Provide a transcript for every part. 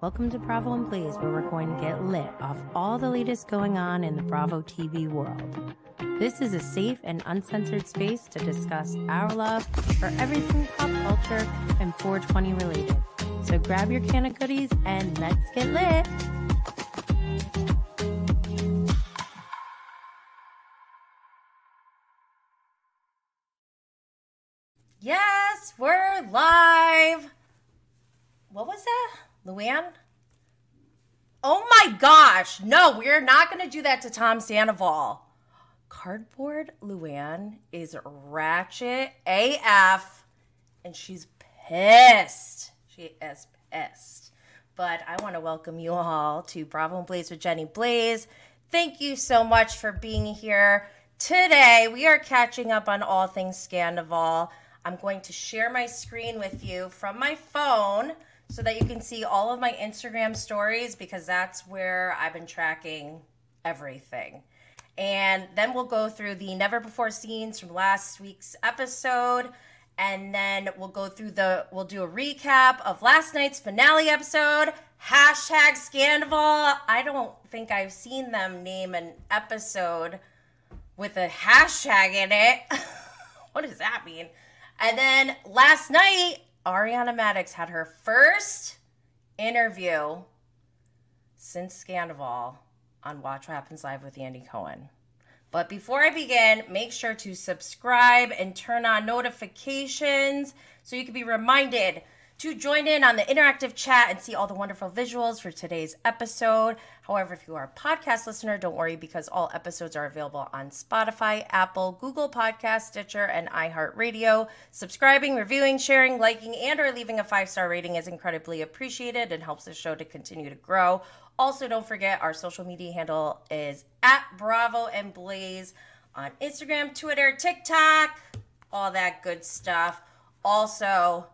Welcome to Bravo and Blaze, where we're going to get lit off all the latest going on in the Bravo TV world. This is a safe and uncensored space to discuss our love for everything pop culture and 420 related. So grab your can of goodies and let's get lit. Yes, we're live. What was that? Luann? Oh my gosh. No, we're not going to do that to Tom Sandoval. Cardboard Luann is ratchet AF and she's pissed. She is pissed. But I want to welcome you all to Bravo and Blaze with Jenny Blaze. Thank you so much for being here. Today, we are catching up on all things Scandoval. I'm going to share my screen with you from my phone so that you can see all of my Instagram stories because that's where I've been tracking everything. And then we'll go through the never before scenes from last week's episode. And then we'll go through the, we'll do a recap of last night's finale episode. Hashtag Scandoval. I don't think I've seen them name an episode with a hashtag in it. what does that mean? And then last night, Ariana Madix had her first interview since Scandoval on Watch What Happens Live with Andy Cohen. But before I begin, make sure to subscribe and turn on notifications so you can be reminded to join in on the interactive chat and see all the wonderful visuals for today's episode. However, if you are a podcast listener, don't worry because all episodes are available on Spotify, Apple, Google Podcast, Stitcher, and iHeartRadio. Subscribing, reviewing, sharing, liking, and or leaving a five-star rating is incredibly appreciated and helps the show to continue to grow. Also, don't forget our social media handle is at Bravo and Blaze on Instagram, Twitter, TikTok, all that good stuff. Also,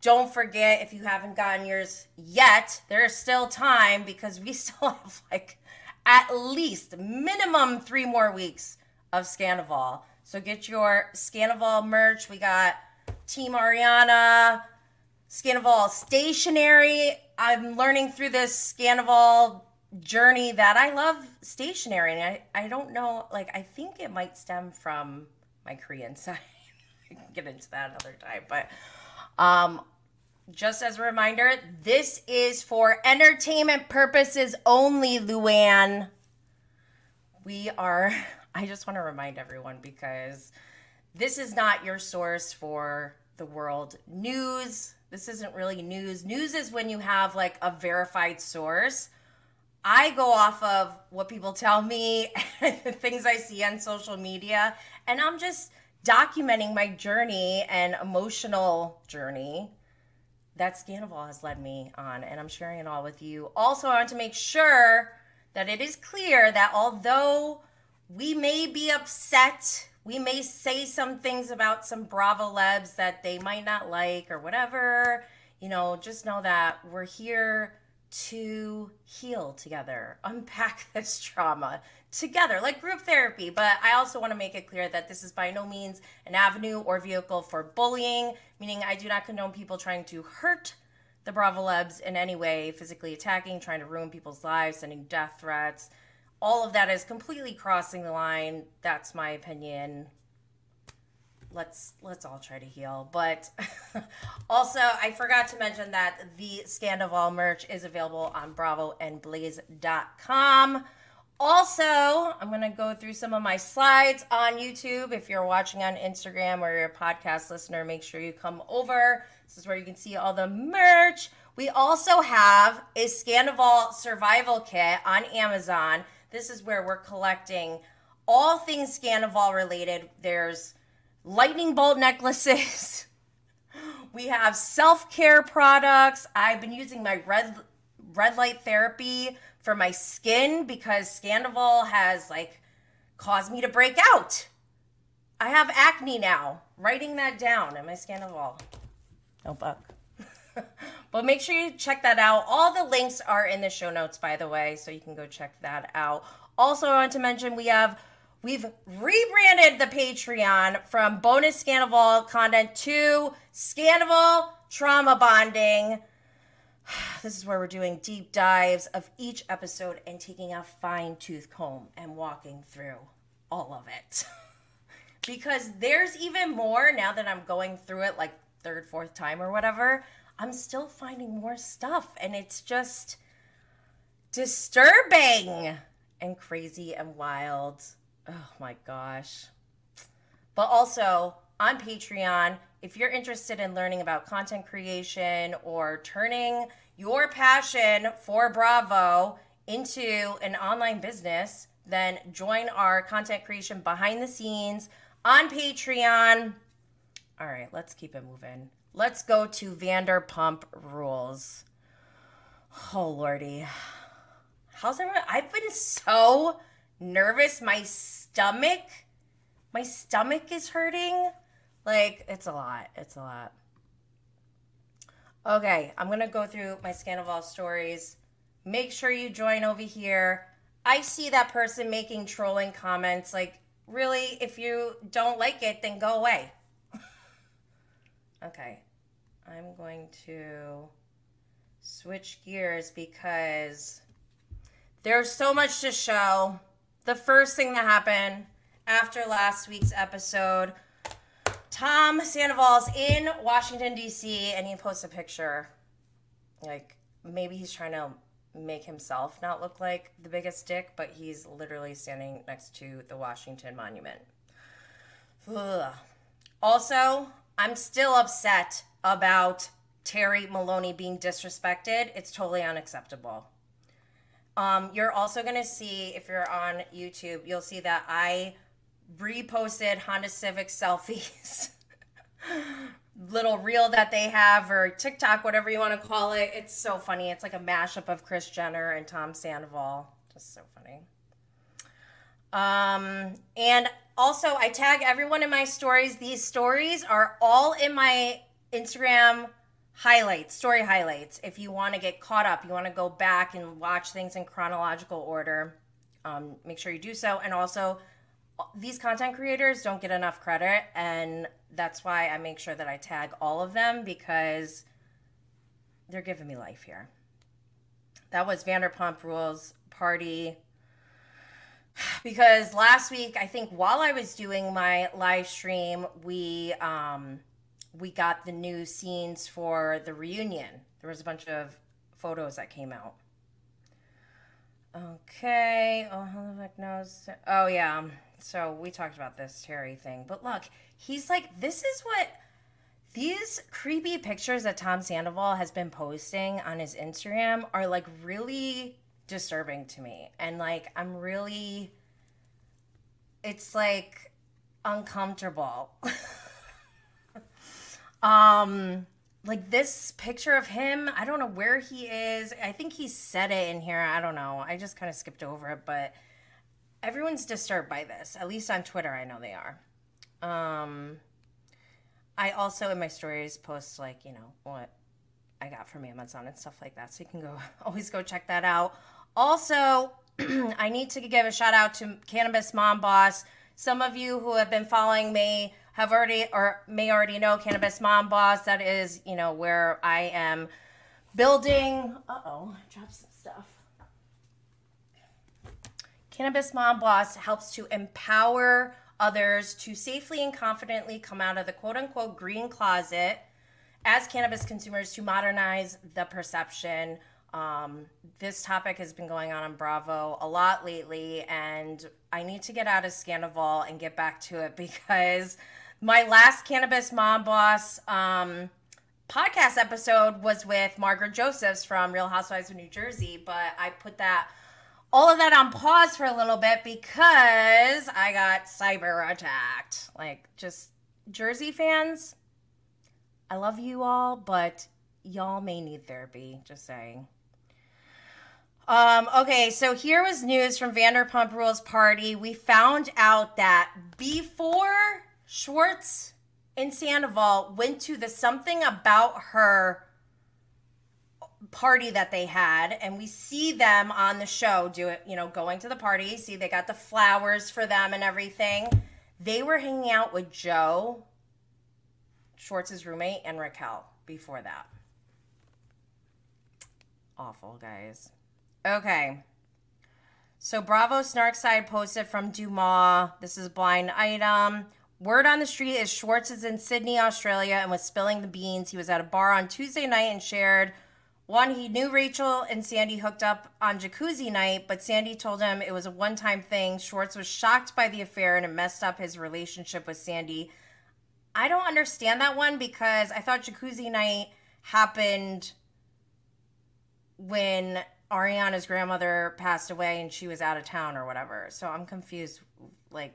don't forget if you haven't gotten yours yet, there is still time because we still have like at least minimum three more weeks of Scandoval. So get your Scandoval merch. We got Team Ariana, Scandoval stationery. I'm learning through this Scandoval journey that I love stationery. And I, I don't know, like, I think it might stem from my Korean side. I can get into that another time. But um, just as a reminder, this is for entertainment purposes only, Luann. We are, I just want to remind everyone because this is not your source for the world news. This isn't really news. News is when you have like a verified source. I go off of what people tell me things I see on social media, and I'm just documenting my journey and emotional journey that Scandoval has led me on, and I'm sharing it all with you. Also, I want to make sure that it is clear that although we may be upset, we may say some things about some Bravo Lebs that they might not like or whatever, you know, just know that we're here to heal together, unpack this trauma together, like group therapy. But I also want to make it clear that this is by no means an avenue or vehicle for bullying, meaning I do not condone people trying to hurt the Bravo Lebs in any way, physically attacking, trying to ruin people's lives, sending death threats. All of that is completely crossing the line. That's my opinion let's let's all try to heal. But also, I forgot to mention that the Scandoval merch is available on Bravo and bravoandblaze.com. Also, I'm going to go through some of my slides on YouTube. If you're watching on Instagram or you're a podcast listener, make sure you come over. This is where you can see all the merch. We also have a Scandoval survival kit on Amazon. This is where we're collecting all things Scandoval related. There's lightning bolt necklaces. we have self-care products. I've been using my red red light therapy for my skin because Scandoval has like caused me to break out. I have acne now. Writing that down in my Scandoval notebook. but make sure you check that out. All the links are in the show notes, by the way, so you can go check that out. Also, I want to mention we have We've rebranded the Patreon from bonus Scandoval content to Scandoval trauma bonding. This is where we're doing deep dives of each episode and taking a fine tooth comb and walking through all of it. because there's even more now that I'm going through it like third, fourth time or whatever. I'm still finding more stuff and it's just disturbing and crazy and wild. Oh my gosh. But also on Patreon, if you're interested in learning about content creation or turning your passion for Bravo into an online business, then join our content creation behind the scenes on Patreon. All right, let's keep it moving. Let's go to Vanderpump Rules. Oh, Lordy. How's everyone? I've been so nervous. My stomach, my stomach is hurting. Like, it's a lot. It's a lot. Okay, I'm going to go through my Scandoval stories. Make sure you join over here. I see that person making trolling comments. Like, really, if you don't like it, then go away. okay, I'm going to switch gears because there's so much to show. The first thing that happened after last week's episode Tom Sandoval's in Washington, D.C., and he posts a picture. Like, maybe he's trying to make himself not look like the biggest dick, but he's literally standing next to the Washington Monument. Ugh. Also, I'm still upset about Terry Maloney being disrespected. It's totally unacceptable. Um, you're also going to see, if you're on YouTube, you'll see that I reposted Honda Civic selfies. little reel that they have or TikTok, whatever you want to call it. It's so funny. It's like a mashup of Kris Jenner and Tom Sandoval. Just so funny. Um, and also I tag everyone in my stories. These stories are all in my Instagram highlights, story highlights. If you want to get caught up, you want to go back and watch things in chronological order, um, make sure you do so. And also these content creators don't get enough credit and that's why I make sure that I tag all of them because they're giving me life here. That was Vanderpump Rules party because last week I think while I was doing my live stream we um we got the new scenes for the reunion. There was a bunch of photos that came out. Okay. Oh, how the knows? Oh yeah um, so we talked about this Terry thing, but look, he's like, this is what these creepy pictures that Tom Sandoval has been posting on his Instagram are like really disturbing to me. And like, I'm really, it's like uncomfortable. um, like this picture of him, I don't know where he is. I think he said it in here. I don't know. I just kind of skipped over it, but everyone's disturbed by this. At least on Twitter, I know they are. Um, I also in my stories post like you know what I got from Amazon and stuff like that, so you can go always go check that out. Also, I need to give a shout out to Cannabis Mom Boss. Some of you who have been following me have already or may already know Cannabis Mom Boss. That is, you know, where I am building. Uh oh, dropped some stuff. Cannabis Mom Boss helps to empower others to safely and confidently come out of the quote unquote green closet as cannabis consumers to modernize the perception. Um, this topic has been going on on Bravo a lot lately, and I need to get out of Scandoval and get back to it because my last Cannabis Mom Boss um, podcast episode was with Margaret Josephs from Real Housewives of New Jersey, but I put that all of that on pause for a little bit because I got cyber attacked. Like, just Jersey fans, I love you all, but y'all may need therapy. Just saying. Um, okay, so here was news from Vanderpump Rules Party. We found out that before Schwartz and Sandoval went to the Something About Her party that they had and we see them on the show do it you know going to the party see they got the flowers for them and everything they were hanging out with joe schwartz's roommate and raquel before that awful, guys. Okay. So Bravo Snarkside posted from DeuxMoi. This is blind item. Word on the street is Schwartz is in Sydney, Australia, and was spilling the beans. He was at a bar on Tuesday night and shared one, he knew Rachel and Sandy hooked up on jacuzzi night, but Sandy told him it was a one time thing. Schwartz was shocked by the affair and it messed up his relationship with Sandy. I don't understand that one because I thought jacuzzi night happened when Ariana's grandmother passed away and she was out of town or whatever. So I'm confused. Like,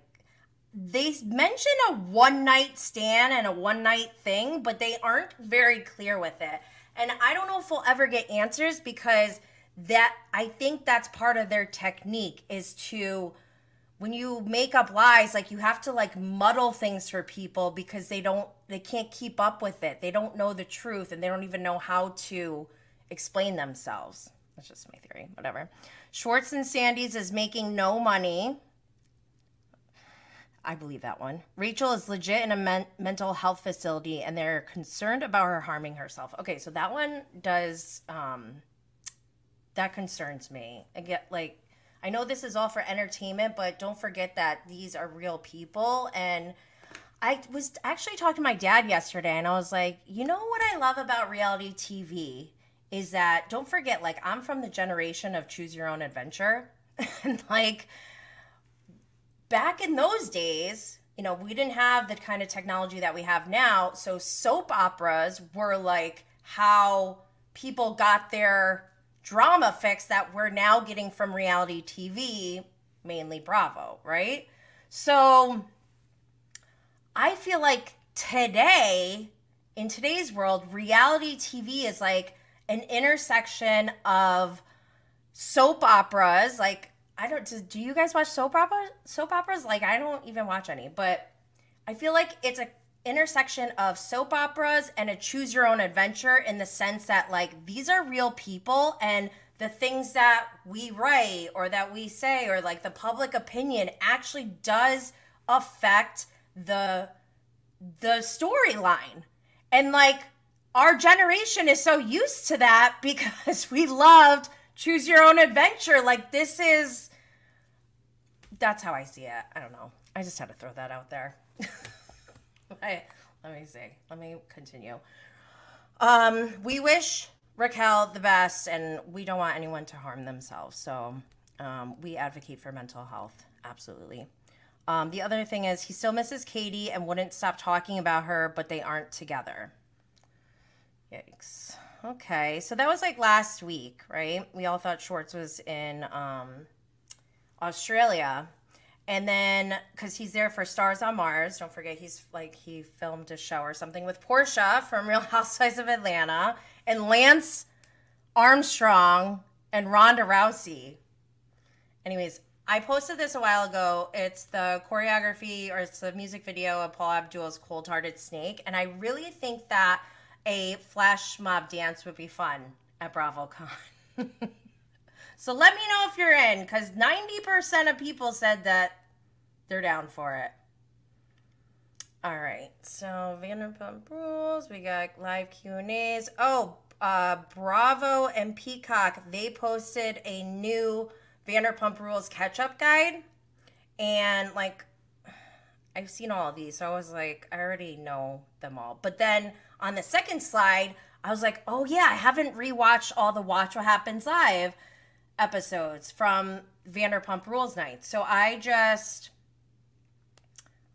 they mention a one night stand and a one night thing, but they aren't very clear with it. And I don't know if we'll ever get answers because that I think that's part of their technique is to when you make up lies like you have to like muddle things for people because they don't they can't keep up with it. They don't know the truth and they don't even know how to explain themselves. That's just my theory, whatever. Schwartz and Sandy's is making no money. I believe that one. Rachel is legit in a men- mental health facility and they're concerned about her harming herself. Okay, so that one does um that concerns me. I get like I know this is all for entertainment, but don't forget that these are real people and I was actually talking to my dad yesterday and I was like, "You know what I love about reality TV is that don't forget like I'm from the generation of choose your own adventure." and like back in those days, you know, we didn't have the kind of technology that we have now. So soap operas were like how people got their drama fix that we're now getting from reality TV, mainly Bravo, right? So I feel like today, in today's world, reality TV is like an intersection of soap operas, like I don't. Do, do you guys watch soap opera soap operas? Like I don't even watch any, but I feel like it's a intersection of soap operas and a choose your own adventure in the sense that like these are real people and the things that we write or that we say or like the public opinion actually does affect the the storyline and like our generation is so used to that because we loved choose your own adventure. Like this is that's how I see it. I don't know. I just had to throw that out there. I, let me see. Let me continue. Um, we wish Raquel the best, and we don't want anyone to harm themselves. So um, we advocate for mental health. Absolutely. Um, the other thing is, he still misses Katie and wouldn't stop talking about her, but they aren't together. Yikes. Okay, so that was like last week, right? We all thought Schwartz was in um, Australia. And then, because he's there for Stars on Mars, don't forget he's like, he filmed a show or something with Porsha from Real Housewives of Atlanta and Lance Armstrong and Ronda Rousey. Anyways, I posted this a while ago. It's the choreography or it's the music video of Paula Abdul's Cold Hearted Snake. And I really think that a flash mob dance would be fun at BravoCon. so let me know if you're in, because 90% of people said that they're down for it. All right, so Vanderpump Rules, we got live Q and A's. Oh, uh, Bravo and Peacock, they posted a new Vanderpump Rules catch-up guide, and like I've seen all of these, so I was like, I already know them all. But then on the second slide, I was like, oh yeah, I haven't rewatched all the Watch What Happens Live episodes from Vanderpump Rules night. So I just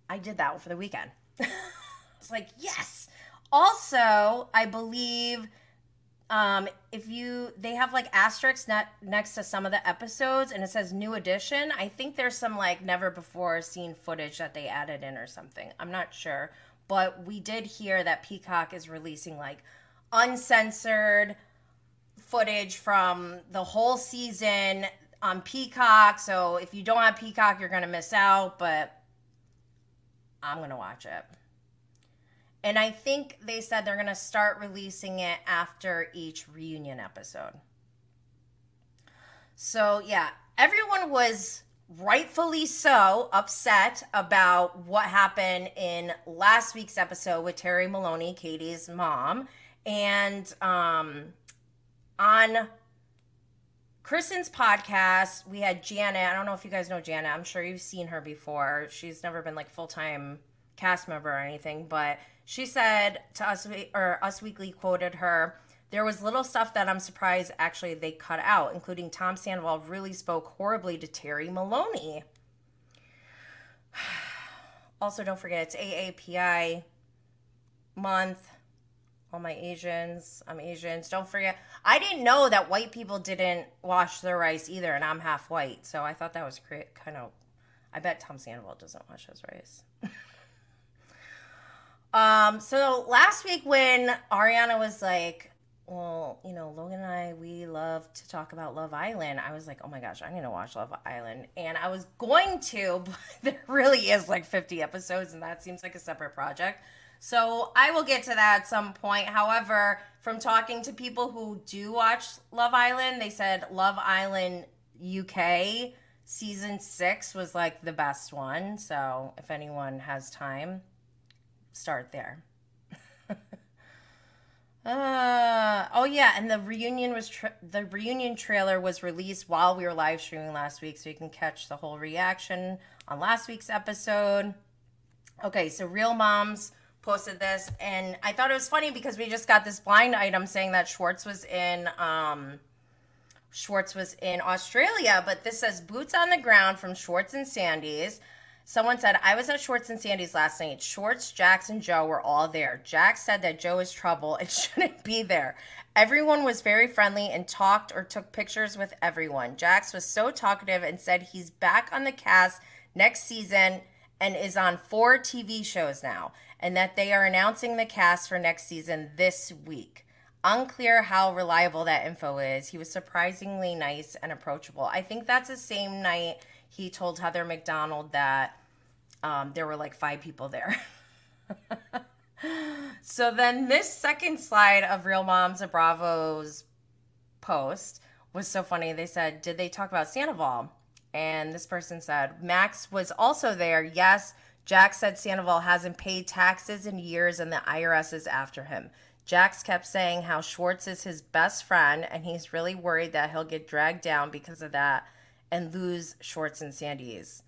I did that for the weekend. it's like, yes. Also, I believe um if you they have like asterisks net, next to some of the episodes and it says new edition i think there's some like never before seen footage that they added in or something i'm not sure but we did hear that Peacock is releasing like uncensored footage from the whole season on Peacock. So if you don't have Peacock, you're going to miss out, but I'm going to watch it. And I think they said they're going to start releasing it after each reunion episode. So, yeah, everyone was rightfully so upset about what happened in last week's episode with Terry Maloney, Katie's mom. And um, on Kristen's podcast, we had Janet. I don't know if you guys know Janet. I'm sure you've seen her before. She's never been like full time cast member or anything, but she said to us, or Us Weekly quoted her. There was little stuff that I'm surprised actually they cut out, including Tom Sandoval really spoke horribly to Terry Maloney. Also, don't forget it's AAPI month. All my Asians, I'm Asians. Don't forget, I didn't know that white people didn't wash their rice either, and I'm half white, so I thought that was. Kind of, I bet Tom Sandoval doesn't wash his rice. um, so last week when Ariana was like, well, you know, Logan and I, we love to talk about Love Island. I was like, oh my gosh, I need to watch Love Island. And I was going to, but there really is like 50 episodes, and that seems like a separate project. So I will get to that at some point. However, from talking to people who do watch Love Island, they said Love Island UK season six was like the best one. So if anyone has time, start there. Uh, oh yeah, and the reunion was tra- the reunion trailer was released while we were live streaming last week, so you can catch the whole reaction on last week's episode. Okay, so Real Moms posted this, and I thought it was funny because we just got this blind item saying that Schwartz was in um, Schwartz was in Australia, but this says boots on the ground from Schwartz and Sandy's. Someone said, I was at Schwartz and Sandy's last night. Schwartz, Jax, and Joe were all there. Jax said that Joe is trouble and shouldn't be there. Everyone was very friendly and talked or took pictures with everyone. Jax was so talkative and said he's back on the cast next season and is on four TV shows now, and that they are announcing the cast for next season this week. Unclear how reliable that info is. He was surprisingly nice and approachable. I think that's the same night he told Heather McDonald that um, there were like five people there. so then this second slide of Real Moms of Bravo's post was so funny. They said, Did they talk about Sandoval? And this person said, Max was also there. Yes. Jack said Sandoval hasn't paid taxes in years and the IRS is after him. Jax kept saying how Schwartz is his best friend and he's really worried that he'll get dragged down because of that and lose Schwartz and Sandy's.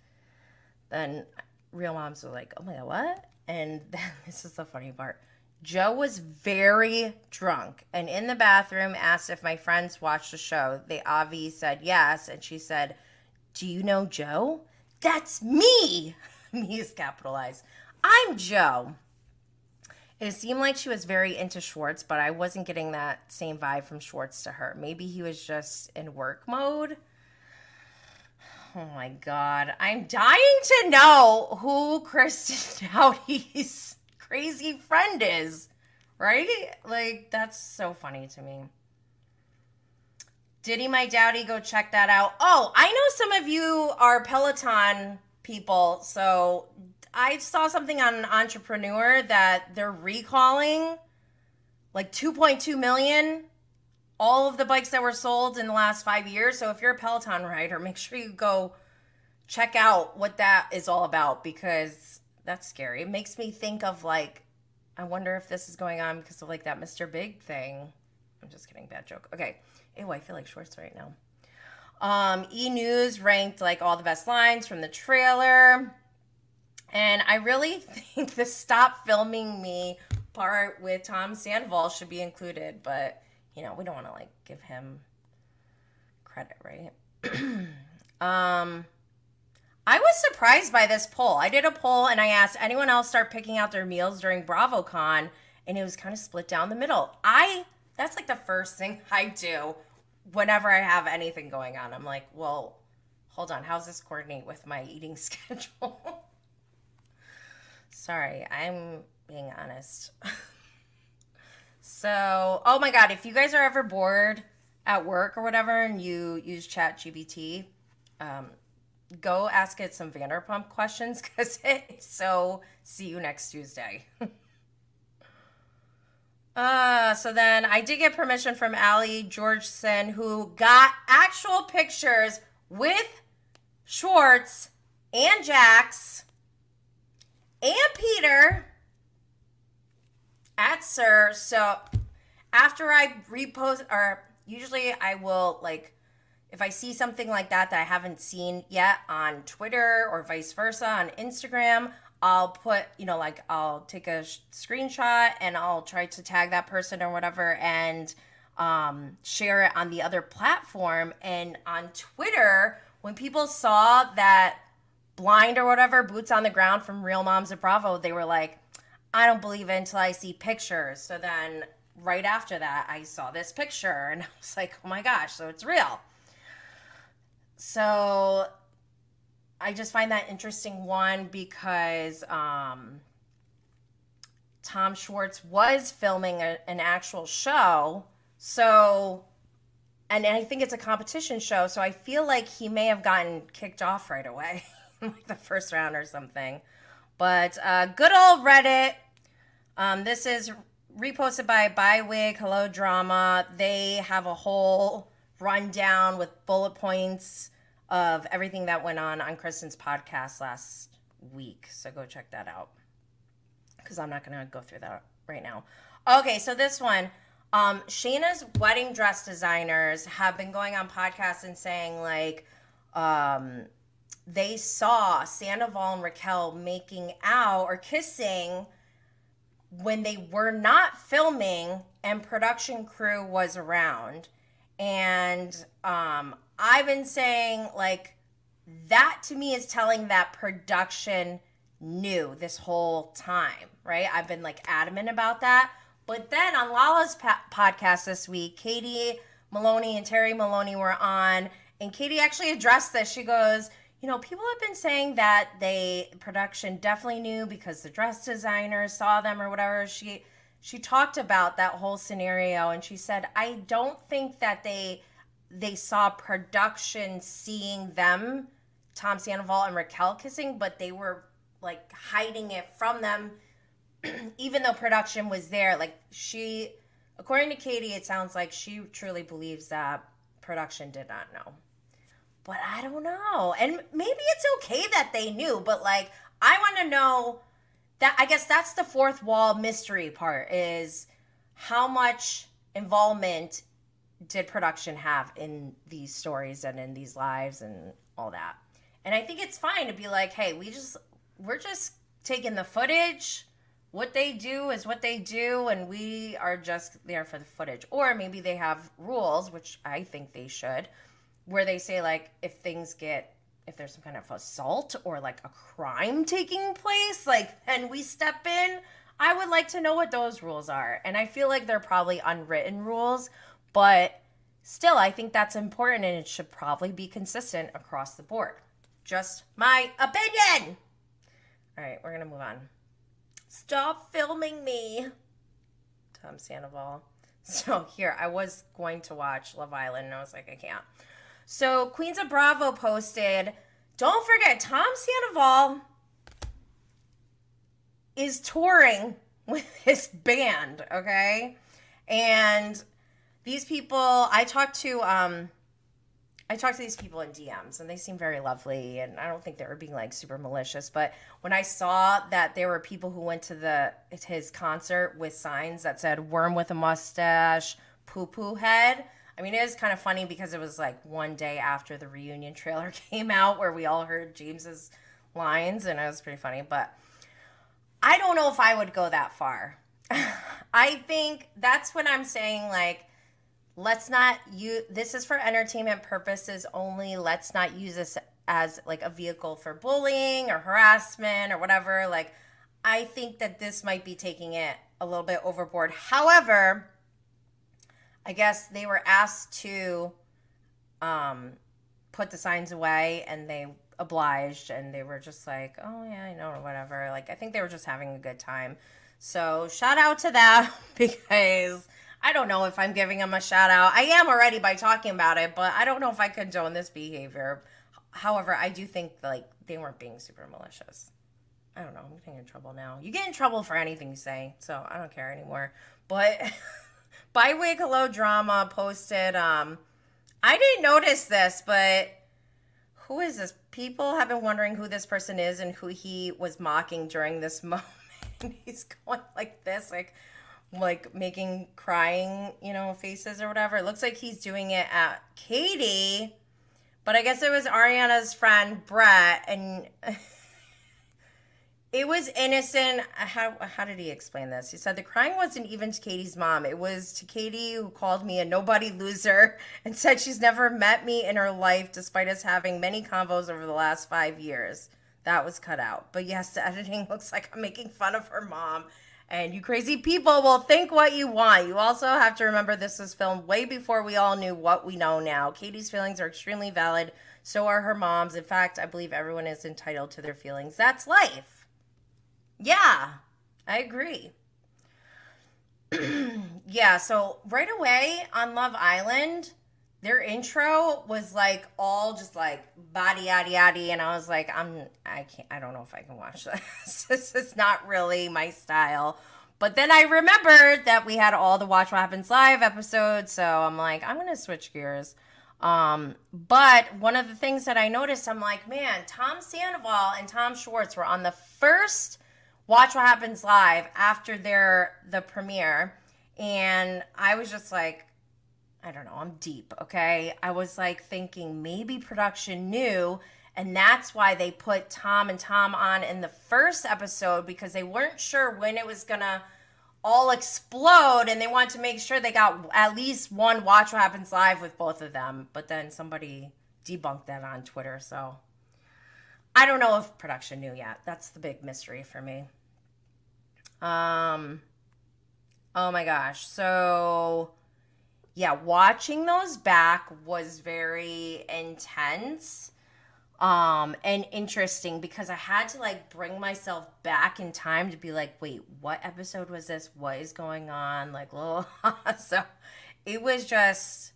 Then real moms were like, oh my God, what? And then, this is the funny part. Joe was very drunk and in the bathroom asked if my friends watched the show. They Avi said yes, and she said, Do you know Joe? That's me. me is capitalized. I'm Joe. It seemed like she was very into Schwartz, but I wasn't getting that same vibe from Schwartz to her. Maybe he was just in work mode. Oh my god. I'm dying to know who Kristen Doute's crazy friend is. Right? Like, that's so funny to me. Diddy My Dowdy, go check that out. Oh, I know some of you are Peloton people. So I saw something on Entrepreneur that they're recalling like 2.2 million all of the bikes that were sold in the last five years. So if you're a Peloton rider, make sure you go check out what that is all about because that's scary. It makes me think of like, I wonder if this is going on because of like that Mr. Big thing. I'm just kidding, bad joke. Okay. Ew, I feel like Schwartz right now. Um, e News ranked like all the best lines from the trailer. And I really think the stop filming me part with Tom Sandoval should be included, but you know, we don't want to like give him credit, right? um I was surprised by this poll. I did a poll and I asked anyone else start picking out their meals during BravoCon and it was kind of split down the middle. I that's like the first thing I do whenever I have anything going on. I'm like, "Well, hold on, how's this coordinate with my eating schedule?" Sorry, I'm being honest. So, oh my God, if you guys are ever bored at work or whatever and you use ChatGPT, um, go ask it some Vanderpump questions because it's so see you next Tuesday. uh, so then I did get permission from Ali Georgeson, who got actual pictures with Schwartz and Jax and Peter at SUR. So after I repost, or usually I will like if I see something like that that I haven't seen yet on Twitter or vice versa on Instagram, I'll put, you know, like I'll take a sh- screenshot and I'll try to tag that person or whatever and um, share it on the other platform. And on Twitter, when people saw that blind or whatever, boots on the ground from Real Moms of Bravo, they were like, I don't believe it until I see pictures. So then right after that, I saw this picture and I was like, oh my gosh, so it's real. So I just find that interesting one because um, Tom Schwartz was filming a, an actual show. So, and I think it's a competition show. So I feel like he may have gotten kicked off right away, like the first round or something. But uh, good old Reddit. Um, this is reposted by Bywig Hello Drama. They have a whole rundown with bullet points of everything that went on on Kristen's podcast last week. So go check that out because I'm not going to go through that right now. Okay, so this one. Um, Scheana's wedding dress designers have been going on podcasts and saying, like, um, they saw Sandoval and Raquel making out or kissing when they were not filming and production crew was around. And um, I've been saying, like, that to me is telling that production knew this whole time, right? I've been like adamant about that. But then on Lala's pa- podcast this week, Katie Maloney and Terry Maloney were on, and Katie actually addressed this. She goes, you know, people have been saying that they production definitely knew because the dress designer saw them or whatever. She she talked about that whole scenario and she said, "I don't think that they they saw production seeing them, Tom Sandoval and Raquel kissing, but they were like hiding it from them even though production was there. Like she according to Katie, it sounds like she truly believes that production did not know but I don't know. And maybe it's okay that they knew, but like I want to know that I guess that's the fourth wall mystery part is how much involvement did production have in these stories and in these lives and all that. And I think it's fine to be like, "Hey, we just we're just taking the footage. What they do is what they do and we are just there for the footage." Or maybe they have rules, which I think they should where they say like if things get if there's some kind of assault or like a crime taking place, like then we step in. I would like to know what those rules are. And I feel like they're probably unwritten rules, but still I think that's important and it should probably be consistent across the board. Just my opinion. All right, we're going to move on. Stop filming me. Tom Sandoval. So here, I was going to watch Love Island and I was like, I can't. So Queens of Bravo posted, don't forget Tom Sandoval is touring with his band, okay? And these people, I talked to um I talked to these people in DMs and they seem very lovely and I don't think they were being like super malicious, but when I saw that there were people who went to the his concert with signs that said worm with a mustache, poo poo head, I mean, it is kind of funny because it was like one day after the reunion trailer came out where we all heard James's lines, and it was pretty funny. But I don't know if I would go that far. I think that's what I'm saying. Like, let's not use this is for entertainment purposes only. Let's not use this as like a vehicle for bullying or harassment or whatever. Like, I think that this might be taking it a little bit overboard. However, I guess they were asked to um, put the signs away and they obliged and they were just like, oh, yeah, I know, or whatever. Like, I think they were just having a good time. So, shout out to them because I don't know if I'm giving them a shout out. I am already by talking about it, but I don't know if I condone this behavior. However, I do think like they weren't being super malicious. I don't know. I'm getting in trouble now. You get in trouble for anything you say, so I don't care anymore. But Bywig Hello Drama posted, um, I didn't notice this, but who is this? People have been wondering who this person is and who he was mocking during this moment. He's going like this, like like making crying, you know, faces or whatever. It looks like he's doing it at Katie. But I guess it was Ariana's friend Brett, and it was innocent. Uh, how how did he explain this? He said the crying wasn't even to Katie's mom. It was to Katie who called me a nobody loser and said she's never met me in her life, despite us having many convos over the last five years. That was cut out. But yes, the editing looks like I'm making fun of her mom. And you crazy people will think what you want. You also have to remember this was filmed way before we all knew what we know now. Katie's feelings are extremely valid. So are her mom's. In fact, I believe everyone is entitled to their feelings. That's life. Yeah, I agree. yeah, so right away on Love Island, their intro was like all just like body yaddy yaddy and i was like i'm i can't i don't know if i can watch this. This is not really my style. But then i remembered that we had all the watch what happens live episodes so i'm like i'm gonna switch gears. Um but one of the things that i noticed i'm like man tom sandoval and tom schwartz were on the first watch what happens live after their the premiere and i was just like I don't know, I'm deep, okay? I was like thinking maybe production knew, and that's why they put Tom and Tom on in the first episode because they weren't sure when it was gonna all explode and they wanted to make sure they got at least one Watch What Happens Live with both of them. But then somebody debunked that on Twitter, so I don't know if production knew yet. That's the big mystery for me. Um, oh my gosh. So yeah, watching those back was very intense um and interesting because I had to like bring myself back in time to be like, wait, what episode was this? What is going on? Like, little so it was just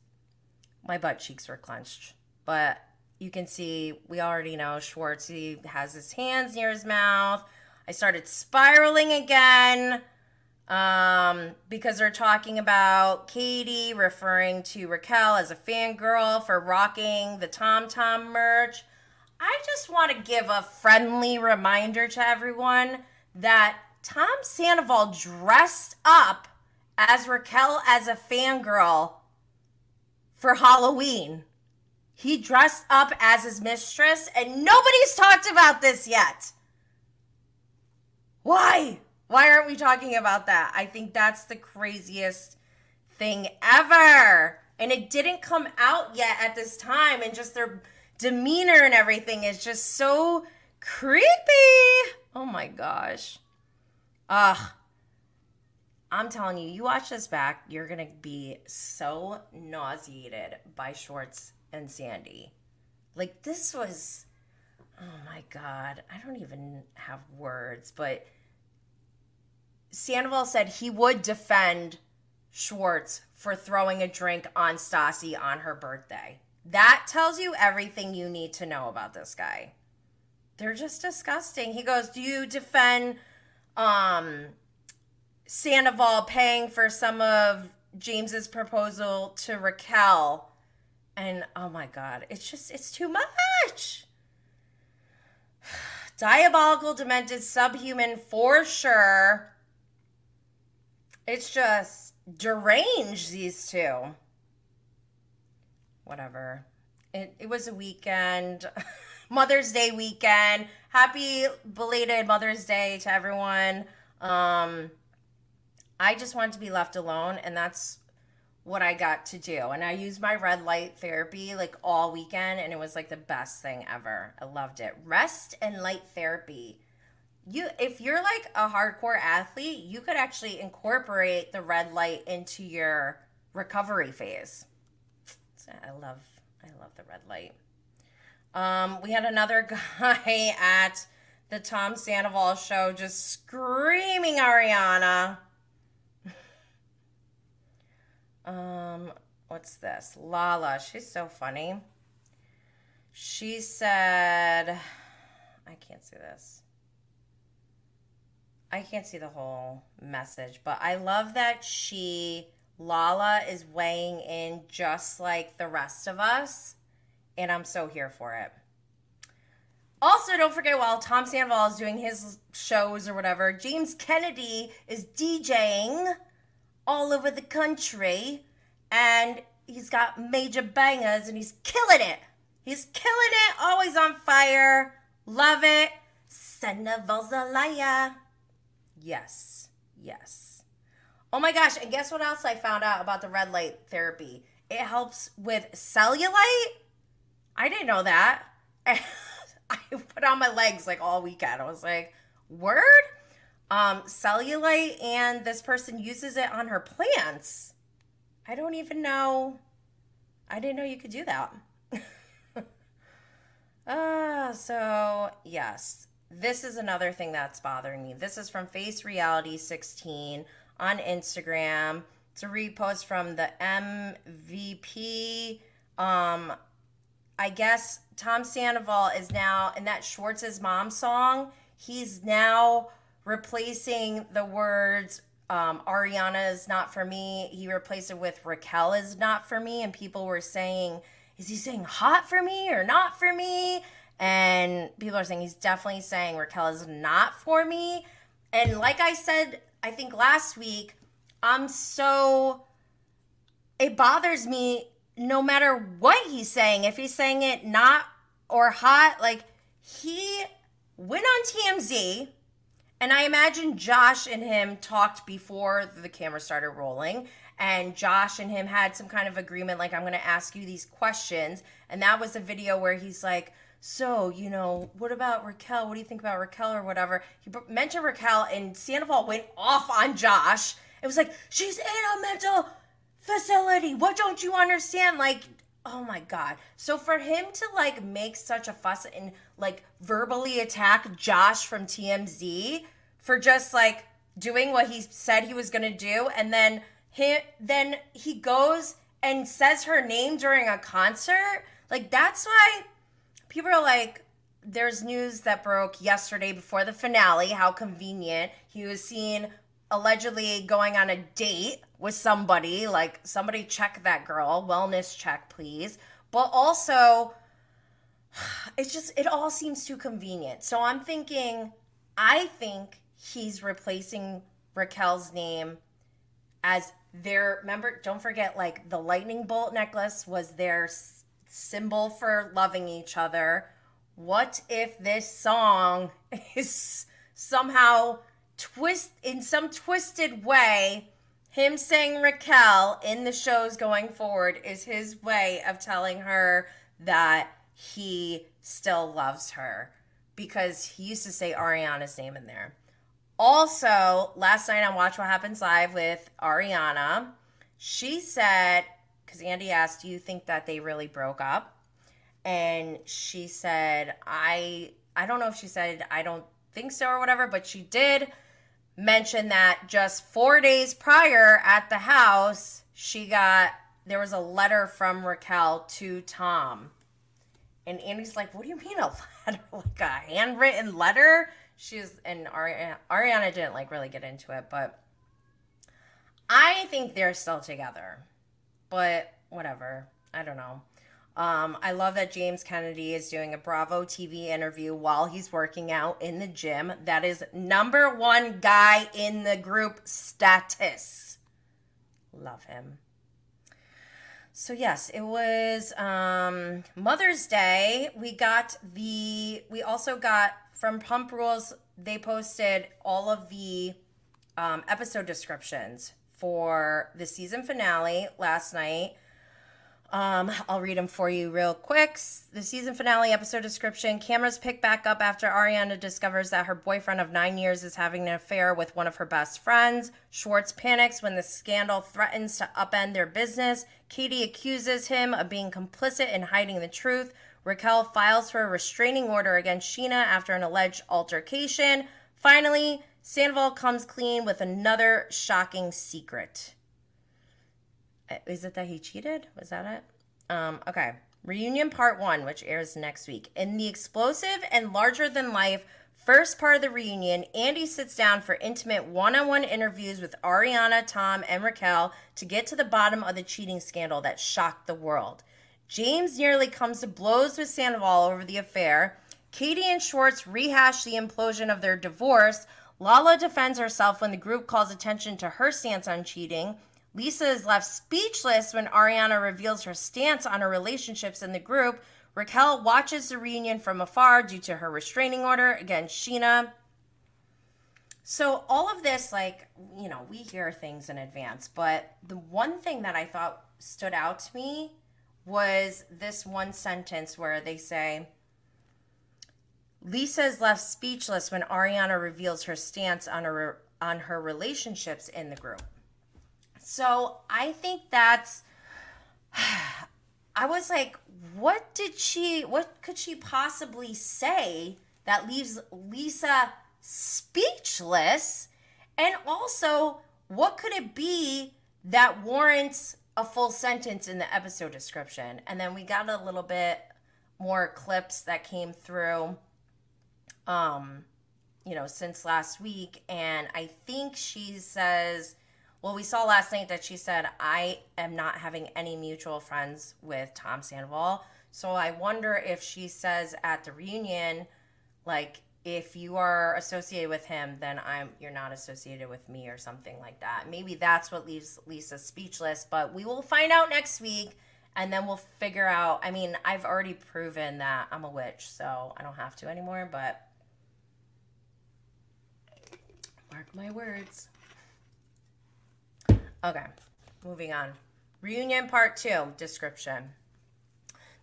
my butt cheeks were clenched. But you can see we already know Schwartzy has his hands near his mouth. I started spiraling again um, because they're talking about Katie referring to Raquel as a fangirl for rocking the Tom Tom merch. I just want to give a friendly reminder to everyone that Tom Sandoval dressed up as Raquel as a fangirl for Halloween. He dressed up as his mistress, and nobody's talked about this yet. Why? Why aren't we talking about that? I think that's the craziest thing ever. And it didn't come out yet at this time. And just their demeanor and everything is just so creepy. Oh my gosh. Ugh. I'm telling you, you watch this back, you're going to be so nauseated by Schwartz and Sandy. Like, this was, oh my God. I don't even have words, but Sandoval said he would defend Schwartz for throwing a drink on Stassi on her birthday. That tells you everything you need to know about this guy. They're just disgusting. He goes, "Do you defend um Sandoval paying for some of James's proposal to Raquel?" And oh my god, it's just it's too much. Diabolical, demented, subhuman for sure. It's just deranged, these two. Whatever. It, it was a weekend, Mother's Day weekend. Happy belated Mother's Day to everyone. Um, I just wanted to be left alone, and that's what I got to do. And I used my red light therapy like all weekend, and it was like the best thing ever. I loved it. Rest and light therapy you if you're like a hardcore athlete, you could actually incorporate the red light into your recovery phase. So I love I love the red light. Um, we had another guy at the Tom Sandoval show just screaming Ariana. um, what's this? Lala, she's so funny. She said, I can't see this. I can't see the whole message, but I love that she Lala is weighing in just like the rest of us, and I'm so here for it. Also, don't forget while Tom Sandoval is doing his shows or whatever, James Kennedy is DJing all over the country, and he's got major bangers and he's killing it. He's killing it, always on fire. Love it. Sandoval's a liar. Yes, yes. Oh my gosh, and guess what else I found out about the red light therapy? It helps with cellulite. I didn't know that. I put on my legs like all weekend. I was like, word? Um, cellulite, and this person uses it on her plants. I don't even know. I didn't know you could do that. uh, so yes, this is another thing that's bothering me. This is from Face Reality 16 on Instagram. It's a repost from the MVP. Um, I guess Tom Sandoval is now in that Schwartz's mom song. He's now replacing the words um, Ariana is not for me. He replaced it with Raquel is not for me. And people were saying, is he saying hot for me or not for me? And people are saying he's definitely saying Raquel is not for me. And like I said, I think last week, I'm so, it bothers me no matter what he's saying. If he's saying it not or hot, like he went on TMZ and I imagine Josh and him talked before the camera started rolling. And Josh and him had some kind of agreement, like, I'm going to ask you these questions. And that was a video where he's like, So, you know, what about Raquel? What do you think about Raquel or whatever? He mentioned Raquel, and Sandoval went off on Josh. It was like, She's in a mental facility. What don't you understand? Like, oh my god so for him to like make such a fuss and like verbally attack josh from tmz for just like doing what he said he was going to do and then he then he goes and says her name during a concert like that's why people are like there's news that broke yesterday before the finale. How convenient. He was seen allegedly going on a date with somebody. Like somebody check that girl. Wellness check please. But also it's just it all seems too convenient. So i'm thinking i think he's replacing Raquel's name as their remember don't forget like the lightning bolt necklace was their symbol for loving each other what if this song is somehow twist in some twisted way him saying Raquel in the shows going forward is his way of telling her that he still loves her because he used to say Ariana's name in there. Also, last night on Watch What Happens Live with Ariana, she said, because Andy asked, Do you think that they really broke up? And she said, I I don't know if she said I don't think so or whatever, but she did mention that just four days prior at the house, she got there was a letter from Raquel to Tom. And Andy's like, What do you mean a letter? like a handwritten letter? she's and Ariana, Ariana didn't like really get into it, but I think they're still together. But whatever. I don't know. Um, I love that James Kennedy is doing a Bravo TV interview while he's working out in the gym. That is number one guy in the group status. Love him. So yes, it was um, Mother's Day. We got the. We also got from Pump Rules, they posted all of the um, episode descriptions for the season finale last night. Um, I'll read them for you real quick. The season finale episode description cameras pick back up after Ariana discovers that her boyfriend of nine years is having an affair with one of her best friends. Schwartz panics when the scandal threatens to upend their business. Katie accuses him of being complicit in hiding the truth. Raquel files for a restraining order against Scheana after an alleged altercation. Finally, Sandoval comes clean with another shocking secret. Uh, is it that he cheated? Was that it? Um, okay. Reunion Part 1, which airs next week. In the explosive and larger than life first part of the reunion, Andy sits down for intimate one on one interviews with Ariana, Tom, and Raquel to get to the bottom of the cheating scandal that shocked the world. James nearly comes to blows with Sandoval over the affair. Katie and Schwartz rehash the implosion of their divorce. Lala defends herself when the group calls attention to her stance on cheating. Lisa is left speechless when Ariana reveals her stance on her relationships in the group. Raquel watches the reunion from afar due to her restraining order against Scheana. So, all of this, like, you know, we hear things in advance, but the one thing that I thought stood out to me was this one sentence where they say, Lisa is left speechless when Ariana reveals her stance on her on her relationships in the group. So I think that's I was like, what did she what could she possibly say that leaves Lisa speechless? And also, what could it be that warrants a full sentence in the episode description? And then we got a little bit more clips that came through um you know since last week and i think she says well we saw last night that she said i am not having any mutual friends with tom sandoval. So i wonder if she says at the reunion like if you are associated with him then i'm you're not associated with me or something like that. Maybe that's what leaves lisa speechless but we will find out next week and then we'll figure out i mean i've already proven that i'm a witch so i don't have to anymore but Mark my words. Okay, moving on. Reunion Part 2 description.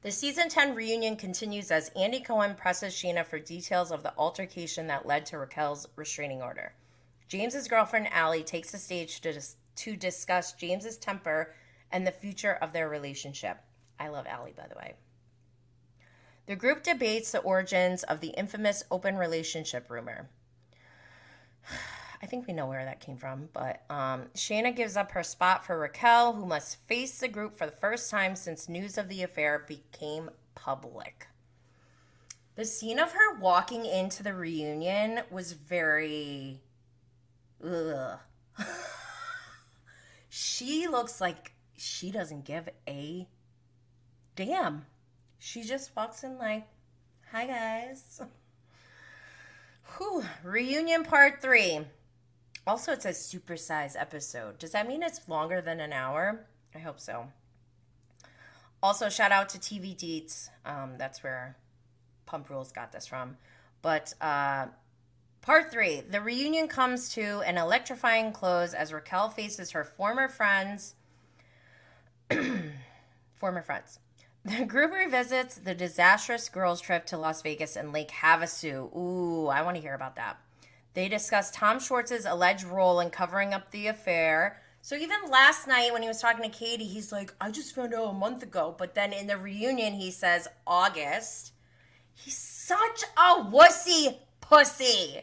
The season 10 reunion continues as Andy Cohen presses Scheana for details of the altercation that led to Raquel's restraining order. James's girlfriend Allie takes the stage to, dis- to discuss James's temper and the future of their relationship. I love Allie, by the way. The group debates the origins of the infamous open relationship rumor. I think we know where that came from, but um, Scheana gives up her spot for Raquel, who must face the group for the first time since news of the affair became public. The scene of her walking into the reunion was very. Ugh. she looks like she doesn't give a damn. She just walks in like, hi guys. Whew. Reunion part three. Also, it says supersize episode. Does that mean it's longer than an hour? I hope so. Also, shout out to TV Deets. Um, that's where Pump Rules got this from. But uh, part three the reunion comes to an electrifying close as Raquel faces her former friends. former friends. The group revisits the disastrous girls' trip to Las Vegas and Lake Havasu. Ooh, I want to hear about that. They discuss Tom Schwartz's alleged role in covering up the affair. So even last night when he was talking to Katie, he's like, I just found out a month ago. But then in the reunion, he says August. He's such a wussy pussy.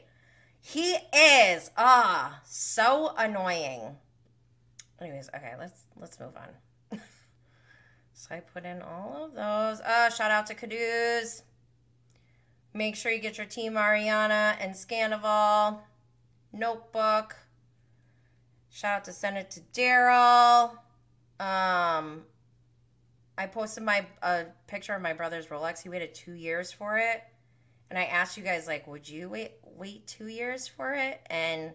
He is. Ah, so annoying. Anyways, okay, let's let's move on. so I put in all of those. Uh, shout out to Caduce. Make sure you get your Team Ariana and Scandoval notebook. Shout out to send it to Daryl. Um, I posted my a picture of my brother's Rolex. He waited two years for it, and I asked you guys like, would you wait wait two years for it? And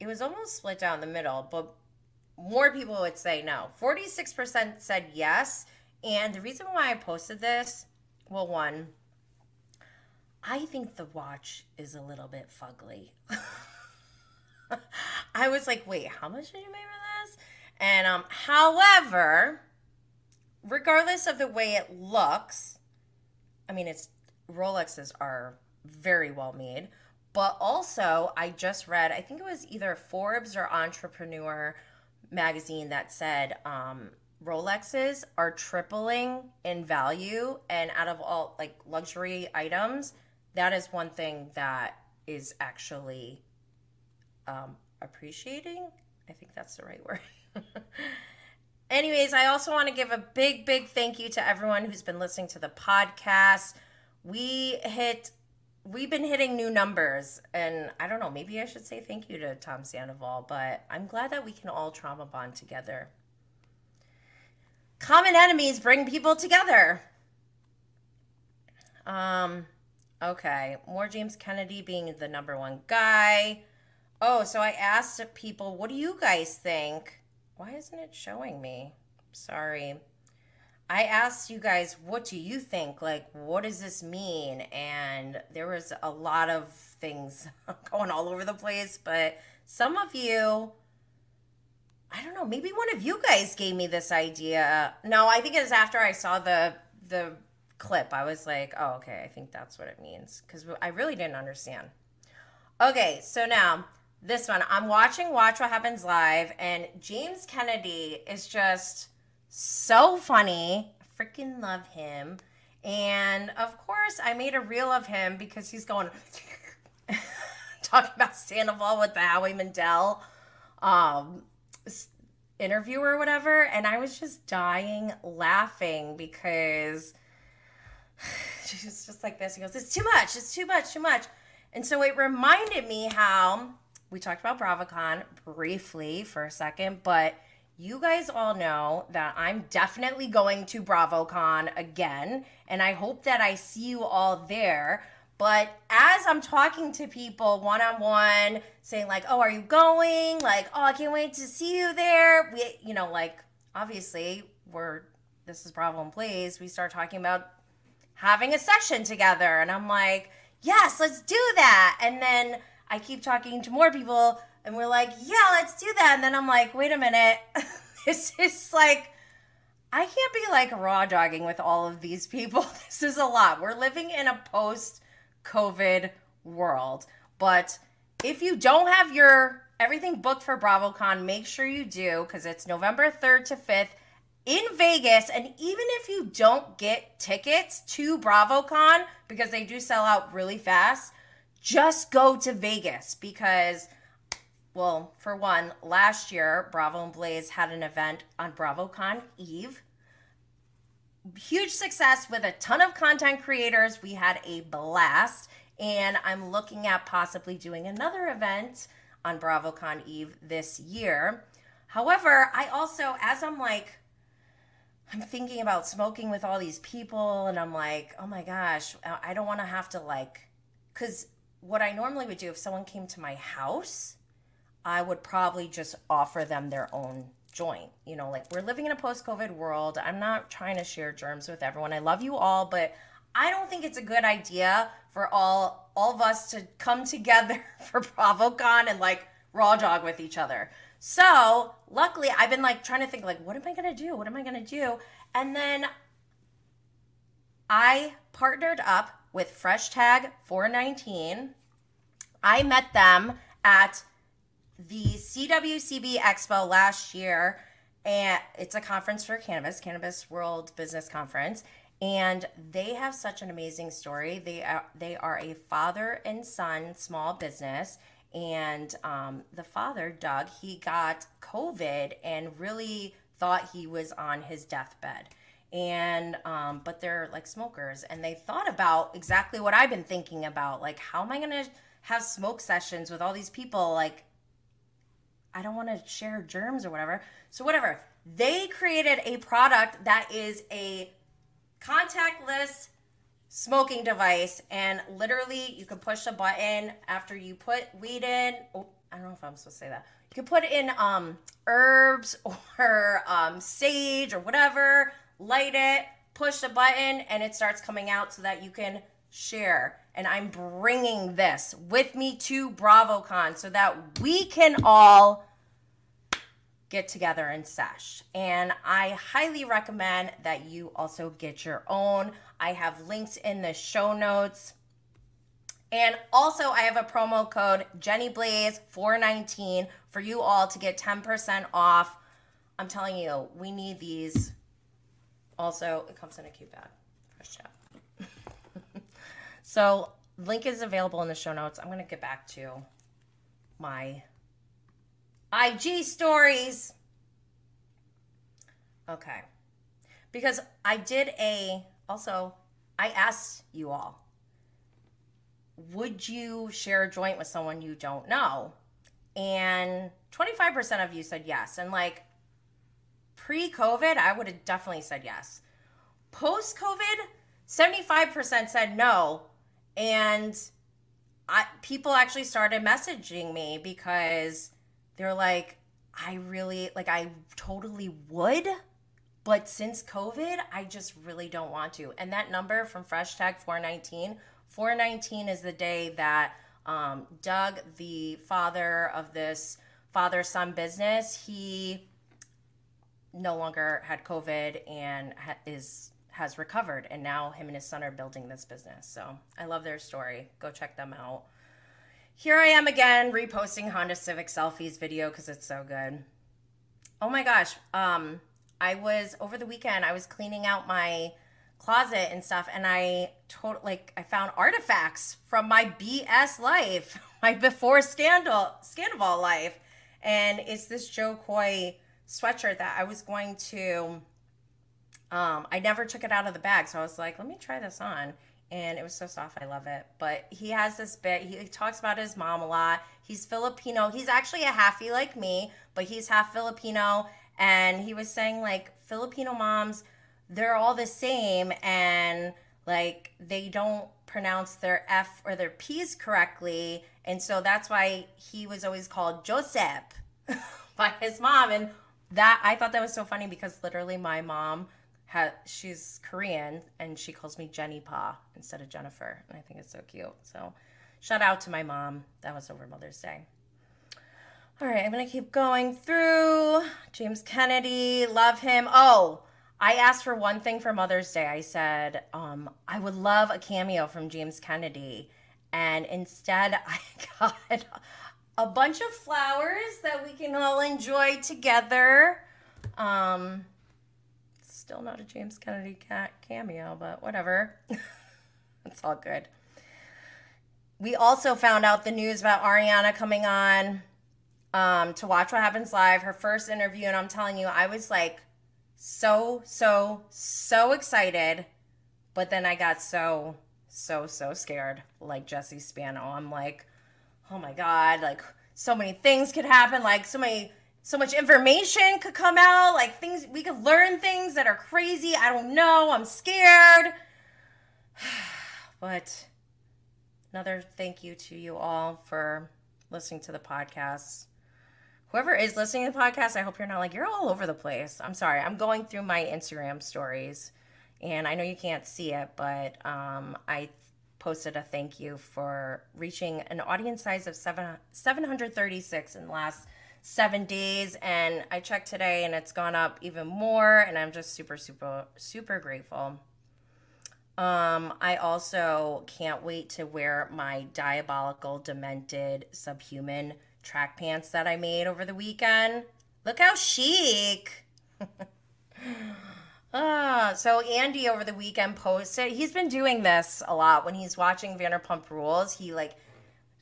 it was almost split down the middle, but more people would say no. Forty six percent said yes, and the reason why I posted this, well, one I think the watch is a little bit fugly. I was like, wait, how much did you pay for this? And um, however, regardless of the way it looks, I mean, it's Rolexes are very well made, but also I just read, I think it was either Forbes or Entrepreneur magazine that said um, Rolexes are tripling in value, and out of all like luxury items, that is one thing that is actually um, appreciating. I think that's the right word. Anyways, I also want to give a big, big thank you to everyone who's been listening to the podcast. We hit, we've been hitting new numbers, and I don't know, maybe I should say thank you to Tom Sandoval, but I'm glad that we can all trauma bond together. Common enemies bring people together. Um, Okay, more James Kennedy being the number one guy. Oh, so I asked people, what do you guys think? Why isn't it showing me? Sorry. I asked you guys, what do you think? Like, what does this mean? And there was a lot of things going all over the place, but some of you, I don't know, maybe one of you guys gave me this idea. No, I think it was after I saw the the clip. I was like, oh, okay, I think that's what it means because I really didn't understand. Okay, so now this one, I'm watching Watch What Happens Live, and James Kennedy is just so funny. I freaking love him. And of course, I made a reel of him because he's going talking about Sandoval with the Howie Mandel um, interview or whatever. And I was just dying laughing because she's just like this. He goes, It's too much. It's too much, too much. And so it reminded me how we talked about BravoCon briefly for a second, but you guys all know that I'm definitely going to BravoCon again, and I hope that I see you all there. But as I'm talking to people one on one, saying like, "Oh, are you going?" Like, "Oh, I can't wait to see you there." We, you know, like obviously we're this is Bravo and Blaze. We start talking about having a session together, and I'm like, "Yes, let's do that." And then I keep talking to more people and we're like, yeah, let's do that. And then I'm like, wait a minute. this is like, I can't be like raw dogging with all of these people. This is a lot. We're living in a post COVID world. But if you don't have your everything booked for BravoCon, make sure you do because it's November 3rd to 5th in Vegas. And even if you don't get tickets to BravoCon because they do sell out really fast, just go to Vegas because well, for one, last year, Bravo and Blaze had an event on BravoCon Eve. Huge success with a ton of content creators. We had a blast. And I'm looking at possibly doing another event on BravoCon Eve this year. However, I also, as I'm like, I'm thinking about smoking with all these people, and I'm like, oh my gosh, I don't want to have to like, because what I normally would do if someone came to my house, I would probably just offer them their own joint. You know, like we're living in a post COVID world. I'm not trying to share germs with everyone. I love you all, but I don't think it's a good idea for all all of us to come together for BravoCon and like raw dog with each other. So luckily I've been like trying to think like what am I gonna do? What am I gonna do? And then I partnered up with Fresh Tag 419. I met them at the CWCB Expo last year, and it's a conference for cannabis, Cannabis World Business Conference, and they have such an amazing story. They are they are a father and son small business, and um, the father, Doug, he got COVID and really thought he was on his deathbed. And um, but they're like smokers and they thought about exactly what i've been thinking about like how am i going to have smoke sessions with all these people? Like i don't want to share germs or whatever. So whatever. They created a product that is a contactless smoking device and literally you can push a button after you put weed in oh, i don't know if i'm supposed to say that you can put in um herbs or um sage or whatever light it, push a button, and it starts coming out so that you can share. And I'm bringing this with me to BravoCon so that we can all get together and sesh. And I highly recommend that you also get your own. I have links in the show notes. And also, I have a promo code JennyBlaze419 for you all to get 10% off. I'm telling you, we need these also, it comes in a cute bag. Fresh Tag. so, link is available in the show notes. I'm going to get back to my IG stories. Okay. Because I did a, also, I asked you all, would you share a joint with someone you don't know? And 25% of you said yes. And like, pre COVID, I would have definitely said yes. Post COVID, 75% said no. And I, people actually started messaging me because they're like, I really, like, I totally would, But since COVID, I just really don't want to. And that number from Fresh Tag 419, 419 is the day that um, Doug, the father of this father son business, he no longer had COVID and ha- is has recovered, and now him and his son are building this business. So I love their story. Go check them out. Here I am again reposting Honda Civic selfies video because it's so good. Oh my gosh. Um, I was over the weekend, I was cleaning out my closet and stuff, and I told like I found artifacts from my BS life, my before scandal scandal life. And it's this Jo Koy sweatshirt that I was going to um, I never took it out of the bag, so I was like, let me try this on. And it was so soft. I love it. But he has this bit. He talks about his mom a lot. He's Filipino. He's actually a halfie like me, but he's half Filipino. And he was saying, like, Filipino moms, they're all the same. And, like, they don't pronounce their F or their P's correctly. And so that's why he was always called Joseph by his mom. And that, I thought that was so funny because literally my mom ha- she's Korean and she calls me Jenny Pa instead of Jennifer. And I think it's so cute. So shout out to my mom. That was over Mother's Day. All right, I'm going to keep going through. James Kennedy, love him. Oh, I asked for one thing for Mother's Day. I said, um, I would love a cameo from James Kennedy. And instead, I got a bunch of flowers that we can all enjoy together. Um, still not a James Kennedy cat cameo, but whatever. it's all good. We also found out the news about Ariana coming on um, to Watch What Happens Live, her first interview. And I'm telling you, I was like so, so, so excited. But then I got so, so, so scared, like Jesse Spano. I'm like, oh my God, like so many things could happen, like so many so much information could come out, like things we could learn things that are crazy. I don't know. I'm scared. but another thank you to you all for listening to the podcast. Whoever is listening to the podcast, I hope you're not like, you're all over the place. I'm sorry. I'm going through my Instagram stories and I know you can't see it, but um, I posted a thank you for reaching an audience size of seven, 736 in the last seven days and i checked today and it's gone up even more and i'm just super super super grateful um i also can't wait to wear my diabolical demented subhuman track pants that i made over the weekend look how chic Ah, so Andy over the weekend posted. He's been doing this a lot when he's watching Vanderpump Rules. He like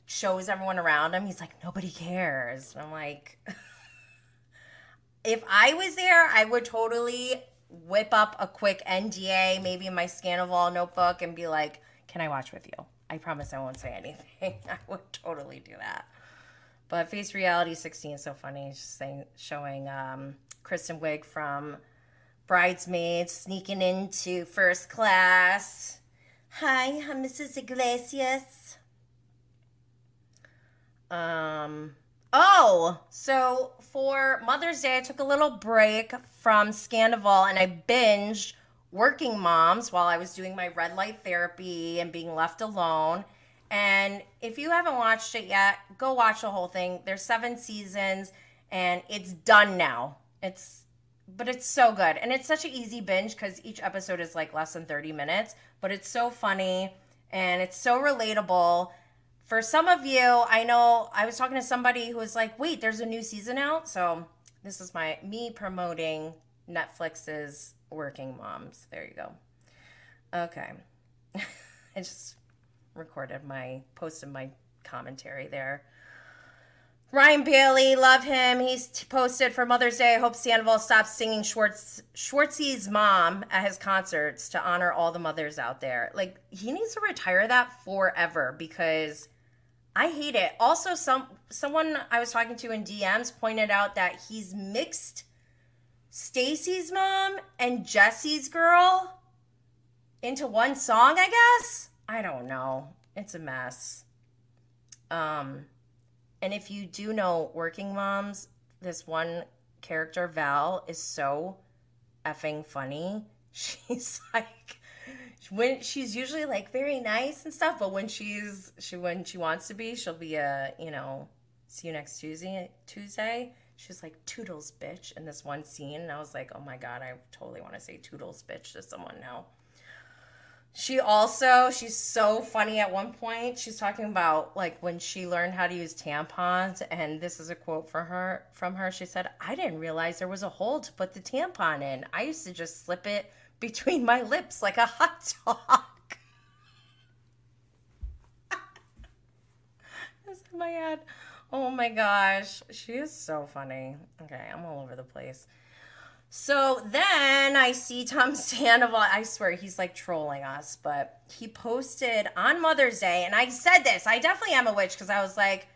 shows everyone around him. He's like, nobody cares. And I'm like, if I was there, I would totally whip up a quick NDA, maybe in my Scandoval notebook, and be like, can I watch with you? I promise I won't say anything. I would totally do that. But Face Reality 16 is so funny. Saying, showing um, Kristen Wiig from Bridesmaids sneaking into first class. Hi, I'm Mrs. Iglesias. Um, oh, so for Mother's Day, I took a little break from Scandoval and I binged Working Moms while I was doing my red light therapy and being left alone. And if you haven't watched it yet, go watch the whole thing. There's seven seasons and it's done now. It's but it's so good. And it's such an easy binge cuz each episode is like less than 30 minutes, but it's so funny and it's so relatable for some of you, I know I was talking to somebody who was like, "Wait, there's a new season out." So this is my me promoting Netflix's Working Moms. There you go. Okay, I just recorded my posted my commentary there. Ryan Bailey, love him. He's t- posted for Mother's Day. I hope Sandoval stops singing Schwartz Schwartzy's mom at his concerts to honor all the mothers out there. Like he needs to retire that forever because I hate it. Also, some someone I was talking to in DMs pointed out that he's mixed Stacy's mom and Jesse's girl into one song, I guess. I don't know. It's a mess. Um and if you do know Working Moms, this one character Val is so effing funny. She's like when she's usually like very nice and stuff, but when she's she when she wants to be, she'll be a, you know, see you next Tuesday Tuesday. She's like toodles bitch in this one scene and I was like, "Oh my god, I totally want to say toodles bitch to someone now." She also, she's so funny at one point. She's talking about like when she learned how to use tampons and this is a quote for her from her. She said, "I didn't realize there was a hole to put the tampon in. I used to just slip it between my lips like a hot dog." My head. Oh my gosh, she is so funny. Okay, I'm all over the place. So then I see Tom Sandoval. I swear he's like trolling us, but he posted on Mother's Day, and I said this. I definitely am a witch because I was like,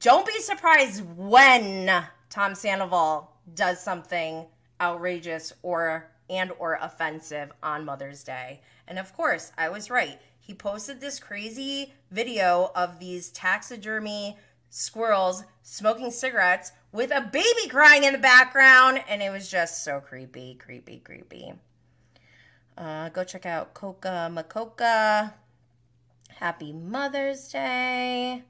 don't be surprised when Tom Sandoval does something outrageous or and or offensive on Mother's Day. And of course, I was right. He posted this crazy video of these taxidermy squirrels smoking cigarettes with a baby crying in the background, and it was just so creepy, creepy, creepy. Uh, go check out Coca Macoca. Happy Mother's Day.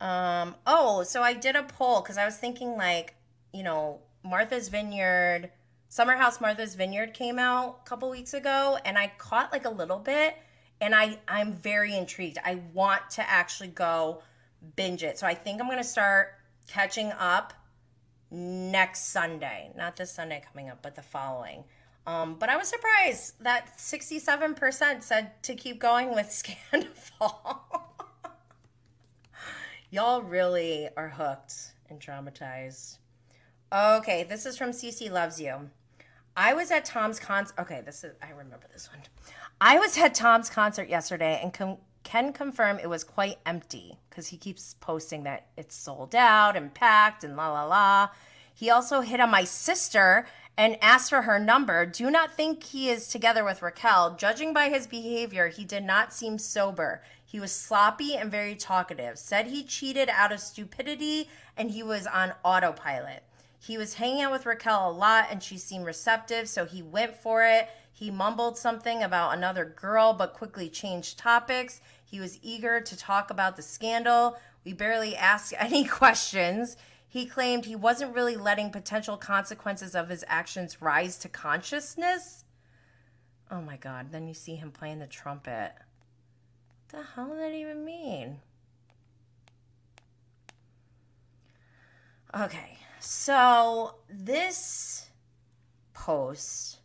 Um, oh, so I did a poll because I was thinking, like, you know, Martha's Vineyard, Summer House Martha's Vineyard came out a couple weeks ago, and I caught like a little bit, and I I'm very intrigued. I want to actually go binge it. So I think I'm gonna start catching up next Sunday. Not this Sunday coming up, but the following. Um, but I was surprised that 67% said to keep going with Scandal. Y'all really are hooked and traumatized. Okay, this is from CC Loves You. I was at Tom's concert. Okay, this is, I remember this one. I was at Tom's concert yesterday and com- can confirm it was quite empty because he keeps posting that it's sold out and packed and la la la. He also hit on my sister and asked for her number. Do not think he is together with Raquel. Judging by his behavior, he did not seem sober. He was sloppy and very talkative. Said he cheated out of stupidity and he was on autopilot. He was hanging out with Raquel a lot and she seemed receptive, so he went for it. He mumbled something about another girl, but quickly changed topics. He was eager to talk about the scandal. We barely asked any questions. He claimed he wasn't really letting potential consequences of his actions rise to consciousness. Oh my God. Then you see him playing the trumpet. What the hell does that even mean? Okay. So this post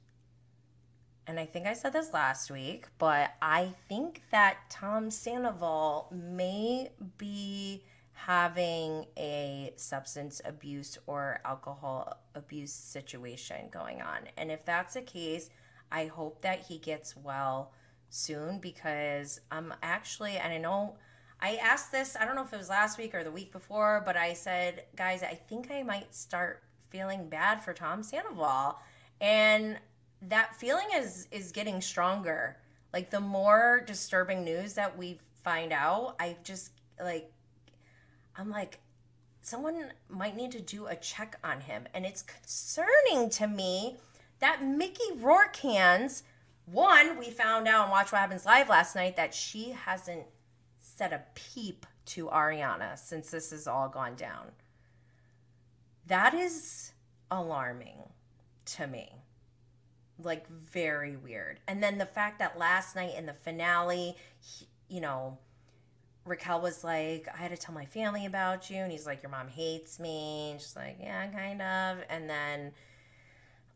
and I think I said this last week, but I think that Tom Sandoval may be having a substance abuse or alcohol abuse situation going on. And if that's the case, I hope that he gets well soon because I'm actually, and I know I asked this, I don't know if it was last week or the week before, but I said, guys, I think I might start feeling bad for Tom Sandoval. And that feeling is is getting stronger. Like the more disturbing news that we find out, I just like I'm like someone might need to do a check on him and it's concerning to me that Mickey Rourke hands one we found out and watch what happens live last night that she hasn't said a peep to Ariana since this has all gone down. That is alarming to me like very weird. And then the fact that last night in the finale, he, you know, Raquel was like, I had to tell my family about you. And he's like, Your mom hates me. And she's like, Yeah, kind of. And then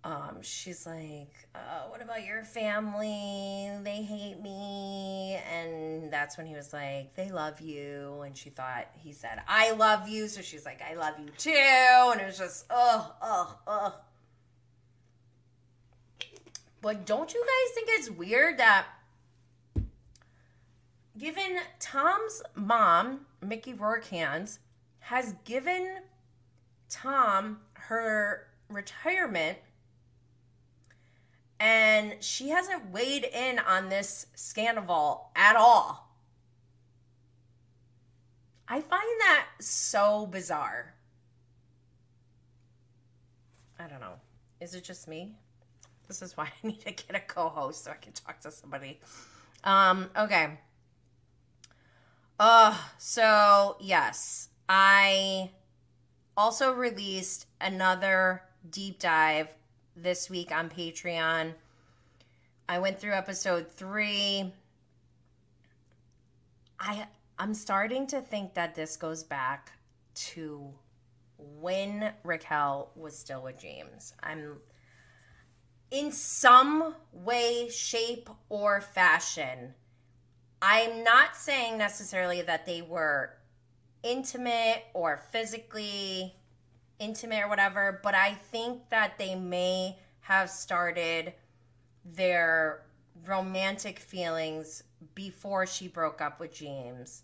um, she's like, uh, What about your family? They hate me. And that's when he was like, They love you. And she thought he said, I love you. So she's like, I love you too. And it was just, oh, oh, oh. But don't you guys think it's weird that given Tom's mom, Mickey Rourke hands, has given Tom her retirement and she hasn't weighed in on this scandal at all. I find that so bizarre. I don't know. Is it just me? This is why I need to get a co-host so I can talk to somebody. Um, okay. Uh, so yes, I also released another deep dive this week on Patreon. I went through episode three. I I'm starting to think that this goes back to when Raquel was still with James. I'm in some way, shape, or fashion. I'm not saying necessarily that they were intimate or physically intimate or whatever, but I think that they may have started their romantic feelings before she broke up with James.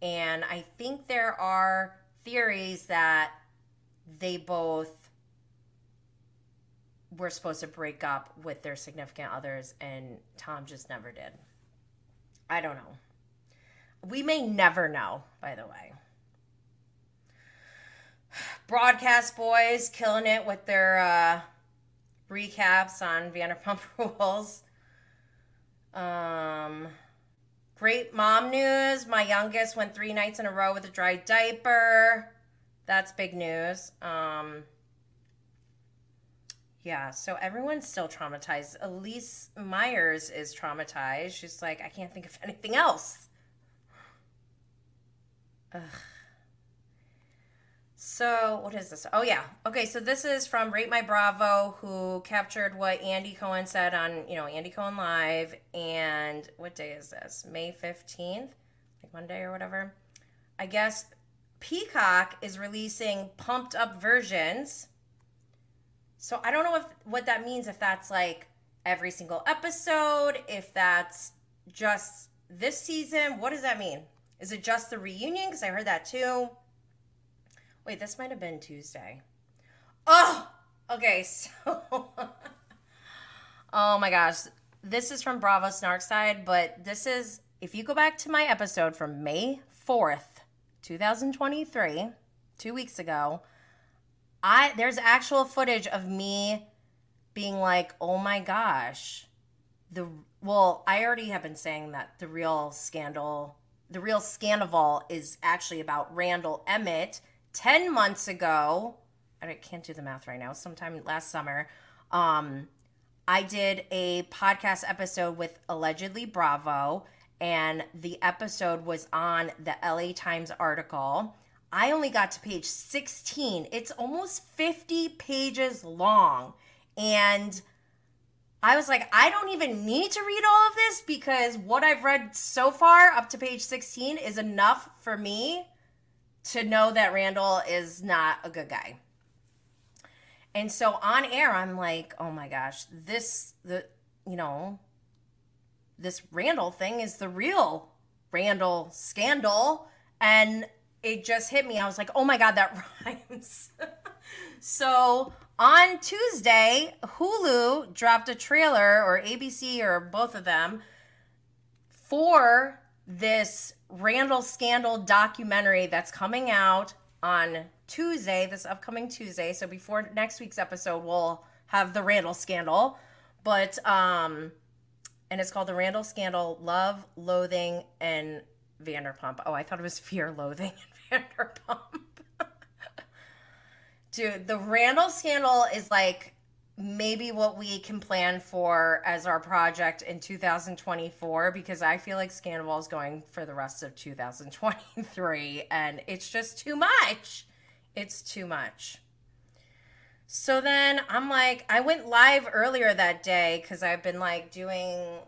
And I think there are theories that they both were supposed to break up with their significant others and Tom just never did. I don't know. We may never know, by the way. Broadcast boys killing it with their uh, recaps on Vanderpump Rules. Um, great mom news. My youngest went three nights in a row with a dry diaper. That's big news. Um, yeah, so everyone's still traumatized. Elyse Myers is traumatized. She's like, I can't think of anything else. Ugh. So, what is this? Oh, yeah. Okay, so this is from Rate My Bravo, who captured what Andy Cohen said on, you know, Andy Cohen Live. And what day is this? May 15th? Like Monday or whatever. I guess Peacock is releasing pumped up versions. So, I don't know if what that means, if that's like every single episode, if that's just this season. What does that mean? Is it just the reunion? Because I heard that too. Wait, this might have been Tuesday. Oh, okay. So, oh my gosh, this is from Bravo Snarkside, but this is if you go back to my episode from May fourth, two thousand twenty-three, two weeks ago. I there's actual footage of me being like, "Oh my gosh." The well, I already have been saying that the real scandal, the real scandal is actually about Randall Emmett 10 months ago, I can't do the math right now, sometime last summer, um, I did a podcast episode with allegedly Bravo, and the episode was on the LA Times article. I only got to page 16. It's almost 50 pages long. And I was like, I don't even need to read all of this because what I've read so far up to page 16 is enough for me to know that Randall is not a good guy. And so on air, I'm like, oh my gosh, this, the, you know, this Randall thing is the real Randall scandal. And it just hit me. I was like, oh my God, that rhymes. so on Tuesday, Hulu dropped a trailer, or ABC, or both of them, for this Randall Scandal documentary that's coming out on Tuesday, this upcoming Tuesday. So before next week's episode, we'll have the Randall Scandal. But, um, and it's called The Randall Scandal Love, Loathing, and Vanderpump. Oh, I thought it was Fear, Loathing, Vanderpump. Dude, the Randall Scandal is like maybe what we can plan for as our project in 2024 because I feel like Scandal is going for the rest of 2023 and it's just too much. It's too much. So then I'm like, I went live earlier that day because I've been like doing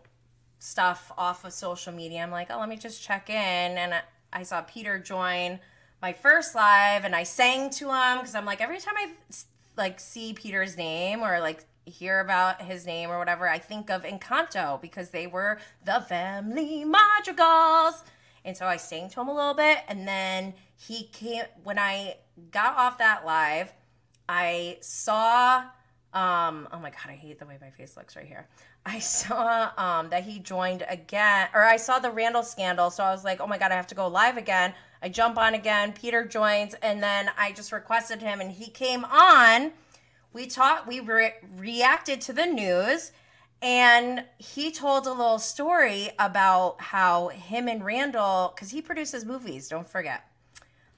stuff off of social media. I'm like, oh, let me just check in. And I saw Peter join my first live and I sang to him because I'm like, every time I like see Peter's name or like hear about his name or whatever, I think of Encanto because they were the family madrigals. And so I sang to him a little bit and then he came when I got off that live, I saw um oh my god, I hate the way my face looks right here. I saw um that he joined again or I saw the Randall scandal, so I was like, "Oh my god, I have to go live again." I jump on again, Peter joins and then I just requested him and he came on we talked, we re- reacted to the news, and he told a little story about how him and Randall, because he produces movies, don't forget.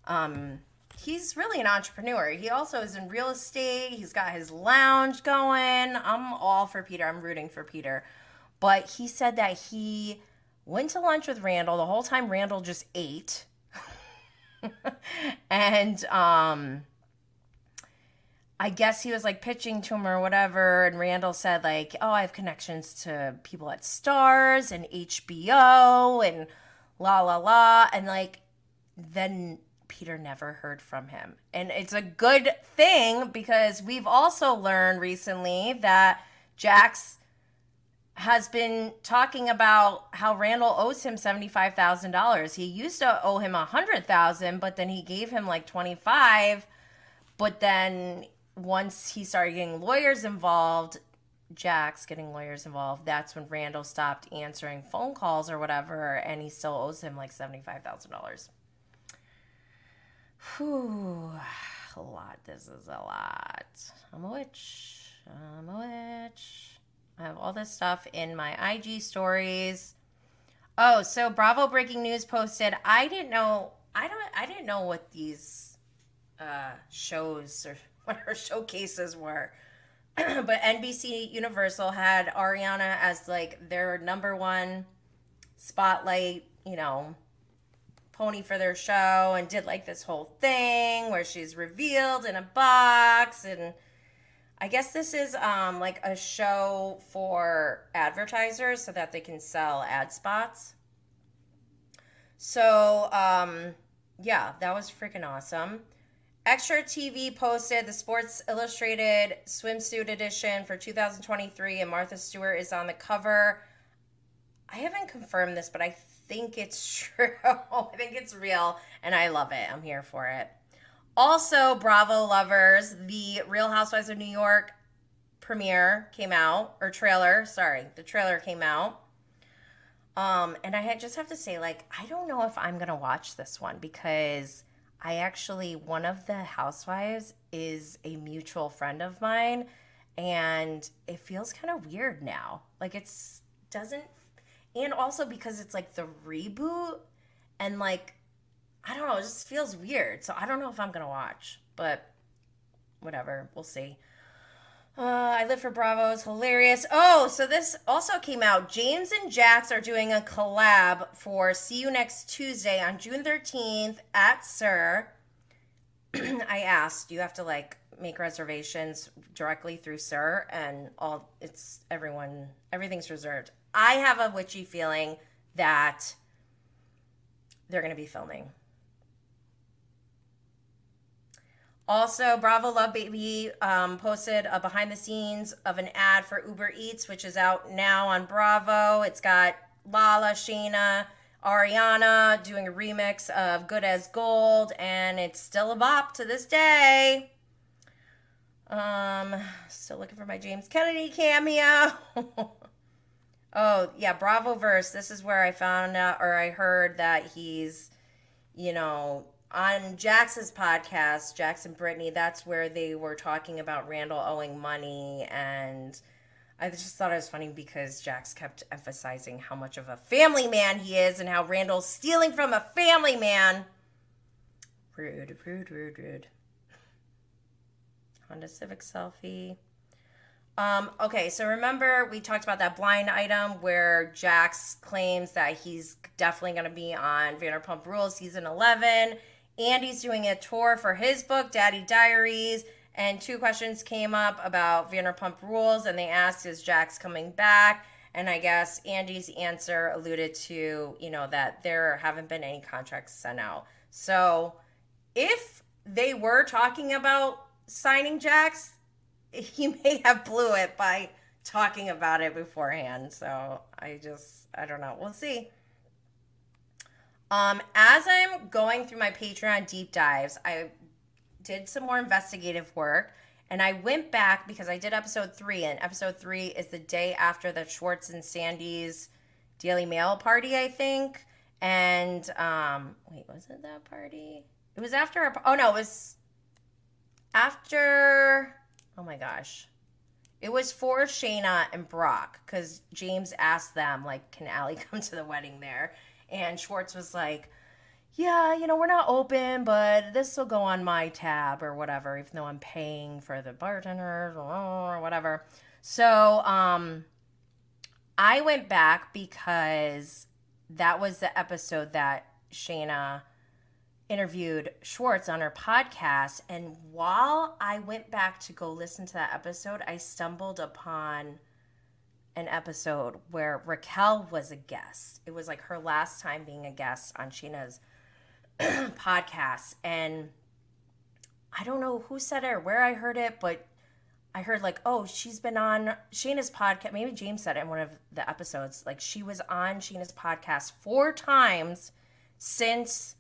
Um, he's really an entrepreneur. He also is in real estate. He's got his lounge going. I'm all for Peter. I'm rooting for Peter. But he said that he went to lunch with Randall the whole time Randall just ate. and um I guess he was like pitching to him or whatever, and Randall said like, "Oh, I have connections to people at Starz and HBO and la la la," and like then Peter never heard from him, and it's a good thing because we've also learned recently that Jax has been talking about how Randall owes him seventy five thousand dollars. He used to owe him a hundred thousand, but then he gave him like twenty five. But then once he started getting lawyers involved, Jax getting lawyers involved, that's when Randall stopped answering phone calls or whatever, and he still owes him like $75,000. Whew, a lot. This is a lot. I'm a witch. I'm a witch. I have all this stuff in my IG stories. Oh, so Bravo Breaking News posted. I didn't know. I don't. I didn't know what these uh, shows or what her showcases were. but NBC Universal had Ariana as like their number one spotlight, you know, pony for their show and did like this whole thing where she's revealed in a box and I guess this is um like a show for advertisers so that they can sell ad spots. So, um yeah, that was freaking awesome. Extra TV posted the Sports Illustrated swimsuit edition for 2023, and Martha Stewart is on the cover. I haven't confirmed this, but I think it's true. I think it's real, and I love it. I'm here for it. Also, Bravo lovers, the Real Housewives of New York premiere came out, or trailer, sorry, the trailer came out. Um, and I just have to say, like, I don't know if I'm gonna watch this one because I actually, one of the housewives is a mutual friend of mine, and it feels kind of weird now. Like, it's doesn't, and also because it's like the reboot, and like, I don't know, it just feels weird. So I don't know if I'm gonna watch, but whatever, we'll see. Uh, I live for Bravo is hilarious. Oh, so this also came out. James and Jax are doing a collab for See You Next Tuesday on June 13th at Sir. I asked, you have to like make reservations directly through Sir, and all it's everyone everything's reserved. I have a witchy feeling that they're going to be filming. Also, Bravo Love Baby um, posted a behind the scenes of an ad for Uber Eats, which is out now on Bravo. It's got Lala, Scheana, Ariana doing a remix of Good as Gold, and it's still a bop to this day. Um, still looking for my James Kennedy cameo. oh, yeah, Bravo verse. This is where I found out or I heard that he's, you know, on Jax's podcast, Jackson Brittany, that's where they were talking about Randall owing money. And I just thought it was funny because Jax kept emphasizing how much of a family man he is and how Randall's stealing from a family man. Rude, rude, rude, rude. Honda Civic selfie. Um, okay, so remember we talked about that blind item where Jax claims that he's definitely going to be on Vanderpump Rules season 11 Andy's doing a tour for his book, Daddy Diaries. And two questions came up about Vanderpump Rules, and they asked, Is Jax coming back? And I guess Andy's answer alluded to, you know, that there haven't been any contracts sent out. So if they were talking about signing Jax, he may have blew it by talking about it beforehand. So I just, I don't know. We'll see. Um, as I'm going through my Patreon deep dives, I did some more investigative work and I went back because I did episode three, and episode three is the day after the Schwartz and Sandy's Daily Mail party, I think. And um, wait, was it that party? It was after. Our, oh no, it was after. Oh my gosh. It was for Scheana and Brock because James asked them, like, can Allie come to the wedding there? And Schwartz was like, yeah, you know, we're not open, but this will go on my tab or whatever, even though I'm paying for the bartenders or whatever. So, um, I went back because that was the episode that Scheana interviewed Schwartz on her podcast. And while I went back to go listen to that episode, I stumbled upon an episode where Raquel was a guest. It was like her last time being a guest on Scheana's podcast. And I don't know who said it or where I heard it, but I heard like, oh, she's been on Scheana's podcast. Maybe James said it in one of the episodes. Like she was on Scheana's podcast four times since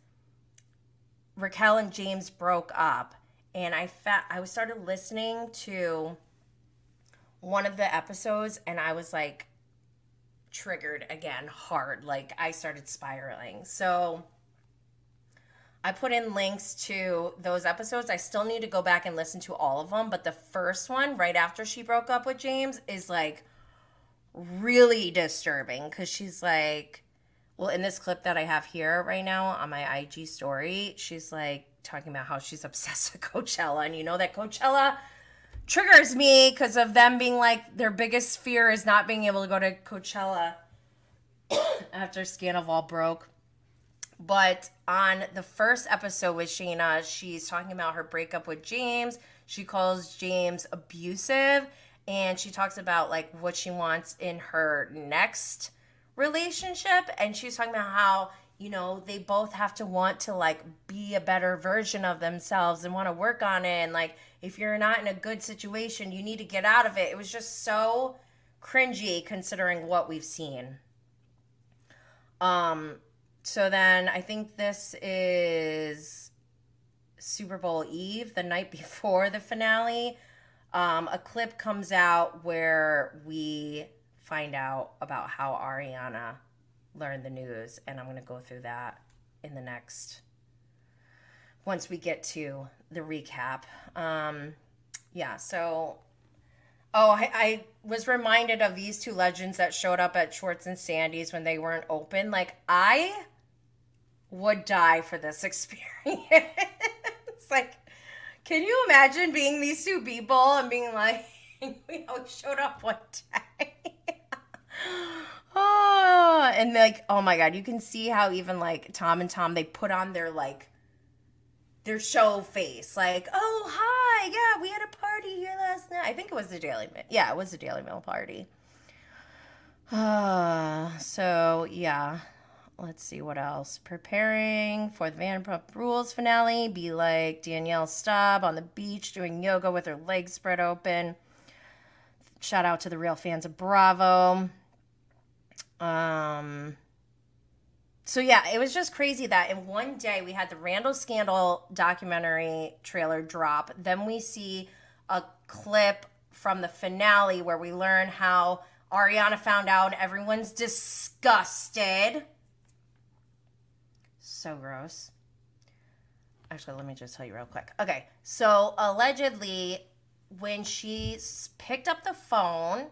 Raquel and James broke up. And I fa- I started listening to one of the episodes and I was like triggered again hard. Like I started spiraling. So I put in links to those episodes. I still need to go back and listen to all of them, but the first one, right after she broke up with James, is like really disturbing because she's like, well, in this clip that I have here right now on my IG story, she's like talking about how she's obsessed with Coachella. And you know that Coachella triggers me because of them being like, their biggest fear is not being able to go to Coachella after Scandoval broke. But on the first episode with Scheana, she's talking about her breakup with James. She calls James abusive and she talks about like what she wants in her next relationship. And she's talking about how, you know, they both have to want to like be a better version of themselves and want to work on it. And like, if you're not in a good situation, you need to get out of it. It was just so cringy considering what we've seen. Um, so then I think this is Super Bowl Eve, the night before the finale. Um, a clip comes out where we find out about how Ariana learned the news, and I'm going to go through that in the next once we get to the recap. Um, yeah, so oh, I, I was reminded of these two legends that showed up at Schwartz and Sandy's when they weren't open. Like I would die for this experience. It's like, can you imagine being these two people and being like, we all showed up one day? oh, and like, oh my God, you can see how even like Tom and Tom, they put on their like, their show face. Like, oh, hi, yeah, we had a party here last night. I think it was the Daily Mail. Yeah, it was the Daily Mail party. Uh, so, yeah let's see what else. Preparing for the Vanderpump Rules finale. Be like Danielle Staub on the beach doing yoga with her legs spread open. Shout out to the real fans of Bravo. Um. So yeah, it was just crazy that in one day we had the Randall Scandal documentary trailer drop. Then we see a clip from the finale where we learn how Ariana found out everyone's disgusted so gross. Actually, let me just tell you real quick. Okay, so allegedly, when she picked up the phone,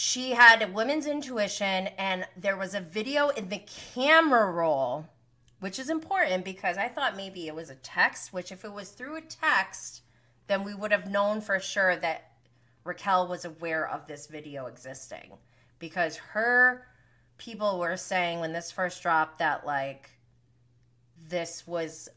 she had women's intuition, and there was a video in the camera roll, which is important because I thought maybe it was a text, which, if it was through a text, then we would have known for sure that Raquel was aware of this video existing. Because her people were saying when this first dropped that, like, this was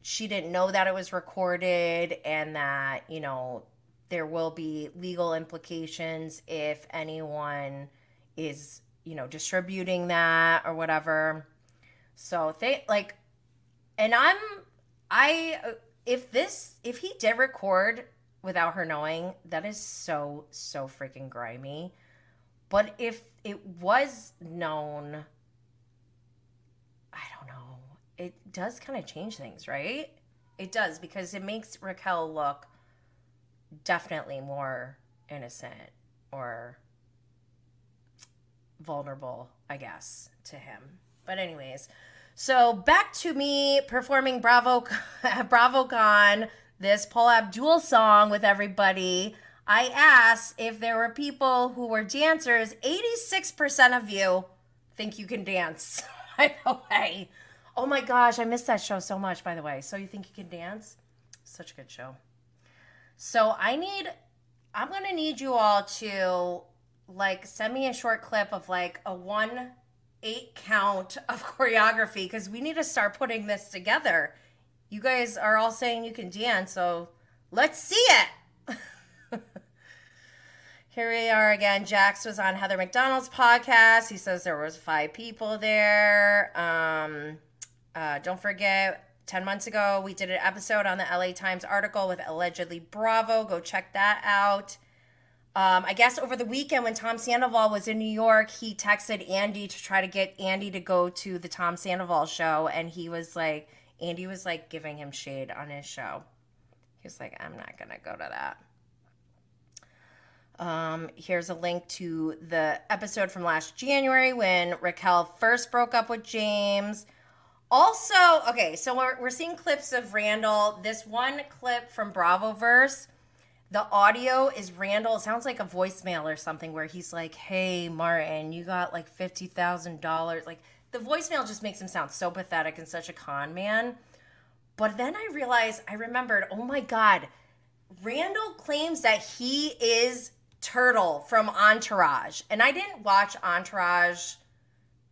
she didn't know that it was recorded and that you know there will be legal implications if anyone is you know distributing that or whatever so they like and i'm i if this if he did record without her knowing that is so so freaking grimy but if it was known I don't know. it does kind of change things, right? It does because it makes Raquel look definitely more innocent or vulnerable, I guess, to him. But anyways, so back to me performing Bravo BravoCon this Paula Abdul song with everybody, I asked if there were people who were dancers. 86% of you think you can dance. By the way. Oh my gosh, I missed that show so much, by the way. So you think you can dance? Such a good show. So I need, I'm going to need you all to like send me a short clip of like a one eight count of choreography because we need to start putting this together. You guys are all saying you can dance, so let's see it. Here we are again. Jax was on Heather McDonald's podcast. He says there was five people there. Um, uh, don't forget, 10 months ago, we did an episode on the LA Times article with allegedly Bravo. Go check that out. Um, I guess over the weekend when Tom Sandoval was in New York, he texted Andy to try to get Andy to go to the Tom Sandoval show. And he was like, Andy was like giving him shade on his show. He was like, I'm not going to go to that. Um, here's a link to the episode from last January when Raquel first broke up with James. Also, okay, so we're, we're seeing clips of Randall. This one clip from Bravoverse, the audio is Randall. It sounds like a voicemail or something where he's like, Hey, Martin, you got like $50,000. Like, the voicemail just makes him sound so pathetic and such a con man. But then I realized, I remembered, oh my God, Randall claims that he is Turtle from Entourage. And I didn't watch Entourage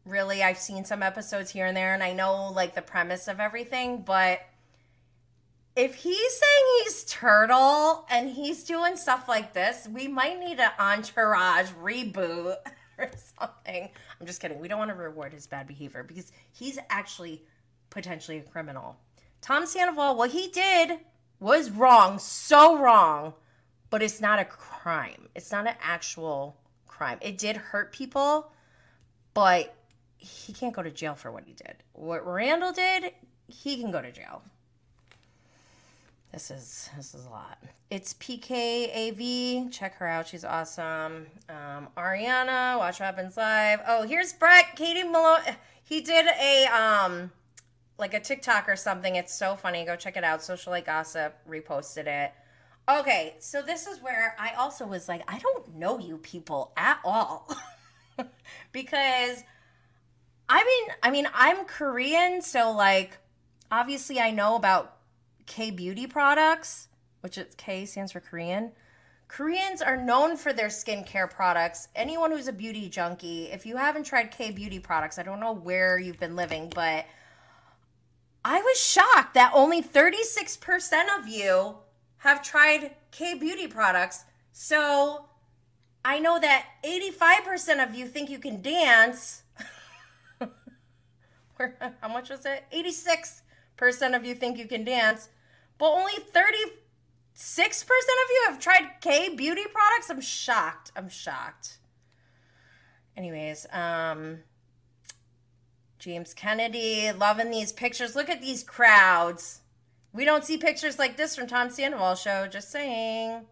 really. I've seen some episodes here and there, and I know like the premise of everything, but if he's saying he's turtle and he's doing stuff like this, we might need an entourage reboot or something. I'm just kidding. We don't want to reward his bad behavior because he's actually potentially a criminal. Tom Sandoval, what he did was wrong, so wrong, but it's not a crime. It's not an actual crime. It did hurt people, but he can't go to jail for what he did. What Randall did, he can go to jail. This is this is a lot. It's PKAV. Check her out. She's awesome. Um, Ariana, watch what happens live. Oh, here's Brett. Katie Maloney. He did a um like a TikTok or something. It's so funny. Go check it out. Socialite Gossip reposted it. Okay, so this is where I also was like, I don't know you people at all. because I mean, I mean, I'm Korean, so like obviously I know about K beauty products, which is K stands for Korean. Koreans are known for their skincare products. Anyone who's a beauty junkie, if you haven't tried K beauty products, I don't know where you've been living, but I was shocked that only 36% of you have tried K beauty products. So I know that 85% of you think you can dance how much was it? 86% of you think you can dance, but only 36% of you have tried K beauty products. I'm shocked. I'm shocked. Anyways, um, James Kennedy, loving these pictures. Look at these crowds. We don't see pictures like this from Tom Sandoval show, just saying.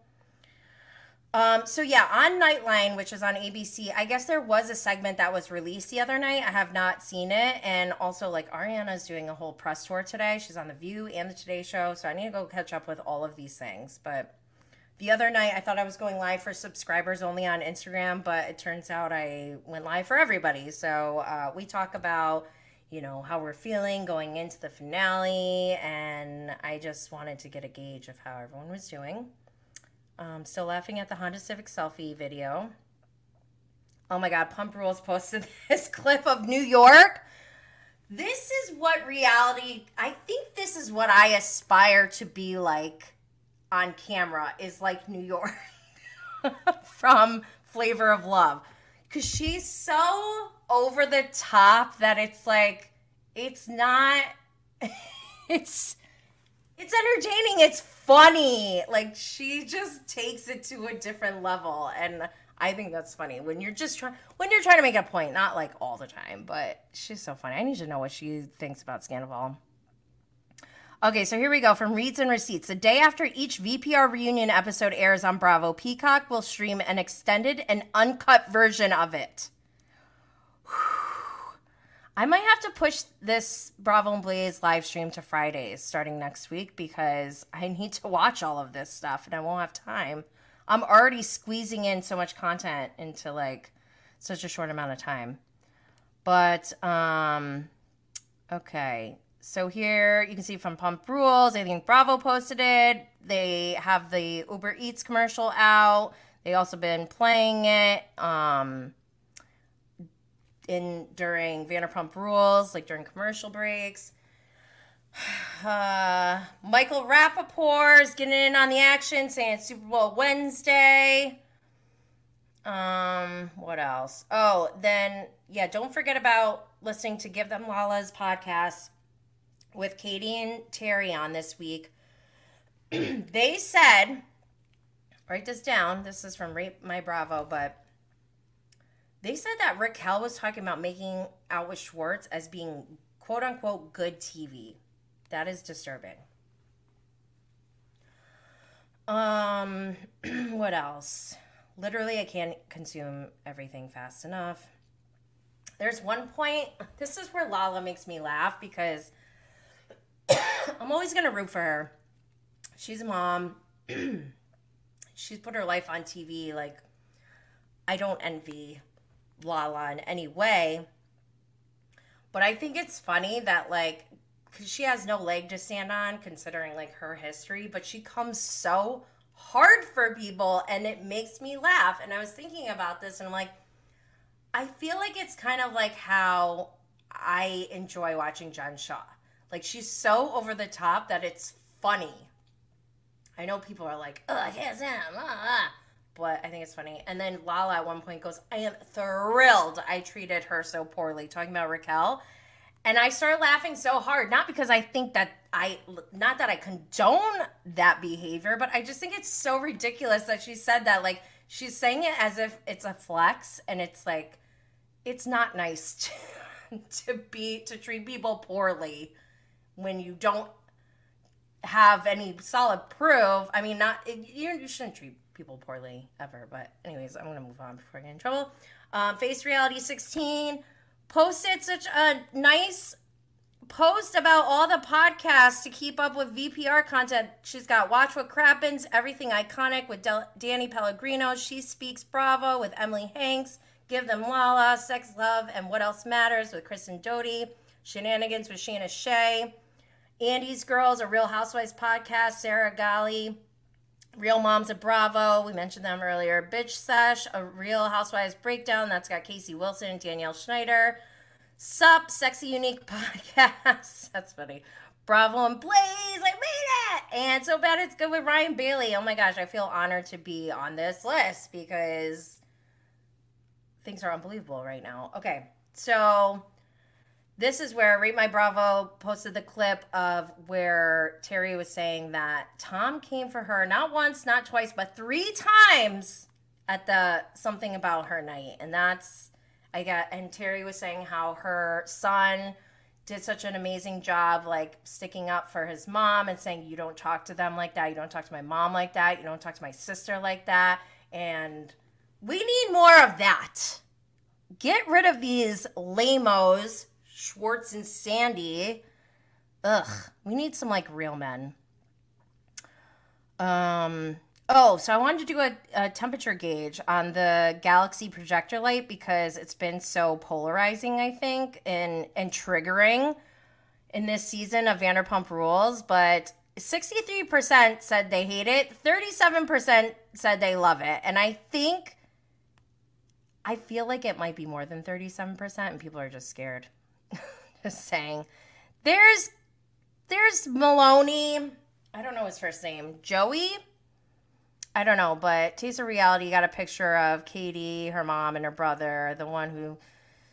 Um, so yeah, on Nightline, which is on ABC, I guess there was a segment that was released the other night. I have not seen it, and also like Ariana's doing a whole press tour today. She's on the View and the Today Show, so I need to go catch up with all of these things. But the other night, I thought I was going live for subscribers only on Instagram, but it turns out I went live for everybody. So uh, we talk about you know how we're feeling going into the finale, and I just wanted to get a gauge of how everyone was doing. Um, still laughing at the Honda Civic selfie video. Oh my God, Pump Rules posted this clip of New York. This is what reality, I think this is what I aspire to be like on camera, is like New York from Flavor of Love. Because she's so over the top that it's like, it's not, it's, it's entertaining. It's funny. Like she just takes it to a different level and I think that's funny when you're just trying when you're trying to make a point, not like all the time, but she's so funny. I need to know what she thinks about Scandoval. Okay, so here we go from Reads and Receipts. The day after each VPR reunion episode airs on Bravo, Peacock will stream an extended and uncut version of it. I might have to push this Bravo and Blaze live stream to Fridays starting next week because I need to watch all of this stuff and I won't have time. I'm already squeezing in so much content into like such a short amount of time. But um okay. So here you can see from Pump Rules, I think Bravo posted it. They have the Uber Eats commercial out. They also been playing it. Um in during Vanderpump Rules, like during commercial breaks. Uh, Michael Rapaport is getting in on the action, saying it's Super Bowl Wednesday. Um, what else? Oh, then yeah, don't forget about listening to Give Them Lala's podcast with Katie and Terry on this week. they said, write this down. This is from Rate My Bravo, but they said that Raquel was talking about making out with Schwartz as being quote unquote good TV. That is disturbing. Um, what else? Literally, I can't consume everything fast enough. There's one point, this is where Lala makes me laugh because I'm always going to root for her. She's a mom. She's put her life on TV. Like, I don't envy Lala in any way. But I think it's funny that like because she has no leg to stand on considering like her history, but she comes so hard for people and it makes me laugh. And I was thinking about this and I'm like, I feel like it's kind of like how I enjoy watching Jen Shaw. Like she's so over the top that it's funny. I know people are like, oh, I can't stand him. Ah, ah but I think it's funny. And then Lala at one point goes, I am thrilled I treated her so poorly, talking about Raquel. And I started laughing so hard, not because I think that I, not that I condone that behavior, but I just think it's so ridiculous that she said that. Like, she's saying it as if it's a flex, and it's like, it's not nice to, to be, to treat people poorly when you don't have any solid proof. I mean, not, you, you shouldn't treat people poorly ever. But anyways, I'm gonna move on before I get in trouble. Um, Face Reality 16 posted such a nice post about all the podcasts to keep up with VPR content. She's got Watch What Crappens, Everything Iconic with Del- Danny Pellegrino, She Speaks Bravo with Emily Hanks, Give Them Lala, Sex, Love, and What Else Matters with Kristen Doute, Scheananigans with Scheana Shay, Andy's Girls, a Real Housewives podcast, Sarah Gali, Real Moms of Bravo, we mentioned them earlier. Bitch Sesh, a Real Housewives breakdown. That's got Casey Wilson and Danielle Schneider. Sup, Sexy Unique podcast. That's funny. Bravo and Blaze, I made it! And so bad it's good with Ryan Bailey. Oh my gosh, I feel honored to be on this list because things are unbelievable right now. Okay, so this is where Rate My Bravo posted the clip of where Terry was saying that Tom came for her not once, not twice, but three times at the something about her night. And that's I got and Terry was saying how her son did such an amazing job like sticking up for his mom and saying you don't talk to them like that, you don't talk to my mom like that, you don't talk to my sister like that. And we need more of that. Get rid of these lamos Schwartz and Sandy. Ugh, we need some like real men. Um. Oh, so I wanted to do a, a, temperature gauge on the Galaxy projector light because it's been so polarizing, I think, and and triggering in this season of Vanderpump Rules. But 63% said they hate it, 37% said they love it. And I think, I feel like it might be more than 37%, and people are just scared. Just saying. There's there's Maloney. I don't know his first name. Joey? I don't know, but Taste of Reality got a picture of Katie, her mom, and her brother, the one who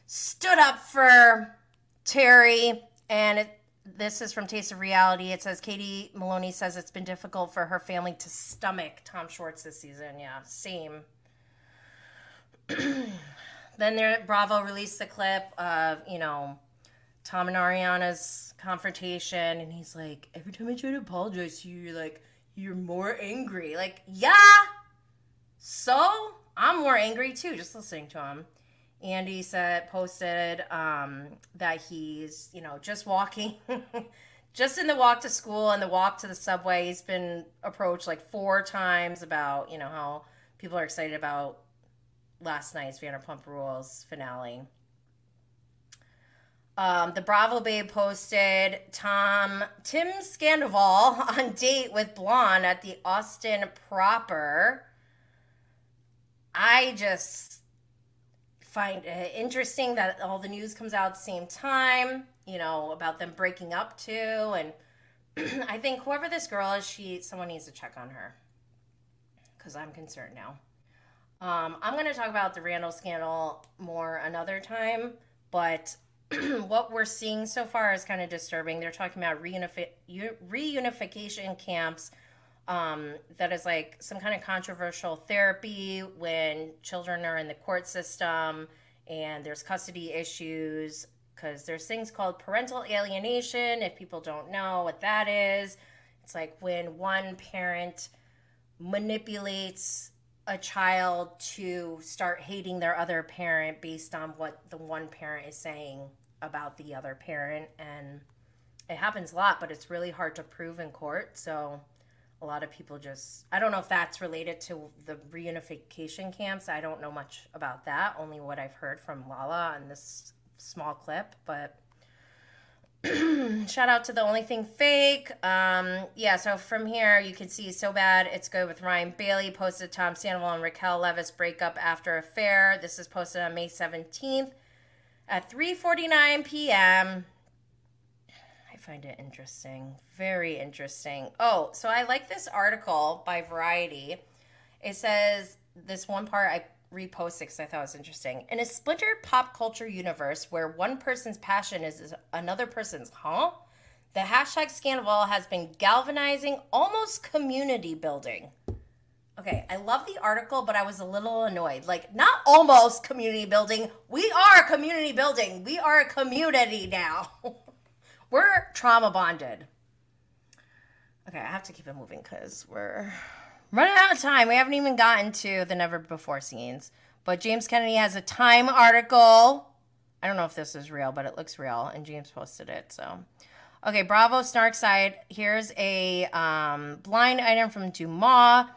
stood up for Terry. And it, this is from Taste of Reality. It says Katie Maloney says it's been difficult for her family to stomach Tom Schwartz this season. Yeah, same. then there, Bravo released the clip of you know Tom and Ariana's confrontation, and he's like, every time I try to apologize to you, you're like, you're more angry. Like, yeah. So I'm more angry too, just listening to him. Andy said posted um, that he's you know just walking, just in the walk to school and the walk to the subway. He's been approached like four times about you know how people are excited about last night's Vanderpump Rules finale. Um, the Bravo Babe posted Tom Tim Scandoval on date with Blonde at the Austin proper. I just find it interesting that all the news comes out at the same time, you know, about them breaking up too. And I think whoever this girl is, she someone needs to check on her because I'm concerned now. Um, I'm going to talk about the Randall scandal more another time, but what we're seeing so far is kind of disturbing. They're talking about reunifi- reunification camps. Um, that is like some kind of controversial therapy when children are in the court system and there's custody issues because there's things called parental alienation. If people don't know what that is, it's like when one parent manipulates a child to start hating their other parent based on what the one parent is saying about the other parent. And it happens a lot but it's really hard to prove in court. So a lot of people just i don't know if that's related to the reunification camps. I don't know much about that only what i've heard from lala in this small clip but shout out to the only thing fake um yeah so from here you can see so bad it's good with ryan bailey posted tom sandoval and raquel leviss breakup after affair this is posted on may 17th at 3:49 p.m. I find it interesting, very interesting. Oh, so I like this article by Variety. It says this one part I reposted because I thought it was interesting. In a splintered pop culture universe where one person's passion is another person's huh, the hashtag Scandoval has been galvanizing, almost community building. Okay, I love the article, but I was a little annoyed. Like, not almost community building. We are community building. We are a community now. we're trauma bonded. Okay, I have to keep it moving because we're running out of time. We haven't even gotten to the never before scenes. But James Kennedy has a Time article. I don't know if this is real, but it looks real, and James posted it. So, okay, Bravo Snark side. Here's a um, blind item from DeuxMoi.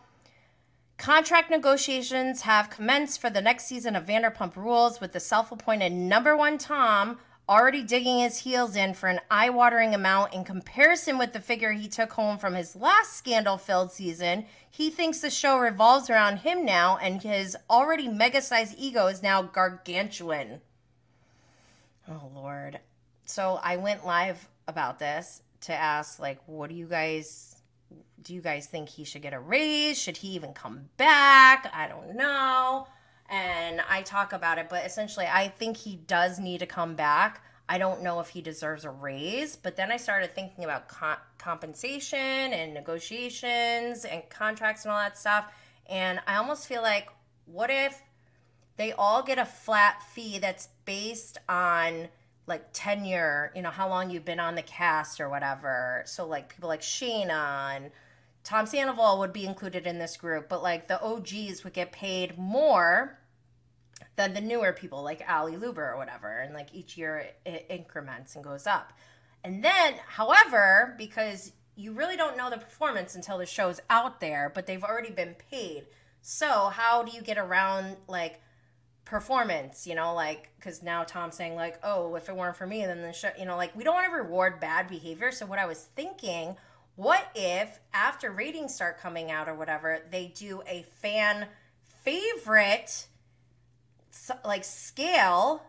Contract negotiations have commenced for the next season of Vanderpump Rules, with the self appointed number one Tom already digging his heels in for an eye watering amount in comparison with the figure he took home from his last scandal filled season. He thinks the show revolves around him now, and his already mega sized ego is now gargantuan. Oh, Lord. So I went live about this to ask, like, what do you guys do you guys think he should get a raise? Should he even come back? I don't know. And I talk about it, but essentially, I think he does need to come back. I don't know if he deserves a raise, but then I started thinking about co- compensation and negotiations and contracts and all that stuff. And I almost feel like, what if they all get a flat fee that's based on like tenure, you know, how long you've been on the cast or whatever. So like people like and Tom Sandoval would be included in this group, but like the OGs would get paid more than the newer people like Ally Lewber or whatever. And like each year it increments and goes up. And then, however, because you really don't know the performance until the show's out there, but they've already been paid. So how do you get around like performance, you know, like because now Tom's saying like, oh, if it weren't for me, then the show, you know, like we don't want to reward bad behavior. So what I was thinking, what if after ratings start coming out or whatever, they do a fan favorite like scale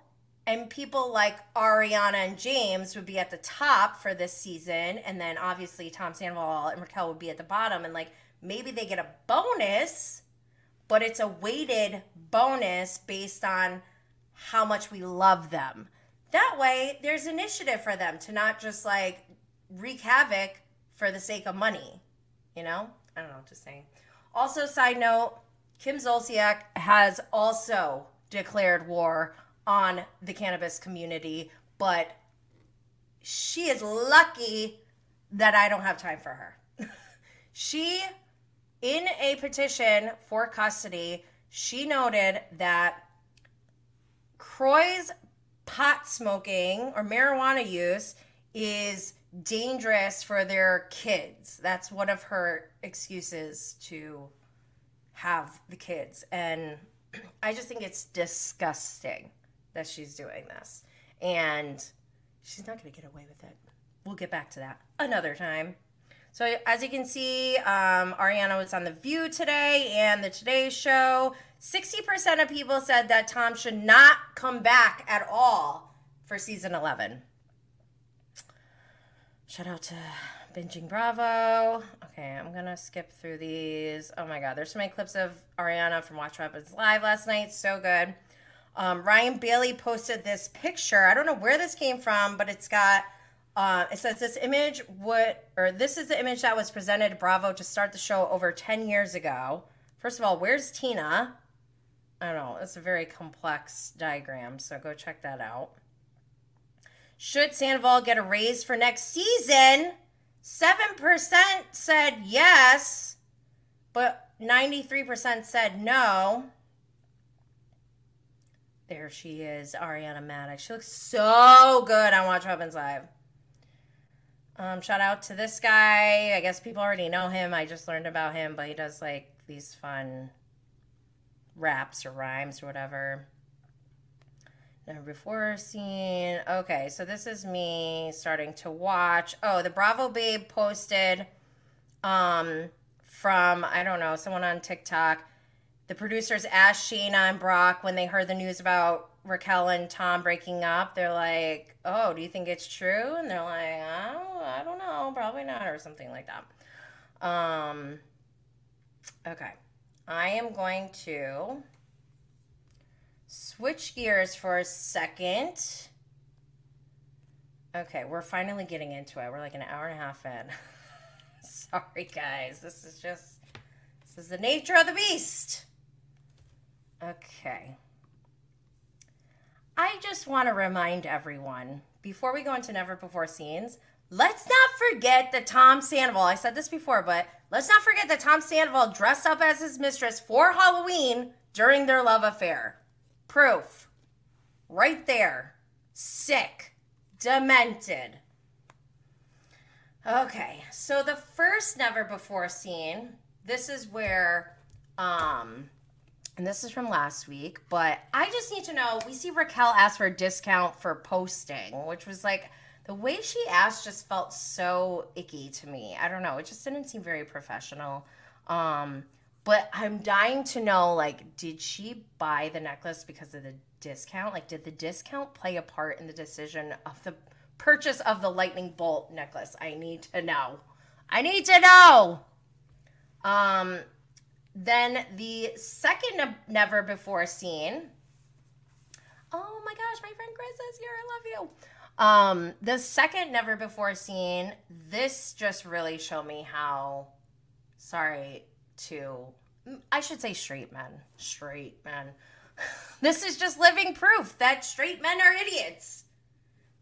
and people like Ariana and James would be at the top for this season, and then obviously Tom Sandoval and Raquel would be at the bottom, and like maybe they get a bonus but it's a weighted bonus based on how much we love them. That way, there's initiative for them to not just like wreak havoc for the sake of money. You know? I don't know, just saying. Also, side note, Kim Zolciak has also declared war on the cannabis community, but she is lucky that I don't have time for her. she in a petition for custody, she noted that Kroy's pot smoking or marijuana use is dangerous for their kids. That's one of her excuses to have the kids. And I just think it's disgusting that she's doing this. And she's not going to get away with it. We'll get back to that another time. So, as you can see, um, Ariana was on The View today and The Today Show. 60% of people said that Tom should not come back at all for season 11. Shout out to Binging Bravo. Okay, I'm gonna skip through these. Oh my god, there's so many clips of Ariana from Watch Happens Live last night. So good. Um, Ryan Bailey posted this picture. I don't know where this came from, but it's got uh, it says this image would or this is the image that was presented Bravo to start the show over 10 years ago. First of all, where's Tina? I don't know. It's a very complex diagram, so go check that out. Should Sandoval get a raise for next season? 7% said yes, but 93% said no. There she is, Ariana Madix. She looks so good on Watch Happens Live. Um, shout out to this guy. I guess people already know him. I just learned about him, but he does like these fun raps or rhymes or whatever. Never before seen. Okay, so this is me starting to watch. Oh, the Bravo Babe posted um from I don't know, someone on TikTok the producers asked Scheana and Brock when they heard the news about Raquel and Tom breaking up. They're like, "Oh, do you think it's true?" And they're like, "Oh, I don't know, probably not," or something like that. Um, okay, I am going to switch gears for a second. Okay, we're finally getting into it. We're like an hour and a half in. Sorry, guys. This is just this is the nature of the beast. Okay. I just want to remind everyone before we go into Never Before Scenes, let's not forget that Tom Sandoval, I said this before, but let's not forget that Tom Sandoval dressed up as his mistress for Halloween during their love affair. Proof. Right there. Sick. Demented. Okay, so the first Never Before seen, this is where um and this is from last week, but I just need to know we see Raquel ask for a discount for posting, which was like the way she asked just felt so icky to me. I don't know, it just didn't seem very professional. Um, but I'm dying to know like did she buy the necklace because of the discount? Like did the discount play a part in the decision of the purchase of the lightning bolt necklace? I need to know. I need to know. Um then the second never before seen. Oh my gosh, my friend Chris is here. I love you. Um, the second never before seen, this just really showed me how sorry to I should say straight men. Straight men. this is just living proof that straight men are idiots.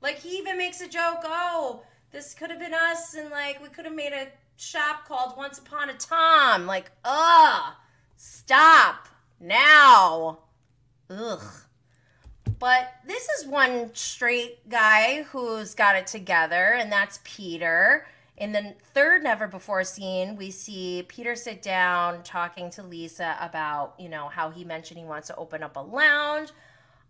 Like he even makes a joke, oh, this could have been us and like we could have made a shop called Once Upon a Tom. Like, ugh, stop now. Ugh. But this is one straight guy who's got it together, and that's Peter. In the third Never Before scene, we see Peter sit down talking to Lisa about, you know, how he mentioned he wants to open up a lounge.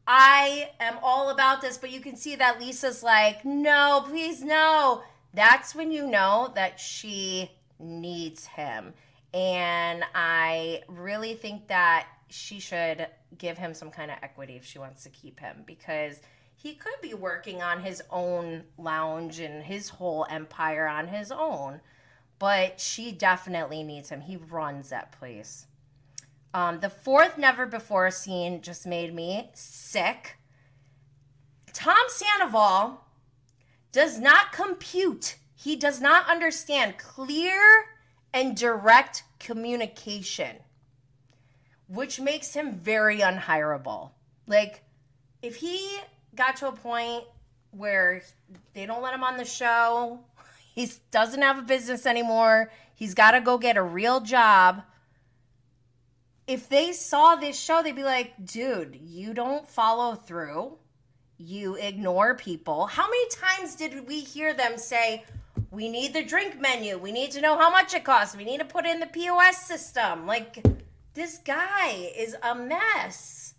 I am all about this, but you can see that Lisa's like, no, please, no that's when you know that she needs him. And I really think that she should give him some kind of equity if she wants to keep him because he could be working on his own lounge and his whole empire on his own. But she definitely needs him. He runs that place. Um, the fourth never before scene just made me sick. Tom Sandoval does not compute. He does not understand clear and direct communication, which makes him very unhireable. Like, if he got to a point where they don't let him on the show, he doesn't have a business anymore, he's got to go get a real job. if they saw this show, they'd be like, dude, you don't follow through. You ignore people. How many times did we hear them say, we need the drink menu. We need to know how much it costs. We need to put in the POS system. Like, this guy is a mess.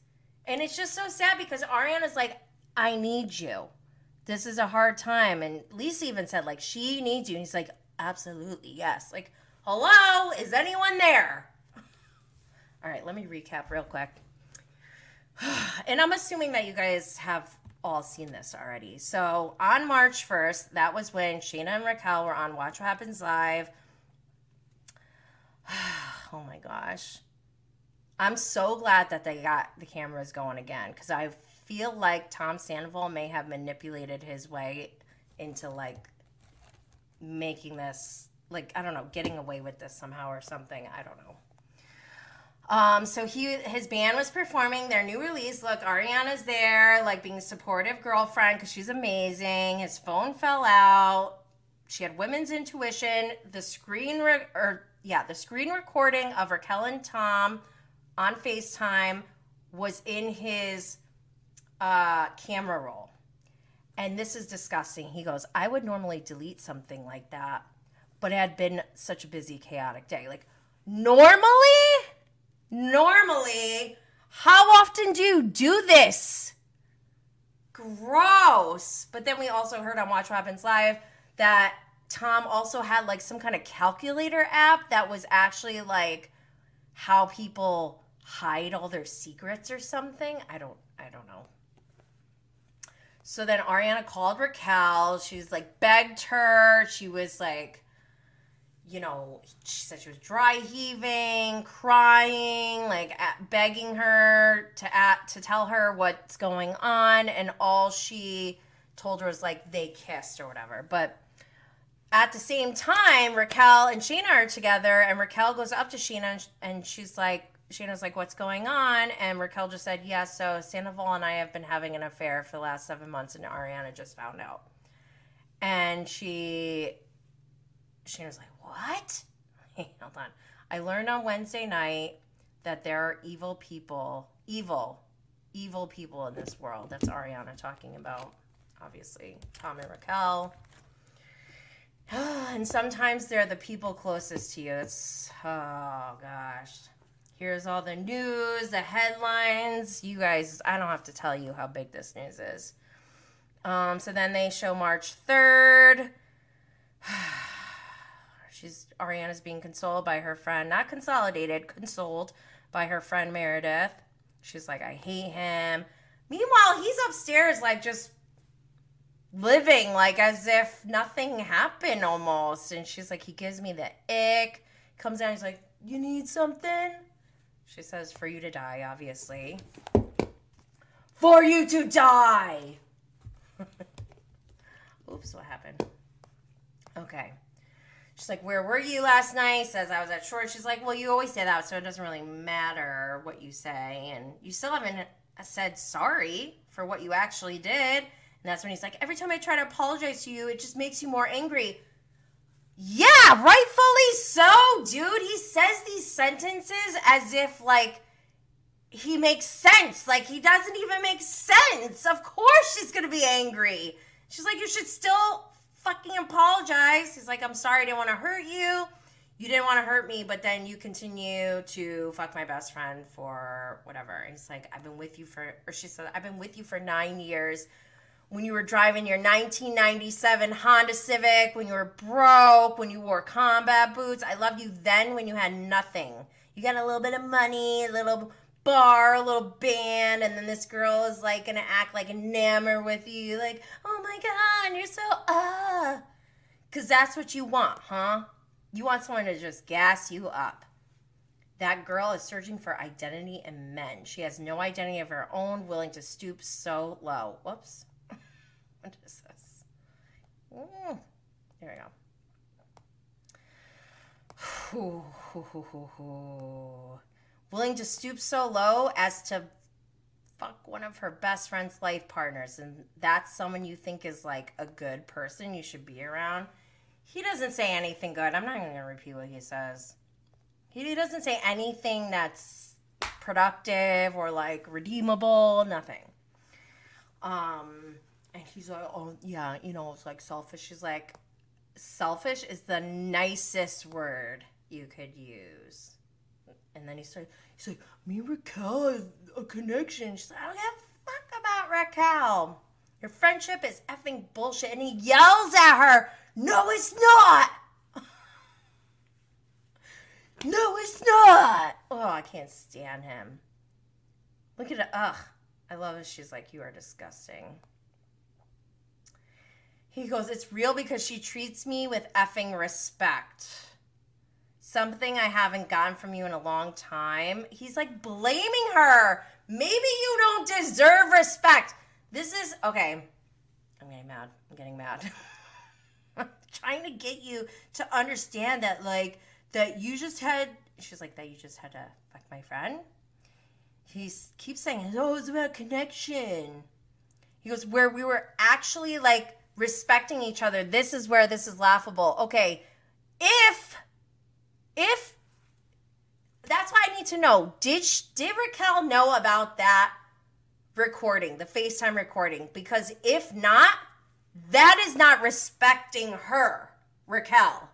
And it's just so sad because Ariana's like, I need you. This is a hard time. And Lisa even said, like, she needs you. And he's like, absolutely, yes. Like, hello, is anyone there? All right, let me recap real quick. and I'm assuming that you guys have all seen this already. So on March 1st, that was when Scheana and Raquel were on Watch What Happens Live. oh my gosh. I'm so glad that they got the cameras going again because I feel like Tom Sandoval may have manipulated his way into like making this, like, I don't know, getting away with this somehow or something. I don't know. Um, so he his band was performing their new release. Look, Ariana's there, like being supportive girlfriend because she's amazing. His phone fell out. She had women's intuition. The screen re- or yeah, the screen recording of Raquel and Tom on FaceTime was in his uh, camera roll. And this is disgusting. He goes, I would normally delete something like that, but it had been such a busy, chaotic day. Like, normally? normally, how often do you do this? Gross. But then we also heard on Watch What Happens Live that Tom also had like some kind of calculator app that was actually like how people hide all their secrets or something. I don't I don't know. So then Ariana called Raquel. She's like begged her. She was like you know, she said she was dry heaving, crying, like begging her to at, to tell her what's going on, and all she told her was like they kissed or whatever. But at the same time, Raquel and Scheana are together, and Raquel goes up to Scheana and she's like, Scheana's like, "What's going on?" And Raquel just said, "Yes, yeah, so Sandoval and I have been having an affair for the last seven months, and Ariana just found out." And she, Scheana's like, what? hold on. I learned on Wednesday night that there are evil people, evil, evil people in this world. That's Ariana talking about, obviously, Tom and Raquel. and sometimes they're the people closest to you. It's, oh gosh. Here's all the news, the headlines. You guys, I don't have to tell you how big this news is. Um, so then they show March 3rd. She's Ariana's being consoled by her friend, not consolidated, consoled by her friend Meredith. She's like, I hate him. Meanwhile, he's upstairs, like just living like as if nothing happened almost. And she's like, he gives me the ick. Comes down, he's like, You need something? She says, For you to die, obviously. For you to die! Oops, what happened? Okay. She's like, Where were you last night? Says I was at short. She's like, Well, you always say that, so it doesn't really matter what you say. And you still haven't said sorry for what you actually did. And that's when he's like, Every time I try to apologize to you, it just makes you more angry. Yeah, rightfully so, dude. He says these sentences as if, like, he makes sense. Like, he doesn't even make sense. Of course she's going to be angry. She's like, You should still fucking apologize. He's like, I'm sorry, I didn't want to hurt you. You didn't want to hurt me, but then you continue to fuck my best friend for whatever. He's like, I've been with you for, or she said, I've been with you for nine years. When you were driving your 1997 Honda Civic, when you were broke, when you wore combat boots. I loved you then when you had nothing. You got a little bit of money, a little bar, a little band, and then this girl is like gonna act like enamored with you, like, oh my god, you're so uh Cause that's what you want, huh? You want someone to just gas you up. That girl is searching for identity in men. She has no identity of her own, willing to stoop so low. Whoops. What is this? Mm. There we go Ooh, willing to stoop so low as to fuck one of her best friend's life partners and that's someone you think is like a good person you should be around he doesn't say anything good i'm not even to repeat what he says he doesn't say anything that's productive or like redeemable, nothing. Um, and he's like, oh yeah, you know, it's like selfish. She's like, selfish is the nicest word you could use. And then he started, he's like, me and Raquel have a connection. She's like, I don't give a fuck about Raquel. Your friendship is effing bullshit. And he yells at her, no, it's not. no, it's not. Oh, I can't stand him. Look at it. Ugh. I love it. She's like, you are disgusting. He goes, It's real because she treats me with effing respect. Something I haven't gotten from you in a long time. He's like blaming her. Maybe you don't deserve respect. This is okay. I'm getting mad. I'm getting mad. I'm trying to get you to understand that, like, that you just had. She's like, that you just had to fuck my friend. He keeps saying, oh, it's about connection. He goes, where we were actually like respecting each other. This is where this is laughable. Okay, if if that's why I need to know did did Raquel know about that recording, the FaceTime recording? Because if not, that is not respecting her, Raquel.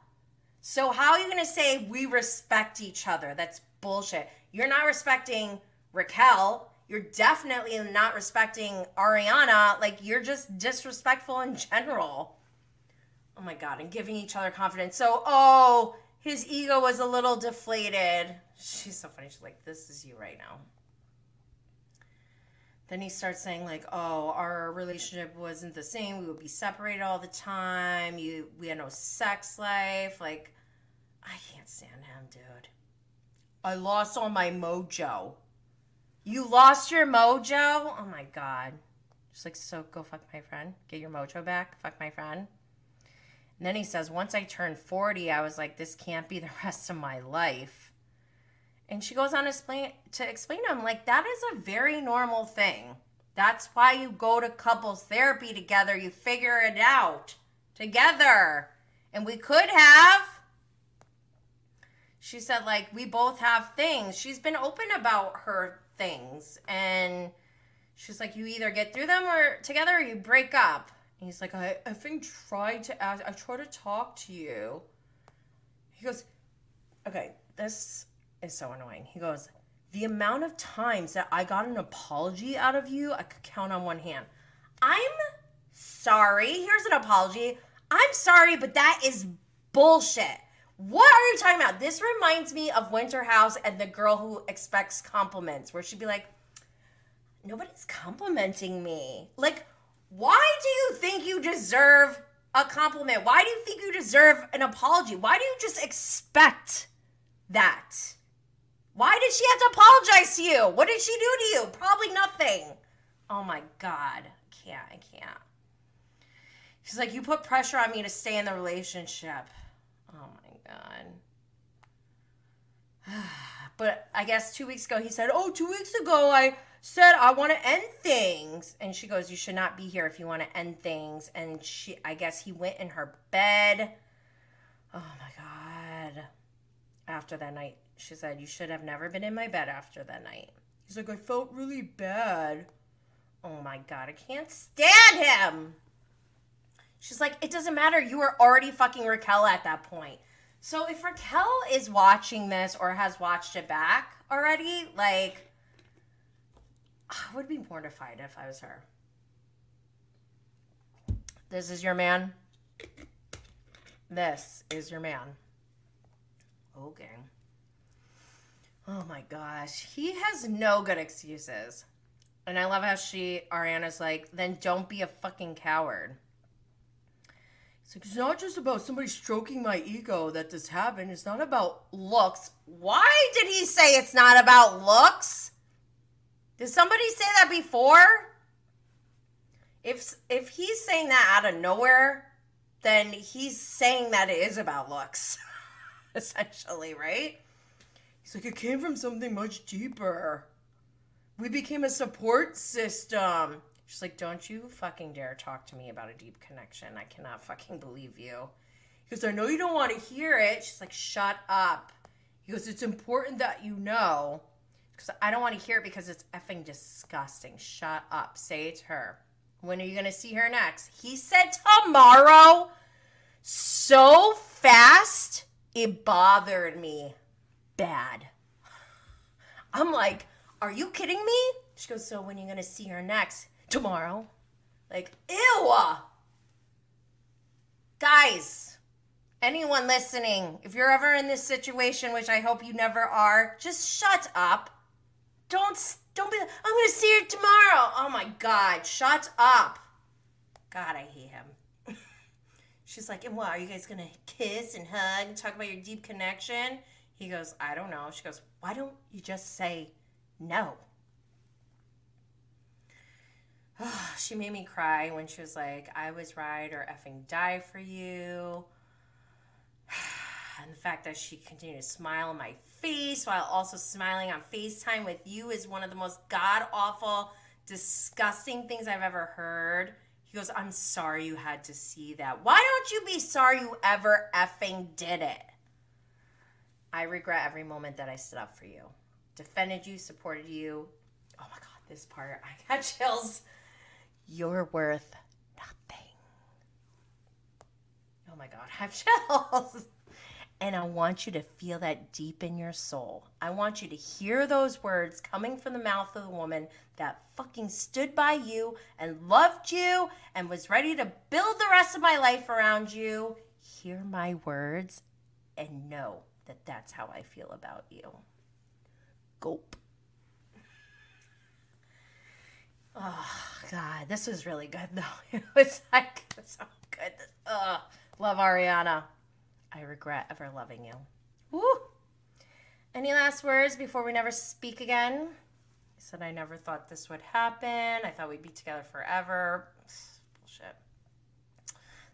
So how are you going to say we respect each other? That's bullshit. You're not respecting Raquel you're definitely not respecting Ariana. Like you're just disrespectful in general. Oh my god, and giving each other confidence. So, oh, his ego was a little deflated. She's so funny. She's like, "This is you right now." Then he starts saying like, "Oh, our relationship wasn't the same. We would be separated all the time. You, we had no sex life. Like, I can't stand him, dude. I lost all my mojo." You lost your mojo? Oh my god. Just like, so go fuck my friend. Get your mojo back. Fuck my friend. And then he says, once I turned 40, I was like, this can't be the rest of my life. And she goes on to explain, to explain to him, like, that is a very normal thing. That's why you go to couples therapy together. You figure it out together. And we could have. She said, like, we both have things. She's been open about her things. And she's like, you either get through them or together or you break up. And he's like, I, think tried to ask, I tried to talk to you. He goes, okay, this is so annoying. He goes, the amount of times that I got an apology out of you, I could count on one hand. I'm sorry. Here's an apology. I'm sorry, but that is bullshit. What are you talking about? This reminds me of Winter House and the girl who expects compliments, where she'd be like, Nobody's complimenting me. Like, why do you think you deserve a compliment? Why do you think you deserve an apology? Why do you just expect that? Why did she have to apologize to you? What did she do to you? Probably nothing. Oh my God. I can't. I can't. She's like, You put pressure on me to stay in the relationship. God. but I guess two weeks ago he said, Oh, two weeks ago I said I want to end things. And she goes, You should not be here if you want to end things. And she, I guess he went in her bed. Oh my God. After that night, she said, You should have never been in my bed after that night. He's like, I felt really bad. Oh my God, I can't stand him. She's like, It doesn't matter. You were already fucking Raquel at that point. So if Raquel is watching this or has watched it back already, like, I would be mortified if I was her. This is your man. This is your man. Oh, okay. Oh my gosh. He has no good excuses. And I love how she, Ariana's like, then don't be a fucking coward. It's it's not just about somebody stroking my ego that this happened. It's not about looks. Why did he say it's not about looks? Did somebody say that before? If if he's saying that out of nowhere, then he's saying that it is about looks, essentially, right? He's like, it came from something much deeper. We became a support system. She's like, Don't you fucking dare talk to me about a deep connection. I cannot fucking believe you. He goes, I know you don't want to hear it. She's like, Shut up. He goes, It's important that you know. Because I don't want to hear it because it's effing disgusting. Shut up. Say it to her. When are you going to see her next? He said tomorrow. So fast, it bothered me bad. I'm like, are you kidding me? She goes, so when are you going to see her next? Tomorrow. Like, ew. Guys, anyone listening, if you're ever in this situation, which I hope you never are, just shut up. Don't don't be. I'm gonna see her tomorrow. Oh my god, shut up. God, I hate him. She's like, and what? Are you guys gonna kiss and hug and talk about your deep connection? He goes, I don't know. She goes, why don't you just say no? she made me cry when she was like, I was right or effing die for you. And the fact that she continued to smile in my face while also smiling on FaceTime with you is one of the most god awful, disgusting things I've ever heard. He goes, I'm sorry you had to see that. Why don't you be sorry you ever effing did it? I regret every moment that I stood up for you, defended you, supported you. Oh my God, this part, I got chills. You're worth nothing. Oh my God, I have chills. And I want you to feel that deep in your soul. I want you to hear those words coming from the mouth of the woman that fucking stood by you and loved you and was ready to build the rest of my life around you. Hear my words and know that that's how I feel about you. Gulp. Oh God, this was really good though. It was like so good. Ugh. Love Ariana. I regret ever loving you. Woo! Any last words before we never speak again? He said I never thought this would happen. I thought we'd be together forever. Bullshit.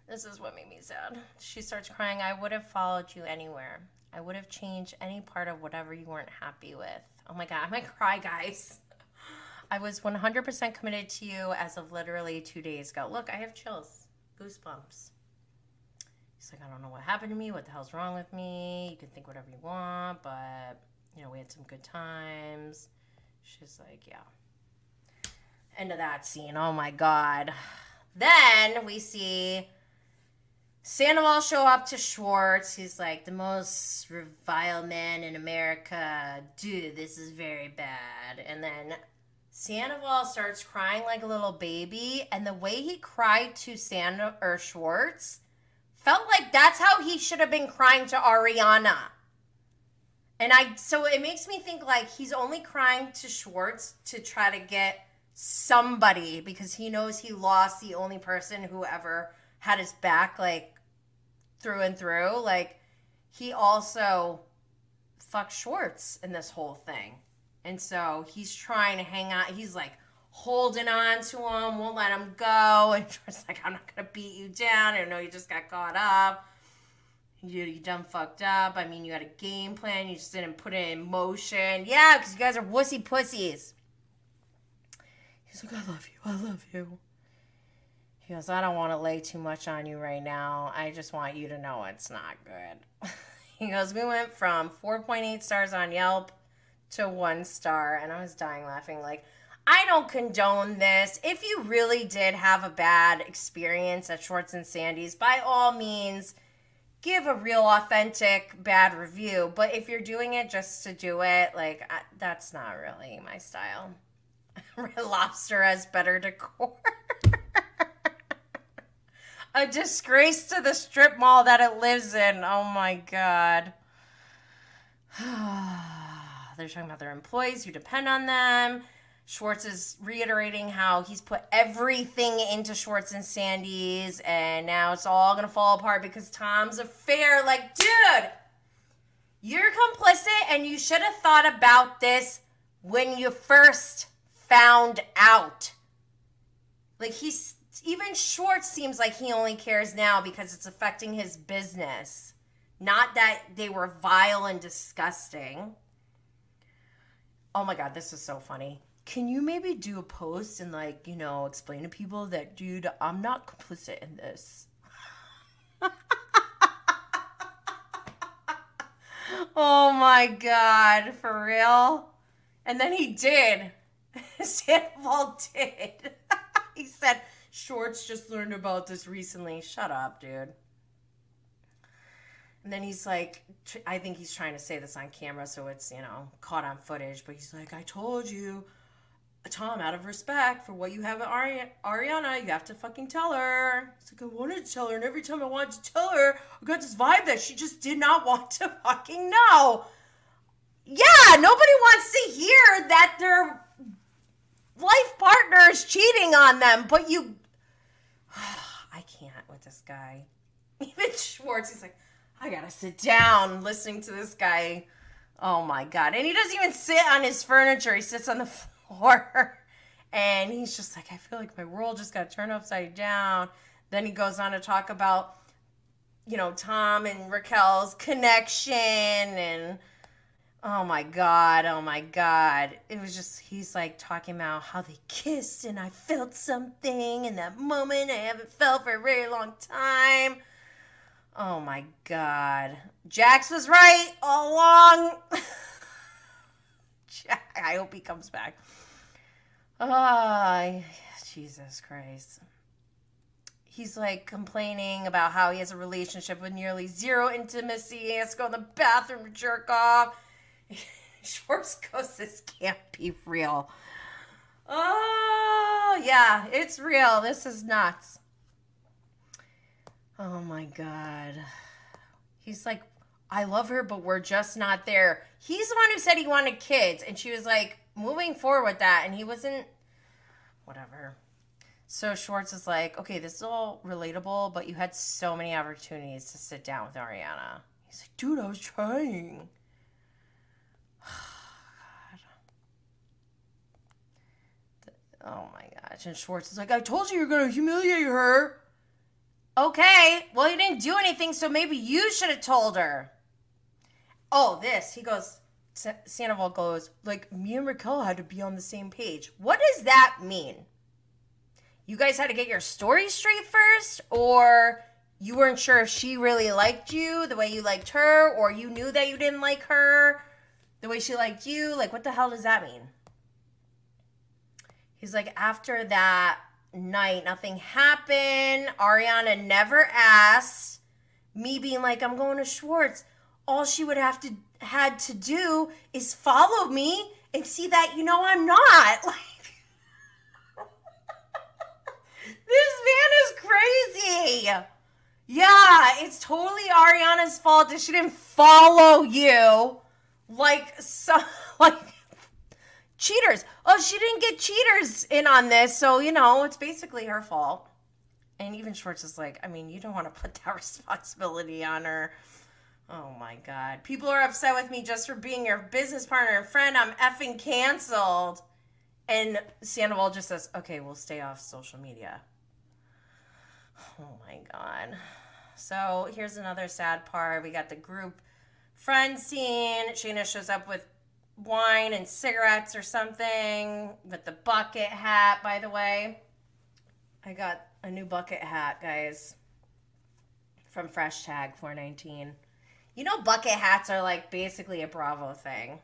This is what made me sad. She starts crying. I would have followed you anywhere. I would have changed any part of whatever you weren't happy with. Oh my god, I might cry, guys. I was 100% committed to you as of literally two days ago. Look, I have chills, goosebumps. He's like, I don't know what happened to me. What the hell's wrong with me? You can think whatever you want, but, you know, we had some good times. She's like, yeah. End of that scene. Oh my God. Then we see Sandoval show up to Schwartz. He's like, the most reviled man in America. Dude, this is very bad. And then Sandoval starts crying like a little baby, and the way he cried to Sand or Schwartz felt like that's how he should have been crying to Ariana. And I so it makes me think like he's only crying to Schwartz to try to get somebody because he knows he lost the only person who ever had his back like through and through. Like he also fucked Schwartz in this whole thing. And so he's trying to hang on. He's like holding on to him, won't let him go. And Troy's like, I'm not going to beat you down. I know you just got caught up. You, you done fucked up. I mean, you had a game plan. You just didn't put it in motion. Yeah, because you guys are wussy pussies. He's like, I love you. I love you. He goes, I don't want to lay too much on you right now. I just want you to know it's not good. he goes, We went from 4.8 stars on Yelp to one star, and I was dying laughing. Like, I don't condone this. If you really did have a bad experience at Schwartz and Sandy's, by all means, give a real authentic bad review. But if you're doing it just to do it, like, I, that's not really my style. Red Lobster has better decor. a disgrace to the strip mall that it lives in. Oh my god. They're talking about their employees who depend on them. Schwartz is reiterating how he's put everything into Schwartz and Sandy's, and now it's all gonna fall apart because Tom's affair. Like, dude, you're complicit, and you should have thought about this when you first found out. Like, he's even Schwartz seems like he only cares now because it's affecting his business, not that they were vile and disgusting. Oh my god, this is so funny. Can you maybe do a post and like, you know, explain to people that dude, I'm not complicit in this. oh my god, for real? And then he did. Sandoval did. he said, Schwartz just learned about this recently. Shut up, dude. And then he's like, I think he's trying to say this on camera so it's, you know, caught on footage. But he's like, I told you, Tom, out of respect for what you have at Ari- Ariana, you have to fucking tell her. It's like, I wanted to tell her. And every time I wanted to tell her, I got this vibe that she just did not want to fucking know. Yeah, nobody wants to hear that their life partner is cheating on them. But you. I can't with this guy. Even Schwartz, he's like, I gotta sit down listening to this guy. Oh my god. And he doesn't even sit on his furniture, he sits on the floor. And he's just like, I feel like my world just got turned upside down. Then he goes on to talk about, you know, Tom and Raquel's connection and oh my god, oh my god. It was just he's like talking about how they kissed and I felt something in that moment I haven't felt for a very long time. Oh my god. Jax was right all along. Jack, I hope he comes back. Oh, Jesus Christ. He's like complaining about how he has a relationship with nearly zero intimacy. He has to go in the bathroom jerk off. Schwartz goes, This can't be real. Oh, yeah, it's real. This is nuts. Oh my God. He's like, I love her, but we're just not there. He's the one who said he wanted kids, and she was like moving forward with that, and he wasn't. Whatever. So Schwartz is like, okay, this is all relatable, but you had so many opportunities to sit down with Ariana. He's like, dude, I was trying. Oh, oh my gosh. And Schwartz is like, I told you you're going to humiliate her. Okay, well, you didn't do anything, so maybe you should have told her. Oh, this. He goes, Sandoval goes, like, me and Raquel had to be on the same page. What does that mean? You guys had to get your story straight first? Or you weren't sure if she really liked you the way you liked her? Or you knew that you didn't like her the way she liked you? Like, what the hell does that mean? He's like, after that night, nothing happened. Ariana never asked. Me being like, I'm going to Schwartz. All she would have to had to do is follow me and see that you know I'm not. Like This man is crazy. Yeah, it's totally Ariana's fault that she didn't follow you. Like so like cheaters. Oh, she didn't get cheaters in on this, so you know, it's basically her fault. And even Schwartz is like, I mean, you don't want to put that responsibility on her. Oh my god. People are upset with me just for being your business partner and friend. I'm effing canceled. And Sandoval just says, okay, we'll stay off social media. Oh my god. So here's another sad part. We got the group friend scene. Scheana shows up with wine and cigarettes or something with the bucket hat, by the way. I got a new bucket hat, guys, from Fresh Tag 419. You know, bucket hats are like basically a Bravo thing.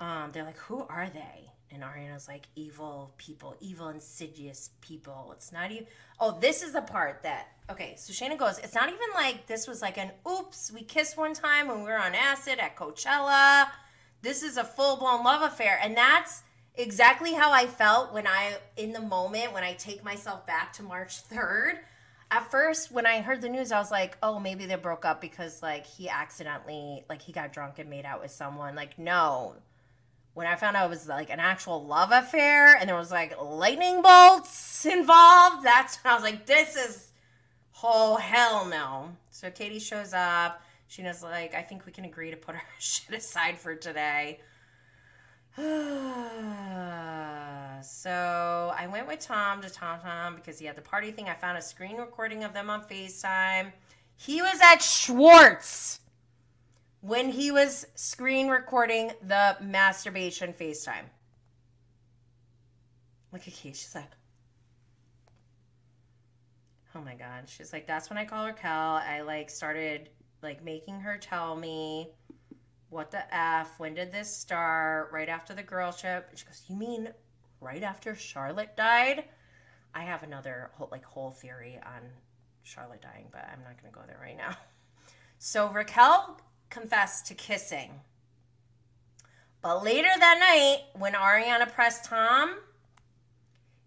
Um, they're like, who are they? And Ariana's like, evil people, evil, insidious people. It's not even. Oh, this is the part that. Okay, so Scheana goes, it's not even like this was like an oops, we kissed one time when we were on acid at Coachella. This is a full blown love affair. And that's exactly how I felt when I, in the moment, when I take myself back to March 3rd. At first, when I heard the news, I was like, oh, maybe they broke up because, like, he accidentally, like, he got drunk and made out with someone. Like, no when I found out it was like an actual love affair and there was like lightning bolts involved, that's when I was like, this is oh hell no. So Katie shows up. Scheana's like, I think we can agree to put our shit aside for today. so I went with Tom to Tom Tom because he had the party thing. I found a screen recording of them on FaceTime. He was at Schwartz when he was screen recording the masturbation FaceTime. Look at Kate. She's like, oh my God. She's like, that's when I call her Cal. I like started like making her tell me what the F? When did this start? Right after the girl trip. And she goes, You mean right after Charlotte died? I have another whole, like whole theory on Charlotte dying, but I'm not going to go there right now. So Raquel confessed to kissing. But later that night, when Ariana pressed Tom,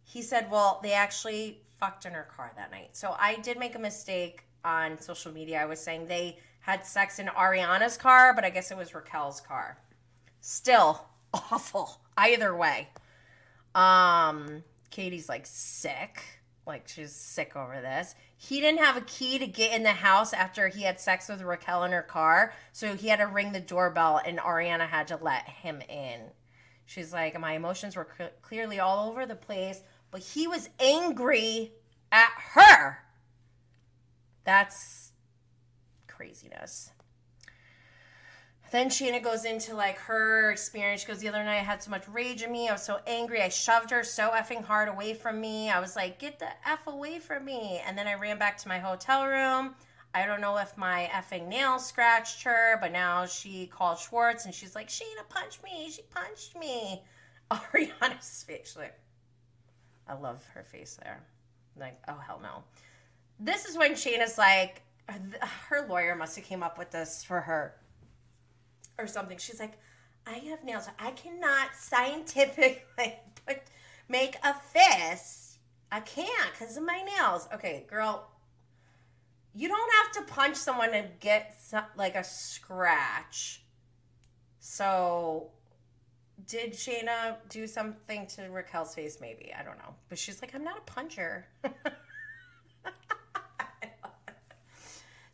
he said, Well, they actually fucked in her car that night. So I did make a mistake on social media. I was saying they had sex in Ariana's car, but I guess it was Raquel's car. Still awful. Either way. Um, Katie's like sick. Like she's sick over this. He didn't have a key to get in the house after he had sex with Raquel in her car. So he had to ring the doorbell and Ariana had to let him in. She's like, My emotions were cl- clearly all over the place, but he was angry at her. That's craziness. Then Scheana goes into like her experience. She goes, The other night I had so much rage in me. I was so angry. I shoved her so effing hard away from me. I was like, Get the F away from me. And then I ran back to my hotel room. I don't know if my effing nail scratched her, but now she called Schwartz and she's like, Scheana punched me. She punched me. Ariana's face. Like, I love her face there. Like, oh, hell no. This is when Scheana's like, her lawyer must have came up with this for her or something. She's like, I have nails. I cannot scientifically put make a fist. I can't because of my nails. Okay, girl, you don't have to punch someone and get some, like a scratch. So, did Scheana do something to Raquel's face? Maybe I don't know, but she's like, I'm not a puncher.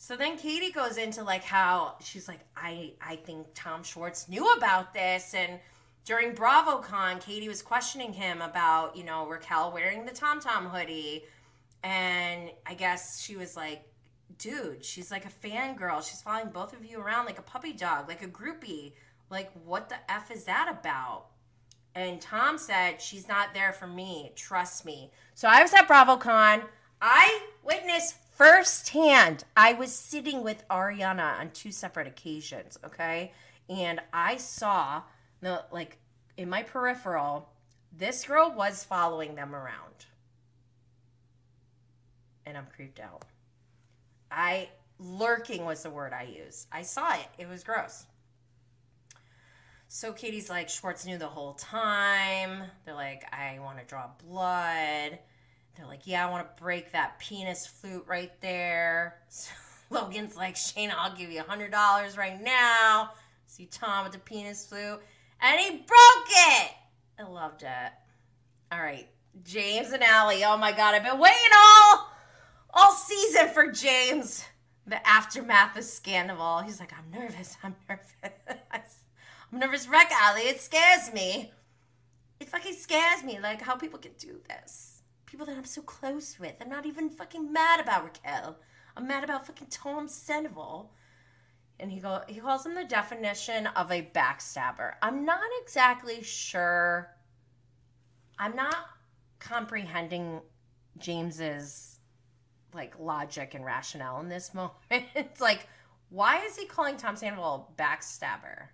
So then Katie goes into like how she's like, I I think Tom Schwartz knew about this and during BravoCon, Katie was questioning him about, you know, Raquel wearing the Tom Tom hoodie. And I guess she was like, dude, she's like a fangirl. She's following both of you around like a puppy dog, like a groupie. Like, what the F is that about? And Tom said, she's not there for me. Trust me. So I was at BravoCon. I witnessed firsthand. I was sitting with Ariana on two separate occasions, okay? And I saw the like in my peripheral, this girl was following them around. And I'm creeped out. I lurking was the word I used. I saw it. It was gross. So Katie's like, Schwartz knew the whole time. They're like, I want to draw blood. They're like, yeah, I want to break that penis flute right there. So Logan's like, Scheana, I'll give you a $100 right now. See Tom with the penis flute. And he broke it. I loved it. All right. James and Ally. Oh my God. I've been waiting all, all season for James. The aftermath of Scandal. He's like, I'm nervous. I'm nervous. I'm nervous wreck, Ally. It scares me. It fucking scares me, like how people can do this people that I'm so close with. I'm not even fucking mad about Raquel. I'm mad about fucking Tom Sandoval. And he go he calls him the definition of a backstabber. I'm not exactly sure. I'm not comprehending James's like logic and rationale in this moment. it's like, why is he calling Tom Sandoval a backstabber?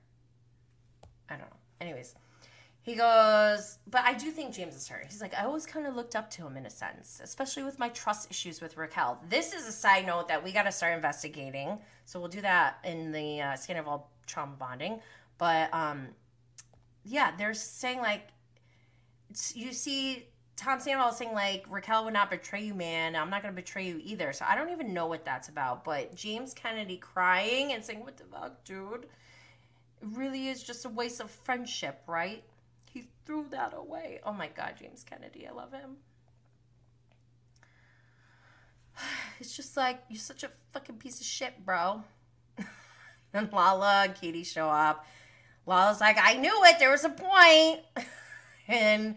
I don't know. Anyways, he goes, but I do think James is hurt. He's like, I always kind of looked up to him in a sense, especially with my trust issues with Raquel. This is a side note that we got to start investigating. So we'll do that in the uh, Scandoval trauma bonding. But um, yeah, they're saying like, you see Tom Sandoval saying like, Raquel would not betray you, man. I'm not going to betray you either. So I don't even know what that's about. But James Kennedy crying and saying, what the fuck, dude? It really is just a waste of friendship, right? He threw that away. Oh my God, James Kennedy. I love him. It's just like, you're such a fucking piece of shit, bro. and Lala and Katie show up. Lala's like, I knew it. There was a point. and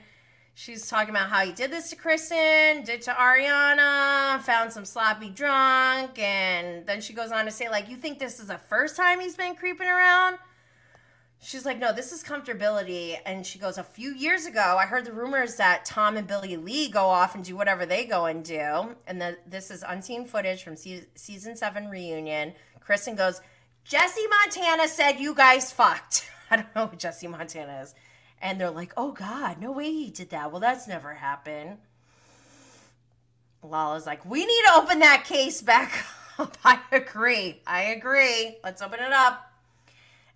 she's talking about how he did this to Kristen, did to Ariana, found some sloppy drunk. And then she goes on to say, like, you think this is the first time he's been creeping around? She's like, no, this is comfortability. And she goes, a few years ago, I heard the rumors that Tom and Billie Lee go off and do whatever they go and do. And the, this is unseen footage from se- season seven reunion. Kristen goes, Jesse Montana said you guys fucked. I don't know who Jesse Montana is. And they're like, oh God, no way he did that. Well, that's never happened. Lala's like, we need to open that case back up. I agree. I agree. Let's open it up.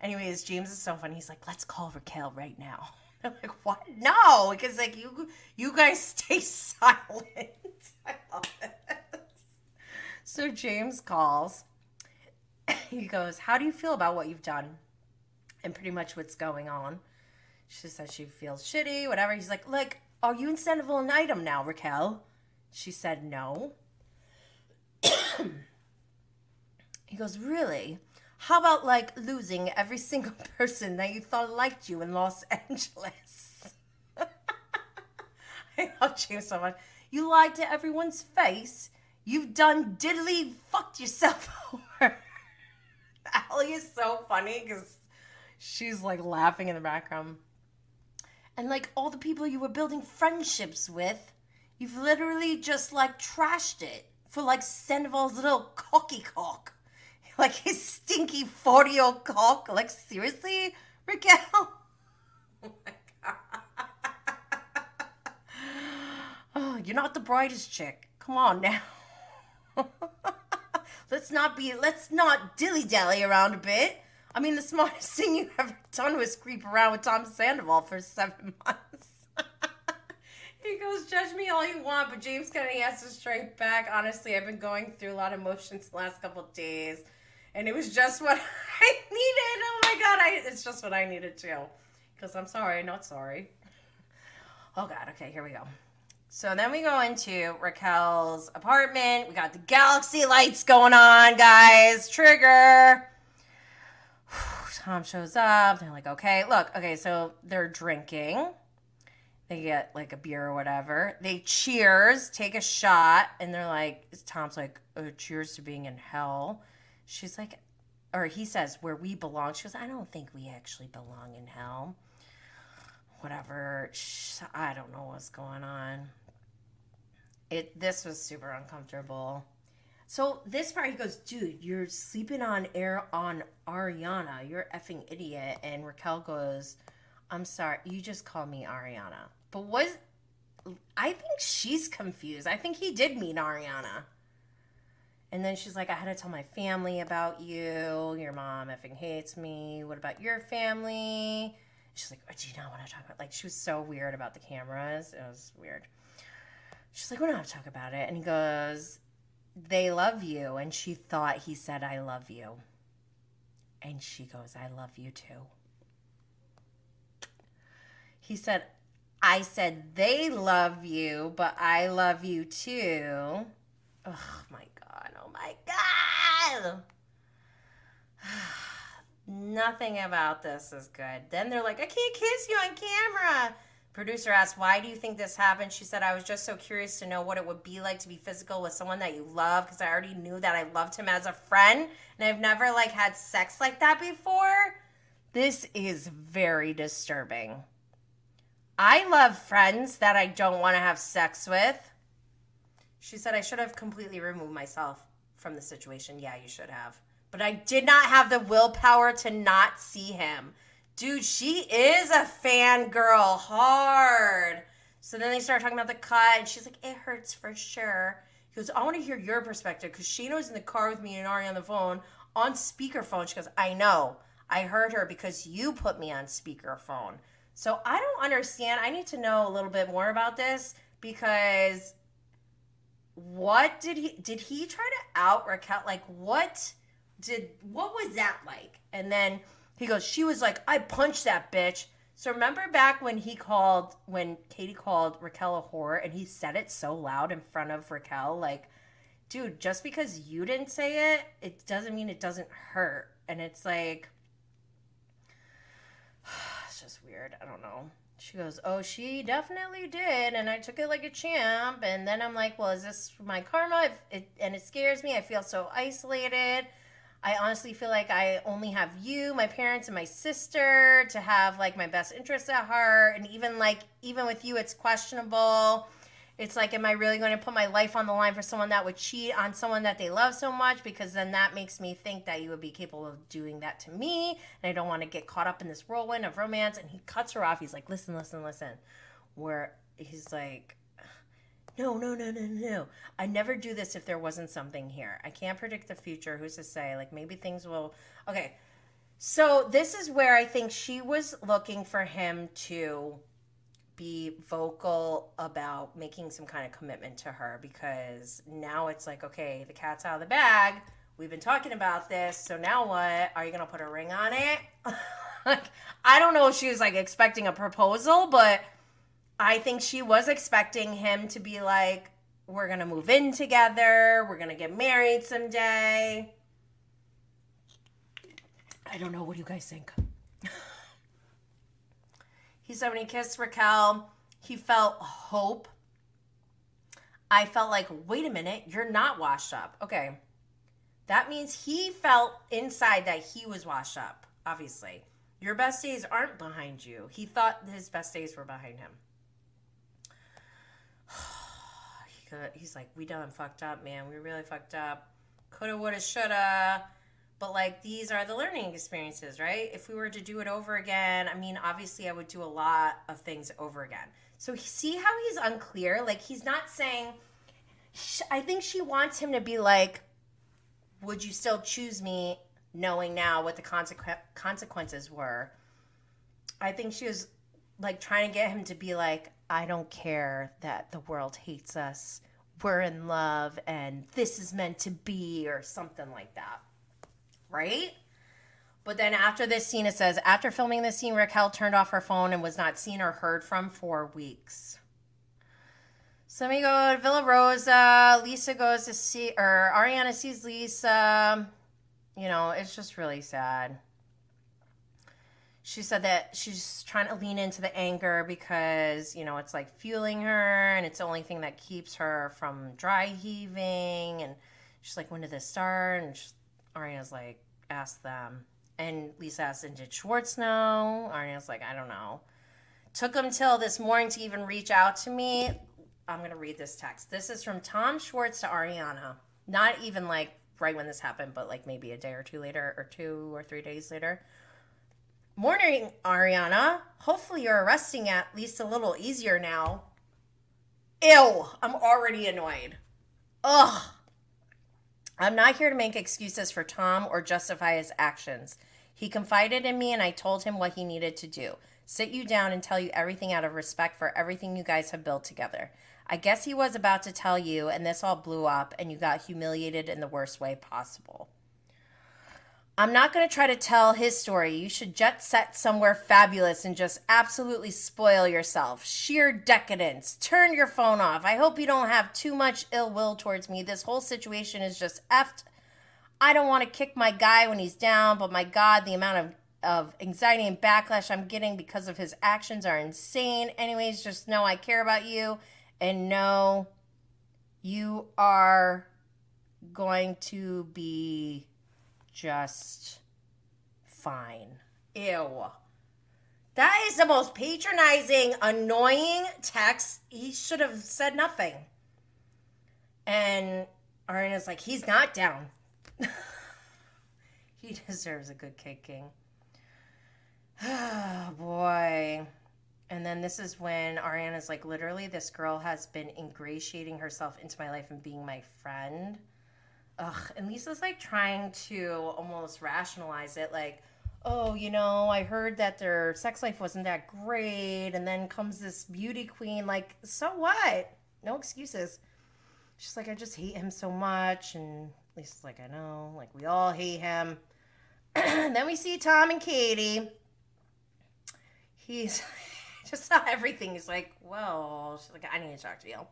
Anyways, James is so funny. He's like, let's call Raquel right now. I'm like, what? No, because like you you guys stay silent. I love it. So James calls. He goes, How do you feel about what you've done? And pretty much what's going on. She says she feels shitty, whatever. He's like, like, are you in Centerville and item now, Raquel? She said no. he goes, Really? How about like losing every single person that you thought liked you in Los Angeles? I love James so much. You lied to everyone's face. You've done diddly fucked yourself over. Ally is so funny because she's like laughing in the background. And like all the people you were building friendships with, you've literally just like trashed it for like Sandoval's little cocky cock. Like his stinky 40 year old cock. Like, seriously, Raquel? Oh my God. Oh, you're not the brightest chick. Come on now. let's not be, let's not dilly dally around a bit. I mean, the smartest thing you ever done was creep around with Tom Sandoval for seven months. he goes, judge me all you want, but James Kennedy has to strike back. Honestly, I've been going through a lot of emotions the last couple days, and it was just what I needed. Oh my god, I, it's just what I needed too. Because I'm sorry, not sorry. Oh god, okay, here we go. So then we go into Raquel's apartment. We got the galaxy lights going on, guys. Trigger. Tom shows up. They're like, okay, look, okay, so they're drinking. They get like a beer or whatever. They cheers, take a shot, and they're like, Tom's like, oh, cheers to being in hell. She's like, or he says, where we belong. She goes, I don't think we actually belong in hell. Whatever. I don't know what's going on it this was super uncomfortable. So this part he goes, dude, you're sleeping on air on Ariana. You're effing idiot. And Raquel goes, I'm sorry, you just called me Ariana. But was I think she's confused. I think he did mean Ariana. And then she's like, I had to tell my family about you. Your mom effing hates me. What about your family? She's like, oh, do you not want to talk about like she was so weird about the cameras. It was weird she's like, we don't have to talk about it. And he goes, they love you. And she thought he said, I love you. And she goes, I love you too. He said, I said, they love you, but I love you too. Oh my my God. Nothing about this is good. Then they're like, I can't kiss you on camera. Producer asked, Why do you think this happened? She said, I was just so curious to know what it would be like to be physical with someone that you love because I already knew that I loved him as a friend and I've never like had sex like that before. This is very disturbing. I love friends that I don't want to have sex with. She said, I should have completely removed myself from the situation. Yeah, you should have. But I did not have the willpower to not see him. Dude, she is a fangirl hard. So then they start talking about the cut, and she's like, it hurts for sure. He goes, I want to hear your perspective because Scheana in the car with me and Ari on the phone on speakerphone. She goes, I know. I heard her because you put me on speakerphone. So I don't understand. I need to know a little bit more about this because what did he did he try to out Raquel? Like what did what was that like? And then he goes, she was like, I punched that bitch. So remember back when he called, when Katie called Raquel a whore and he said it so loud in front of Raquel, like, dude, just because you didn't say it, it doesn't mean it doesn't hurt. And it's like, it's just weird. I don't know. She goes, Oh, she definitely did. And I took it like a champ. And then I'm like, Well, is this my karma? It, and it scares me. I feel so isolated. I honestly feel like I only have you, my parents, and my sister to have like my best interests at heart. And even like, even with you, it's questionable It's like, am I really going to put my life on the line for someone that would cheat on someone that they love so much? Because then that makes me think that you would be capable of doing that to me. And I don't want to get caught up in this whirlwind of romance. And he cuts her off. He's like, listen, listen, listen. Where he's like, no, no, no, no, no. I never do this if there wasn't something here. I can't predict the future. Who's to say? Like, maybe things will. Okay. So this is where I think she was looking for him to be vocal about making some kind of commitment to her because now it's like, okay, the cat's out of the bag. We've been talking about this, so now what? Are you gonna put a ring on it? like, I don't know if she was like expecting a proposal, but I think she was expecting him to be like, we're gonna move in together, we're gonna get married someday. I don't know. What do you guys think? He said when he kissed Raquel, he felt hope. I felt like, wait a minute, you're not washed up. Okay. That means he felt inside that he was washed up, obviously. Your best days aren't behind you. He thought his best days were behind him. He's like, we done fucked up, man. We really fucked up. Coulda, woulda, shoulda but like these are the learning experiences, right? If we were to do it over again, I mean, obviously I would do a lot of things over again. So see how he's unclear? Like he's not saying I think she wants him to be like would you still choose me knowing now what the consequ- consequences were? I think she was like trying to get him to be like I don't care that the world hates us. We're in love and this is meant to be or something like that right? But then after this scene, it says after filming this scene, Raquel turned off her phone and was not seen or heard from for weeks. So we go to Villa Rosa. Lisa goes to see, or Ariana sees Lisa. You know, it's just really sad. She said that she's trying to lean into the anger because, you know, it's like fueling her and it's the only thing that keeps her from dry heaving. And she's like, when did this start? And she's Ariana's like, ask them. And Lisa asked, and did Schwartz know? Ariana's like, I don't know. Took him till this morning to even reach out to me. I'm going to read this text. This is from Tom Schwartz to Ariana. Not even like right when this happened, but like maybe a day or two later, or two or three days later. Morning, Ariana. Hopefully you're resting at least a little easier now. Ew, I'm already annoyed. Ugh. I'm not here to make excuses for Tom or justify his actions. He confided in me and I told him what he needed to do sit you down and tell you everything out of respect for everything you guys have built together. I guess he was about to tell you, and this all blew up, and you got humiliated in the worst way possible. I'm not going to try to tell his story. You should jet set somewhere fabulous and just absolutely spoil yourself. Sheer decadence. Turn your phone off. I hope you don't have too much ill will towards me. This whole situation is just effed. I don't want to kick my guy when he's down, but my God, the amount of, of anxiety and backlash I'm getting because of his actions are insane. Anyways, just know I care about you and know you are going to be just fine. Ew. That is the most patronizing, annoying text. He should have said nothing. And Ariana's like, he's not down. he deserves a good kicking. Oh boy. And then this is when Ariana's like, literally, this girl has been ingratiating herself into my life and being my friend ugh, and Lisa's like trying to almost rationalize it, like, oh, you know, I heard that their sex life wasn't that great, and then comes this beauty queen, like, so what? No excuses. She's like, I just hate him so much, and Lisa's like, I know, like, we all hate him. then we see Tom and Katie. He's just saw everything. He's like, well, she's like, I need to talk to you.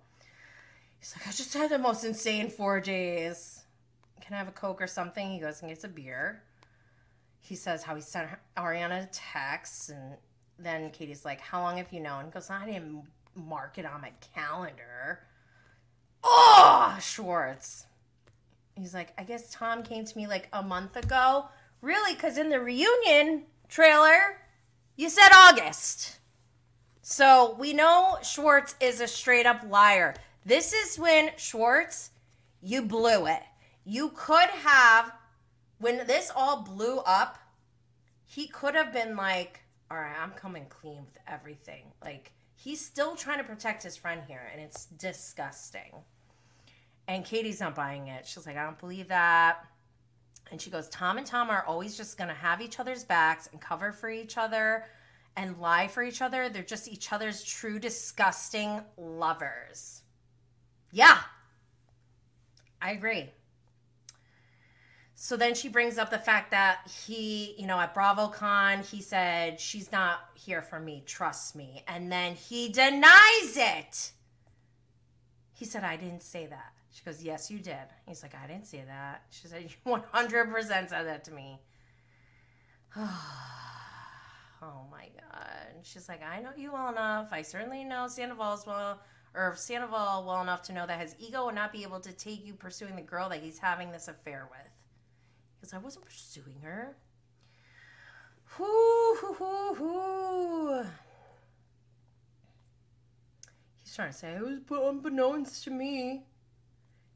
He's like, I just had the most insane four days can I have a Coke or something? He goes and gets a beer. He says how he sent Ariana a text, and then Katie's like, How long have you known? He goes, I didn't mark it on my calendar. Oh, Schwartz. He's like, I guess Tom came to me like a month ago. Really? Because in the reunion trailer, you said August. So we know Schwartz is a straight up liar. This is when Schwartz, you blew it. You could have, when this all blew up, he could have been like, all right, I'm coming clean with everything. Like, he's still trying to protect his friend here, and it's disgusting. And Katie's not buying it. She's like, I don't believe that. And she goes, Tom and Tom are always just going to have each other's backs and cover for each other and lie for each other. They're just each other's true, disgusting lovers. Yeah, I agree. So then she brings up the fact that he, you know, at BravoCon, he said, She's not here for me, trust me. And then he denies it. He said, I didn't say that. She goes, Yes, you did. He's like, I didn't say that. She said, You 100% said that to me. oh my God. She's like, I know you well enough. I certainly know Sandoval's well, or Sandoval well enough to know that his ego would not be able to take you pursuing the girl that he's having this affair with. Because I wasn't pursuing her. Hoo, hoo, hoo, hoo. He's trying to say, it was unbeknownst to me.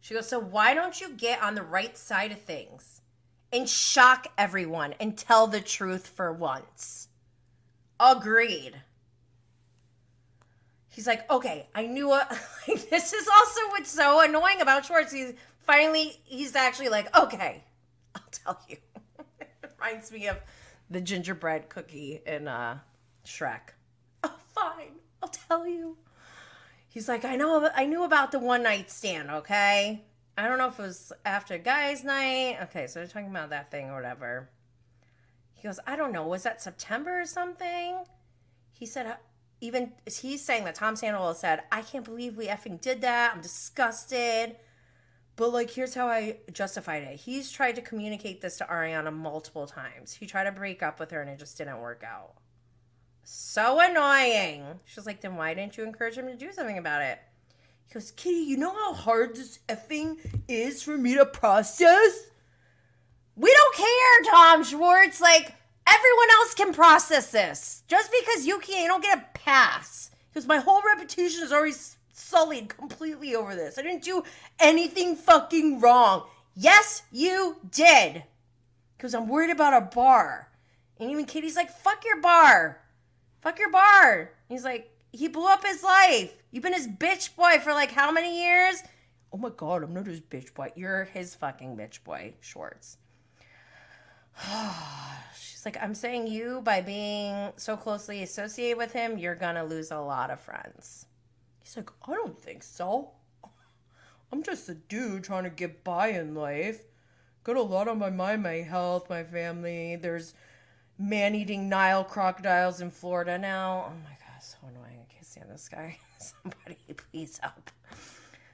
She goes, So why don't you get on the right side of things and shock everyone and tell the truth for once? Agreed. He's like, Okay, I knew what. this is also what's so annoying about Schwartz. He's finally, he's actually like, Okay, I'll tell you. it reminds me of the gingerbread cookie in uh, Shrek. Oh, fine, I'll tell you. He's like, I know, I knew about the one night stand. Okay, I don't know if it was after guys' night. Okay, so they're talking about that thing or whatever. He goes, I don't know. Was that September or something? He said, uh, even he's saying that Tom Sandoval said, I can't believe we effing did that. I'm disgusted. But like, here's how I justified it. He's tried to communicate this to Ariana multiple times. He tried to break up with her and it just didn't work out. So annoying. She's like, then why didn't you encourage him to do something about it? He goes, Kitty, you know how hard this effing is for me to process? We don't care, Tom Schwartz. Like, everyone else can process this. Just because you can't, you don't get a pass. Because my whole reputation is already sullied completely over this. I didn't do anything fucking wrong. Yes, you did. Because I'm worried about a bar. And even Katie's like, fuck your bar. Fuck your bar. He's like, he blew up his life. You've been his bitch boy for like how many years? Oh my god, I'm not his bitch boy. You're his fucking bitch boy, Schwartz. She's like, I'm saying you, by being so closely associated with him, you're gonna lose a lot of friends. He's like, I don't think so. I'm just a dude trying to get by in life. Got a lot on my mind my health, my family. There's man eating Nile crocodiles in Florida now. Oh my god, so annoying. I can't stand this guy. Somebody please help.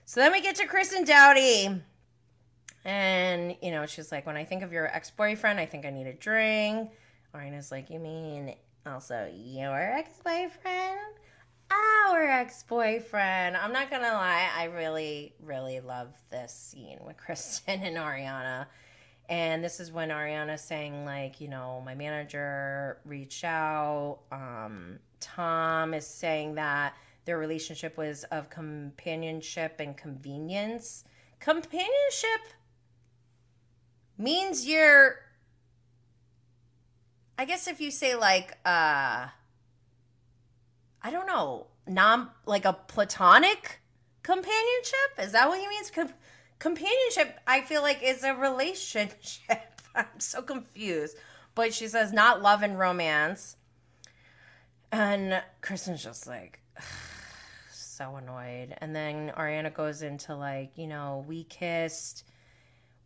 So then we get to Kristen Doute. And, you know, she's like, when I think of your ex boyfriend, I think I need a drink. Ariana's like, you mean also your ex boyfriend? Our ex boyfriend. I'm not to lie. I really, really love this scene with Kristen and Ariana. And this is when Ariana's saying, like, you know, my manager reached out. Um, Tom is saying that their relationship was of companionship and convenience. Companionship means you're, I guess if you say, like, uh, I don't know, non, like a platonic companionship? Is that what you mean? Com- companionship, I feel like, is a relationship. I'm so confused. But she says not love and romance. And Kristen's just like so annoyed. And then Ariana goes into like, you know, we kissed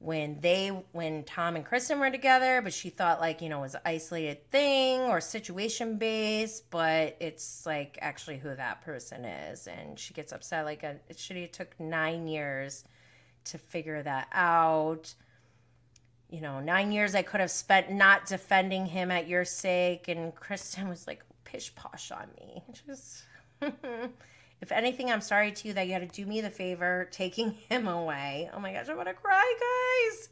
when they when Tom and Kristen were together, but she thought like, you know, it was an isolated thing or situation based, but it's like actually who that person is. And she gets upset like uh, a, it should have took nine years to figure that out. You know, nine years I could have spent not defending him at your sake. And Kristen was like pish posh on me. Just, if anything, I'm sorry to you that you had to do me the favor taking him away. Oh my gosh, I'm gonna cry, guys.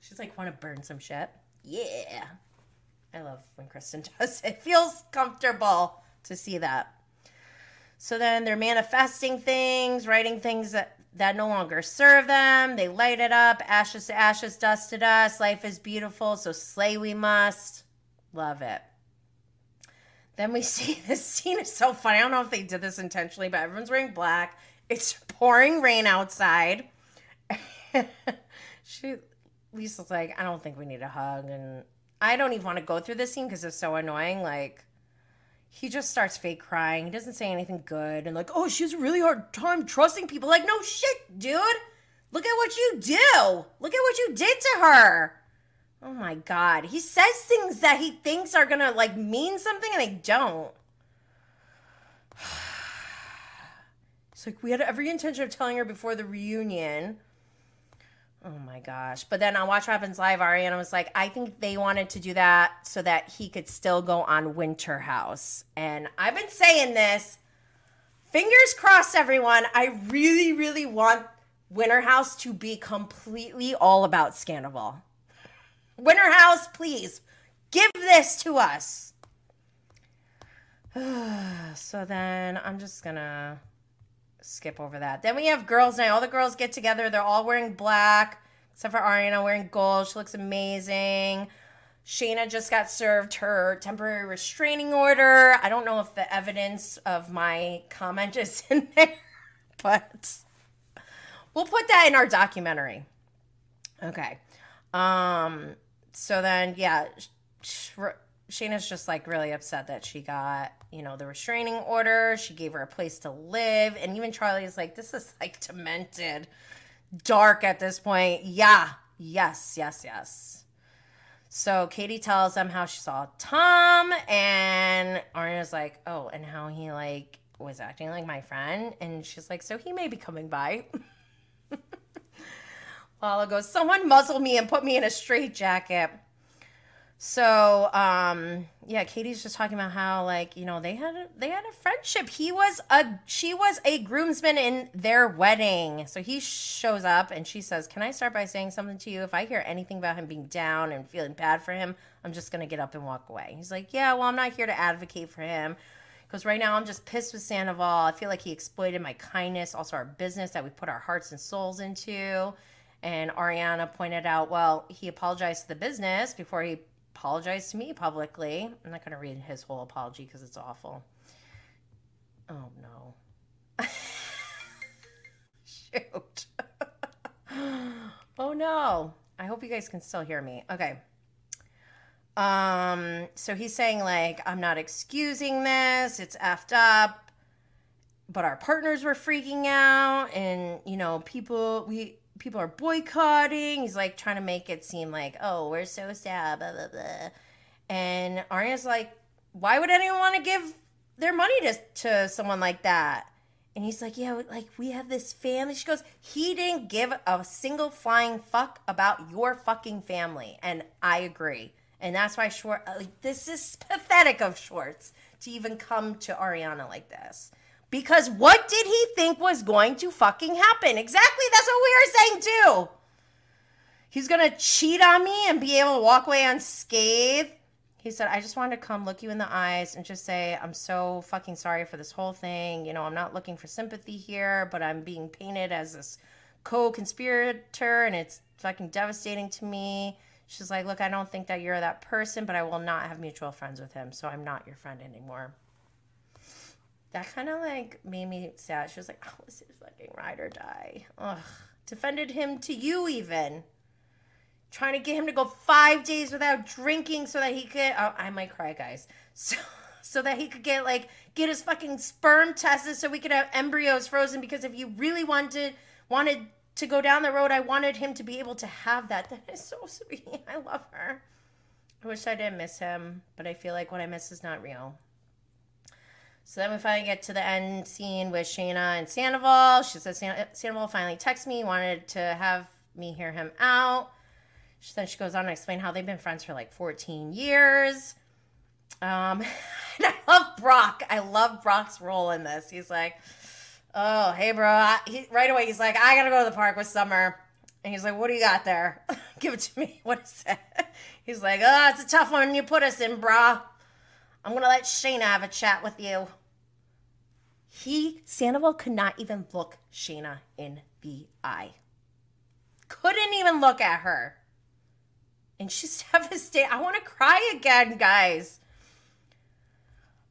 She's like, want to burn some shit? Yeah. I love when Kristen does it. Feels comfortable to see that. So then they're manifesting things, writing things that, that no longer serve them. They light it up, ashes to ashes, dust to dust. Life is beautiful, so slay we must. Love it. Then we see this scene is so funny. I don't know if they did this intentionally, but everyone's wearing black. It's pouring rain outside. she Lisa's like, I don't think we need a hug, and I don't even want to go through this scene because it's so annoying. Like, he just starts fake crying. He doesn't say anything good, and like, oh, she has a really hard time trusting people. Like, no shit, dude. Look at what you do. Look at what you did to her. Oh my god. He says things that he thinks are gonna like mean something and they don't. It's like we had every intention of telling her before the reunion. Oh my gosh. But then on Watch What Happens Live, Ariana was like, I think they wanted to do that so that he could still go on Winter House. And I've been saying this. Fingers crossed, everyone. I really, really want Winter House to be completely all about Scandoval. Winter House, please give this to us. so then I'm just gonna skip over that. Then we have girls' night. All the girls get together. They're all wearing black, except for Ariana wearing gold. She looks amazing. Scheana just got served her temporary restraining order. I don't know if the evidence of my comment is in there, but we'll put that in our documentary. Okay. Um so then yeah, Scheana's just like really upset that she got, you know, the restraining order. She gave her a place to live. And even Charlie is like, this is like demented, dark at this point. Yeah. Yes, yes, yes. So Katie tells them how she saw Tom, and Ariana's like, oh, and how he like was acting like my friend. And she's like, so he may be coming by. Lala goes, someone muzzle me and put me in a straitjacket. So, um, yeah, Katie's just talking about how like, you know, they had a, they had a friendship. He was a she was a groomsman in their wedding. So he shows up and she says, "Can I start by saying something to you? If I hear anything about him being down and feeling bad for him, I'm just going to get up and walk away." He's like, "Yeah, well, I'm not here to advocate for him." Because right now I'm just pissed with Sandoval. I feel like he exploited my kindness, also our business that we put our hearts and souls into. And Ariana pointed out, well, he apologized to the business before he apologized to me publicly. I'm not going to read his whole apology because it's awful. Oh no. Shoot. oh no. I hope you guys can still hear me. Okay. Um, so he's saying like I'm not excusing this. It's effed up. But our partners were freaking out and you know, people we people are boycotting. He's like trying to make it seem like, oh, we're so sad, blah, blah, blah. And Ariana's like, why would anyone want to give their money to, to someone like that? And he's like, yeah, like we have this family. She goes, he didn't give a single flying fuck about your fucking family. And I agree. And that's why Schwartz, like, this is pathetic of Schwartz to even come to Ariana like this. Because what did he think was going to fucking happen? Exactly, that's what we were saying too. He's gonna cheat on me and be able to walk away unscathed. He said, I just wanted to come look you in the eyes and just say, I'm so fucking sorry for this whole thing. You know, I'm not looking for sympathy here, but I'm being painted as this co conspirator and it's fucking devastating to me. She's like, Look, I don't think that you're that person, but I will not have mutual friends with him, so I'm not your friend anymore that kind of like made me sad. She was like, "Oh, this is fucking ride or die." Ugh, defended him to you even, trying to get him to go five days without drinking so that he could. Oh, I might cry, guys. So, so that he could get like get his fucking sperm tested, so we could have embryos frozen. Because if you really wanted wanted to go down the road, I wanted him to be able to have that. That is so sweet. I love her. I wish I didn't miss him, but I feel like what I miss is not real. So then we finally get to the end scene with Scheana and Sandoval. She says Sandoval finally texted me, wanted to have me hear him out. She, then she goes on to explain how they've been friends for like 14 years. Um, and I love Brock. I love Brock's role in this. He's like, oh, hey, bro. He, right away, he's like, I got to go to the park with Summer. And he's like, what do you got there? Give it to me. What is it? He's like, oh, it's a tough one you put us in, brah. I'm going to let Scheana have a chat with you. He Sandoval could not even look Scheana in the eye. Couldn't even look at her. And she's devastated. I want to cry again, guys.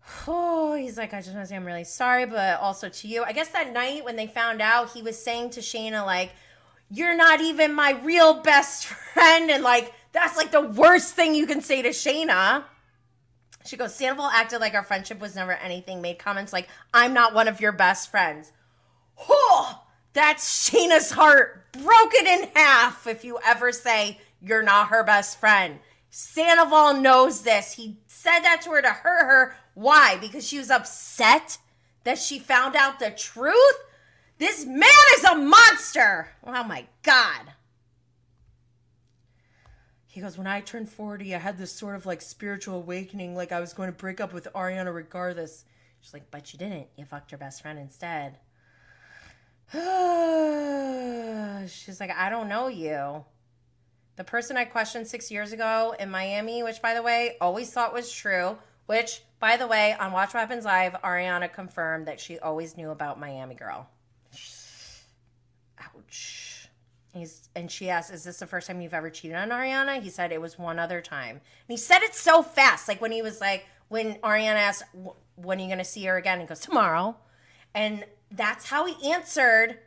Oh, he's like, I just want to say I'm really sorry, but also to you. I guess that night when they found out, he was saying to Scheana, like, you're not even my real best friend. And like, that's like the worst thing you can say to Scheana. She goes, Sandoval acted like our friendship was never anything, made comments like, I'm not one of your best friends. Oh, that's Scheana's heart broken in half if you ever say you're not her best friend. Sandoval knows this. He said that to her to hurt her. Why? Because she was upset that she found out the truth? This man is a monster. Oh my God. He goes, When I turned 40, I had this sort of like spiritual awakening, like I was going to break up with Ariana regardless. She's like, But you didn't. You fucked your best friend instead. She's like, I don't know you. The person I questioned six years ago in Miami, which by the way, always thought was true, which by the way, on Watch What Happens Live, Ariana confirmed that she always knew about Miami Girl. He's and she asked, "Is this the first time you've ever cheated on Ariana?" He said it was one other time, and he said it so fast, like when he was like, when Ariana asked, "When are you going to see her again?" He goes, "Tomorrow," and that's how he answered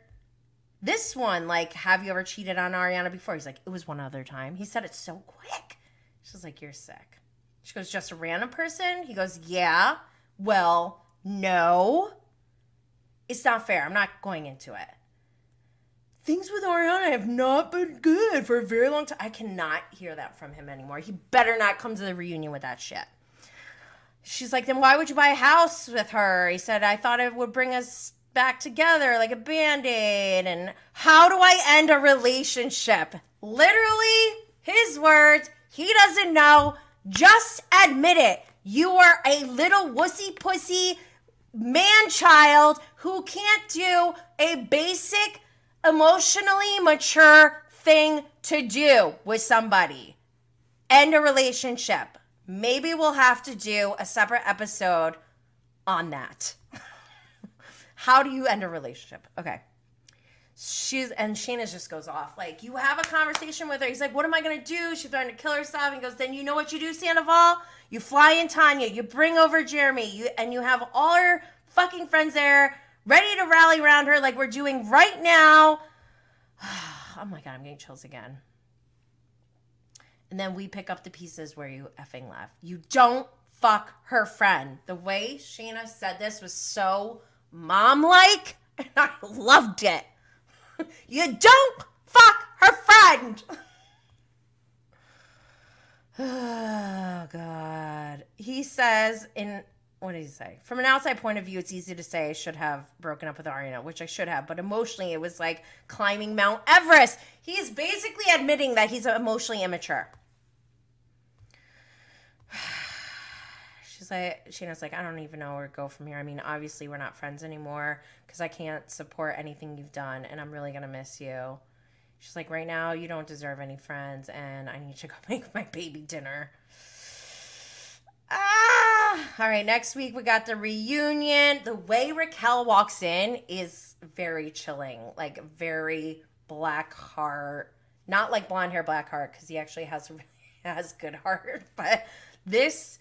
this one. Like, have you ever cheated on Ariana before? He's like, it was one other time. He said it so quick. She's like, you're sick. She goes, just a random person? He goes, yeah. Well, no. It's not fair. I'm not going into it things with Ariana have not been good for a very long time. I cannot hear that from him anymore. He better not come to the reunion with that shit. She's like, then why would you buy a house with her? He said, I thought it would bring us back together like a band aid. And how do I end a relationship? Literally, his words. He doesn't know. Just admit it. You are a little wussy pussy man child who can't do a basic emotionally mature thing to do with somebody. End a relationship. Maybe we'll have to do a separate episode on that. How do you end a relationship? Okay. She's and Scheana just goes off. Like, you have a conversation with her. He's like, What am I gonna do? She's trying to kill herself. And goes, Then you know what you do, Sandoval? You fly in Tanya, you bring over Jeremy, you and you have all her fucking friends there ready to rally around her like we're doing right now. oh my God, I'm getting chills again. And then we pick up the pieces where you effing left. You don't fuck her friend. The way Scheana said this was so mom like, and I loved it. you don't fuck her friend. oh, God. He says in what did he say? From an outside point of view, it's easy to say I should have broken up with Ariana, which I should have, but emotionally, it was like climbing Mount Everest. He's basically admitting that he's emotionally immature. She's like, Scheana's like, I don't even know where to go from here. I mean, obviously, we're not friends anymore because I can't support anything you've done, and I'm really gonna miss you. She's like, right now, you don't deserve any friends, and I need to go make my baby dinner. Ah! All right, next week we got the reunion. The way Raquel walks in is very chilling, like very black heart. Not like blonde hair, black heart, because he actually has has good heart. But this,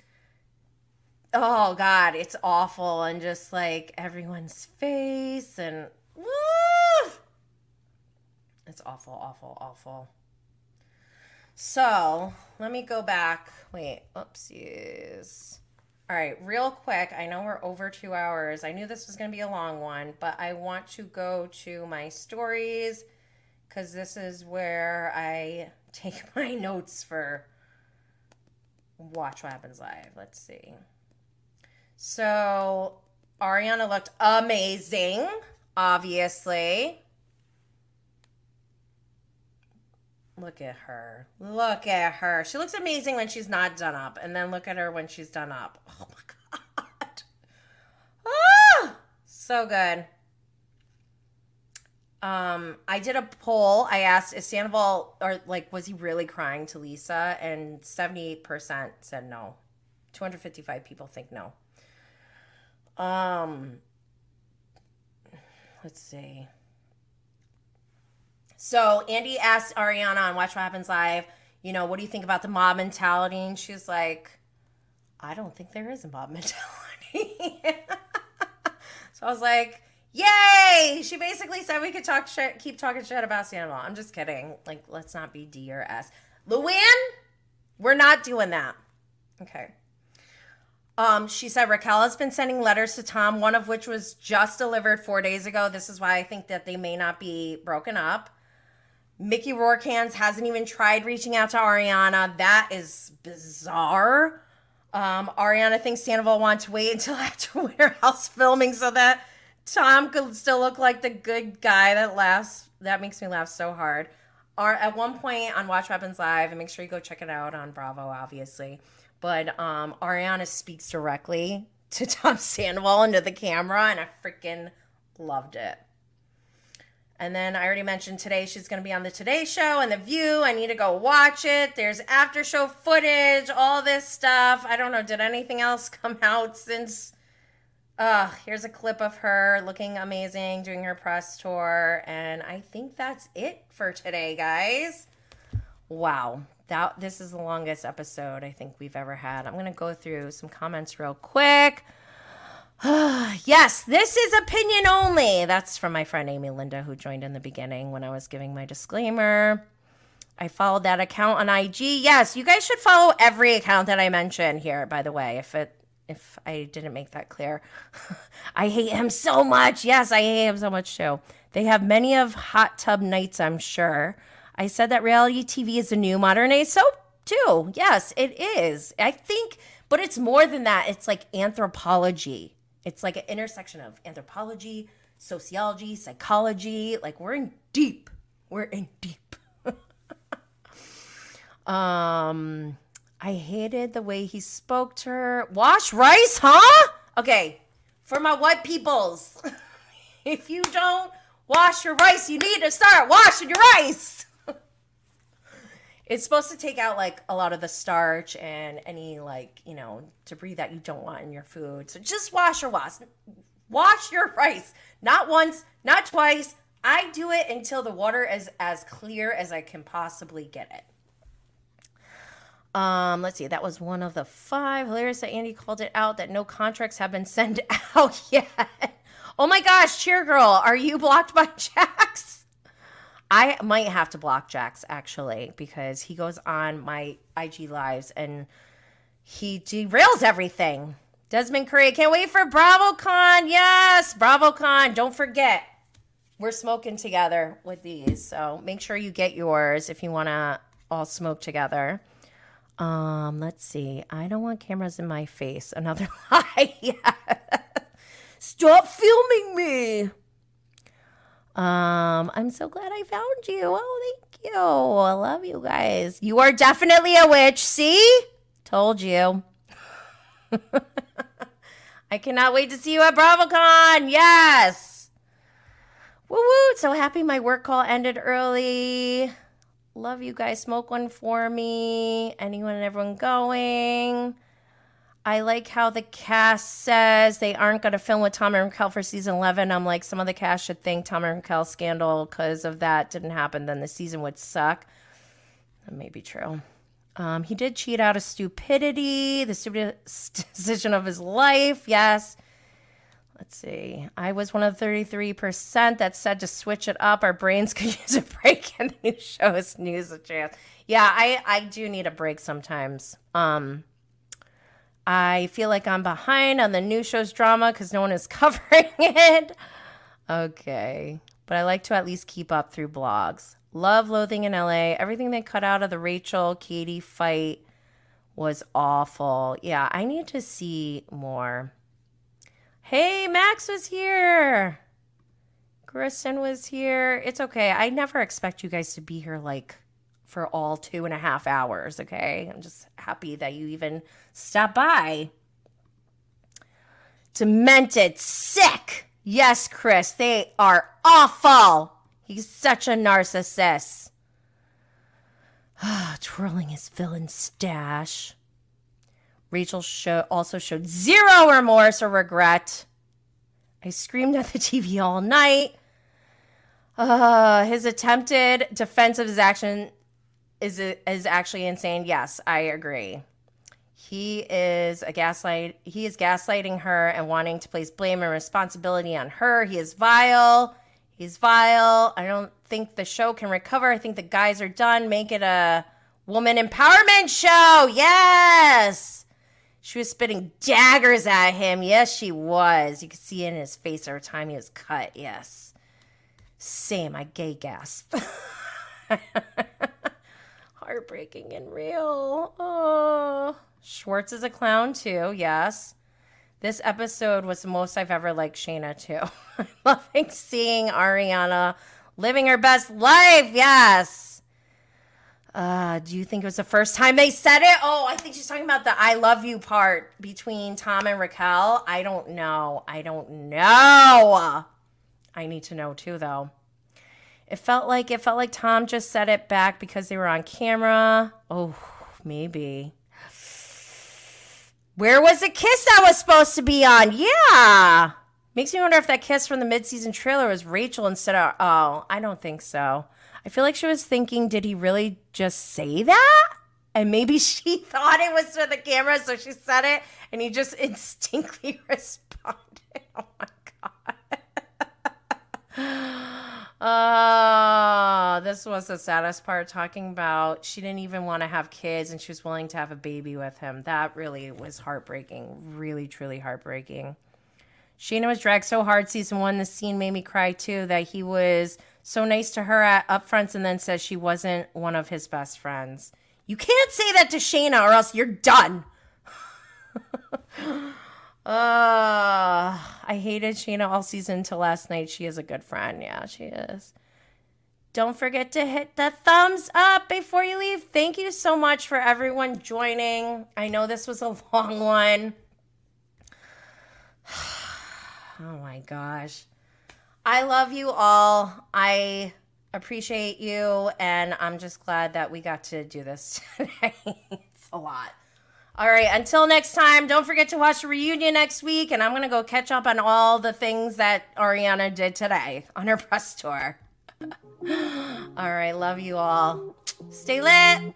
oh god, it's awful, and just like everyone's face, and woo! it's awful, awful, awful. So let me go back. Wait, oopsies. All right, real quick. I know we're over two hours. I knew this was going to be a long one, but I want to go to my stories because this is where I take my notes for Watch What Happens Live. Let's see. So, Ariana looked amazing, obviously. Look at her. Look at her. She looks amazing when she's not done up. And then look at her when she's done up. Oh my God. Ah! So good. Um, I did a poll. I asked, is Sandoval, or like, was he really crying to Lisa? And 78% said no. 255 people think no. Um, let's see. So Andy asked Ariana on Watch What Happens Live, you know, what do you think about the mob mentality? And she's like, I don't think there is a mob mentality. so I was like, Yay! She basically said we could talk shit, keep talking shit about Sandoval. I'm just kidding. Like, let's not be D or S. Luann, we're not doing that. Okay. Um, she said Raquel has been sending letters to Tom, one of which was just delivered four days ago. This is why I think that they may not be broken up. Mickey Rourke hands hasn't even tried reaching out to Ariana. That is bizarre. Um, Ariana thinks Sandoval wants to wait until after Winter House filming so that Tom could still look like the good guy that laughs. That makes me laugh so hard. Or at one point on Watch What Happens Live, and make sure you go check it out on Bravo, obviously. But um, Ariana speaks directly to Tom Sandoval into the camera, and I freaking loved it. And then I already mentioned today she's going to be on the Today Show and The View. I need to go watch it. There's after show footage, all this stuff. I don't know. Did anything else come out since uh, here's a clip of her looking amazing doing her press tour. And I think that's it for today, guys. Wow. That this is the longest episode I think we've ever had. I'm gonna go through some comments real quick. yes, this is opinion only. That's from my friend Amy Linda, who joined in the beginning when I was giving my disclaimer. I followed that account on IG. Yes, you guys should follow every account that I mention here, by the way, if it if I didn't make that clear. I hate him so much. Yes, I hate him so much too. They have many of hot tub nights, I'm sure. I said that reality TV is a new modern age soap too. Yes, it is. I think, but it's more than that. It's like anthropology. It's like an intersection of anthropology, sociology, psychology. Like we're in deep. We're in deep. um I hated the way he spoke to her. Wash rice, huh? Okay, for my white peoples. if you don't wash your rice, you need to start washing your rice. It's supposed to take out like a lot of the starch and any like, you know, debris that you don't want in your food. So just wash your wash. Wash your rice. Not once, not twice. I do it until the water is as clear as I can possibly get it. Um, let's see, that was one of the five. Hilarious that Andy called it out that no contracts have been sent out yet. Oh my gosh, Cheer Girl, are you blocked by Jax? I might have to block Jax actually because he goes on my IG lives and he derails everything. Desmond Curry, can't wait for BravoCon. Yes, BravoCon. Don't forget, we're smoking together with these. So make sure you get yours if you want to all smoke together. Um, let's see. I don't want cameras in my face. Another lie. yeah. Stop filming me. Um, I'm so glad I found you. Oh, thank you. I love you guys. You are definitely a witch. See? Told you. I cannot wait to see you at BravoCon. Yes. Woo woo. So happy my work call ended early. Love you guys. Smoke one for me. Anyone and everyone going. I like how the cast says they aren't going to film with Tom and Raquel for season 11. I'm like, some of the cast should think Tom and Raquel scandal because of that didn't happen. Then the season would suck. That may be true. Um, he did cheat out of stupidity, the stupidest decision of his life. Yes. Let's see. I was one of the 33% that said to switch it up. Our brains could use a break and the new shows news a chance. Yeah, I, I do need a break sometimes. Um, I feel like I'm behind on the new show's drama because no one is covering it. Okay. But I like to at least keep up through blogs. Love Loathing in LA. Everything they cut out of the Rachel Katie fight was awful. Yeah, I need to see more. Hey, Max was here. Kristen was here. It's okay. I never expect you guys to be here like for all two and a half hours, okay? I'm just happy that you even stopped by. Demented, sick. Yes, Chris, they are awful. He's such a narcissist. Twirling his villain stash. Rachel show, also showed zero remorse or regret. I screamed at the TV all night. Uh, his attempted defense of his action is is actually insane. Yes, I agree. He is a gaslight. He is gaslighting her and wanting to place blame and responsibility on her. He is vile. He's vile. I don't think the show can recover. I think the guys are done. Make it a woman empowerment show. Yes. She was spitting daggers at him. Yes, she was. You could see it in his face every time he was cut. Yes. Same. I gay gasp. Heartbreaking and real. Oh. Schwartz is a clown too. Yes. This episode was the most I've ever liked Scheana too. Loving seeing Ariana living her best life. Yes. Uh, do you think it was the first time they said it? Oh, I think she's talking about the I love you part between Tom and Raquel. I don't know. I don't know. I need to know too, though. It felt like it felt like Tom just said it back because they were on camera. Oh, maybe. Where was the kiss I was supposed to be on? Yeah. Makes me wonder if that kiss from the midseason trailer was Rachel instead of. Oh, I don't think so. I feel like she was thinking, did he really just say that? And maybe she thought it was for the camera, so she said it, and he just instinctively responded. Oh my God. Oh, this was the saddest part talking about she didn't even want to have kids and she was willing to have a baby with him. That really was heartbreaking. Really, truly heartbreaking. Scheana was dragged so hard season one. The scene made me cry too that he was so nice to her at upfronts and then says she wasn't one of his best friends. You can't say that to Scheana or else you're done. Uh, I hated Scheana all season until last night. She is a good friend. Yeah, she is. Don't forget to hit the thumbs up before you leave. Thank you so much for everyone joining. I know this was a long one. Oh my gosh. I love you all. I appreciate you, and I'm just glad that we got to do this today. it's a lot. All right, until next time, don't forget to watch the reunion next week, and I'm to go catch up on all the things that Ariana did today on her press tour. all right, love you all. Stay lit.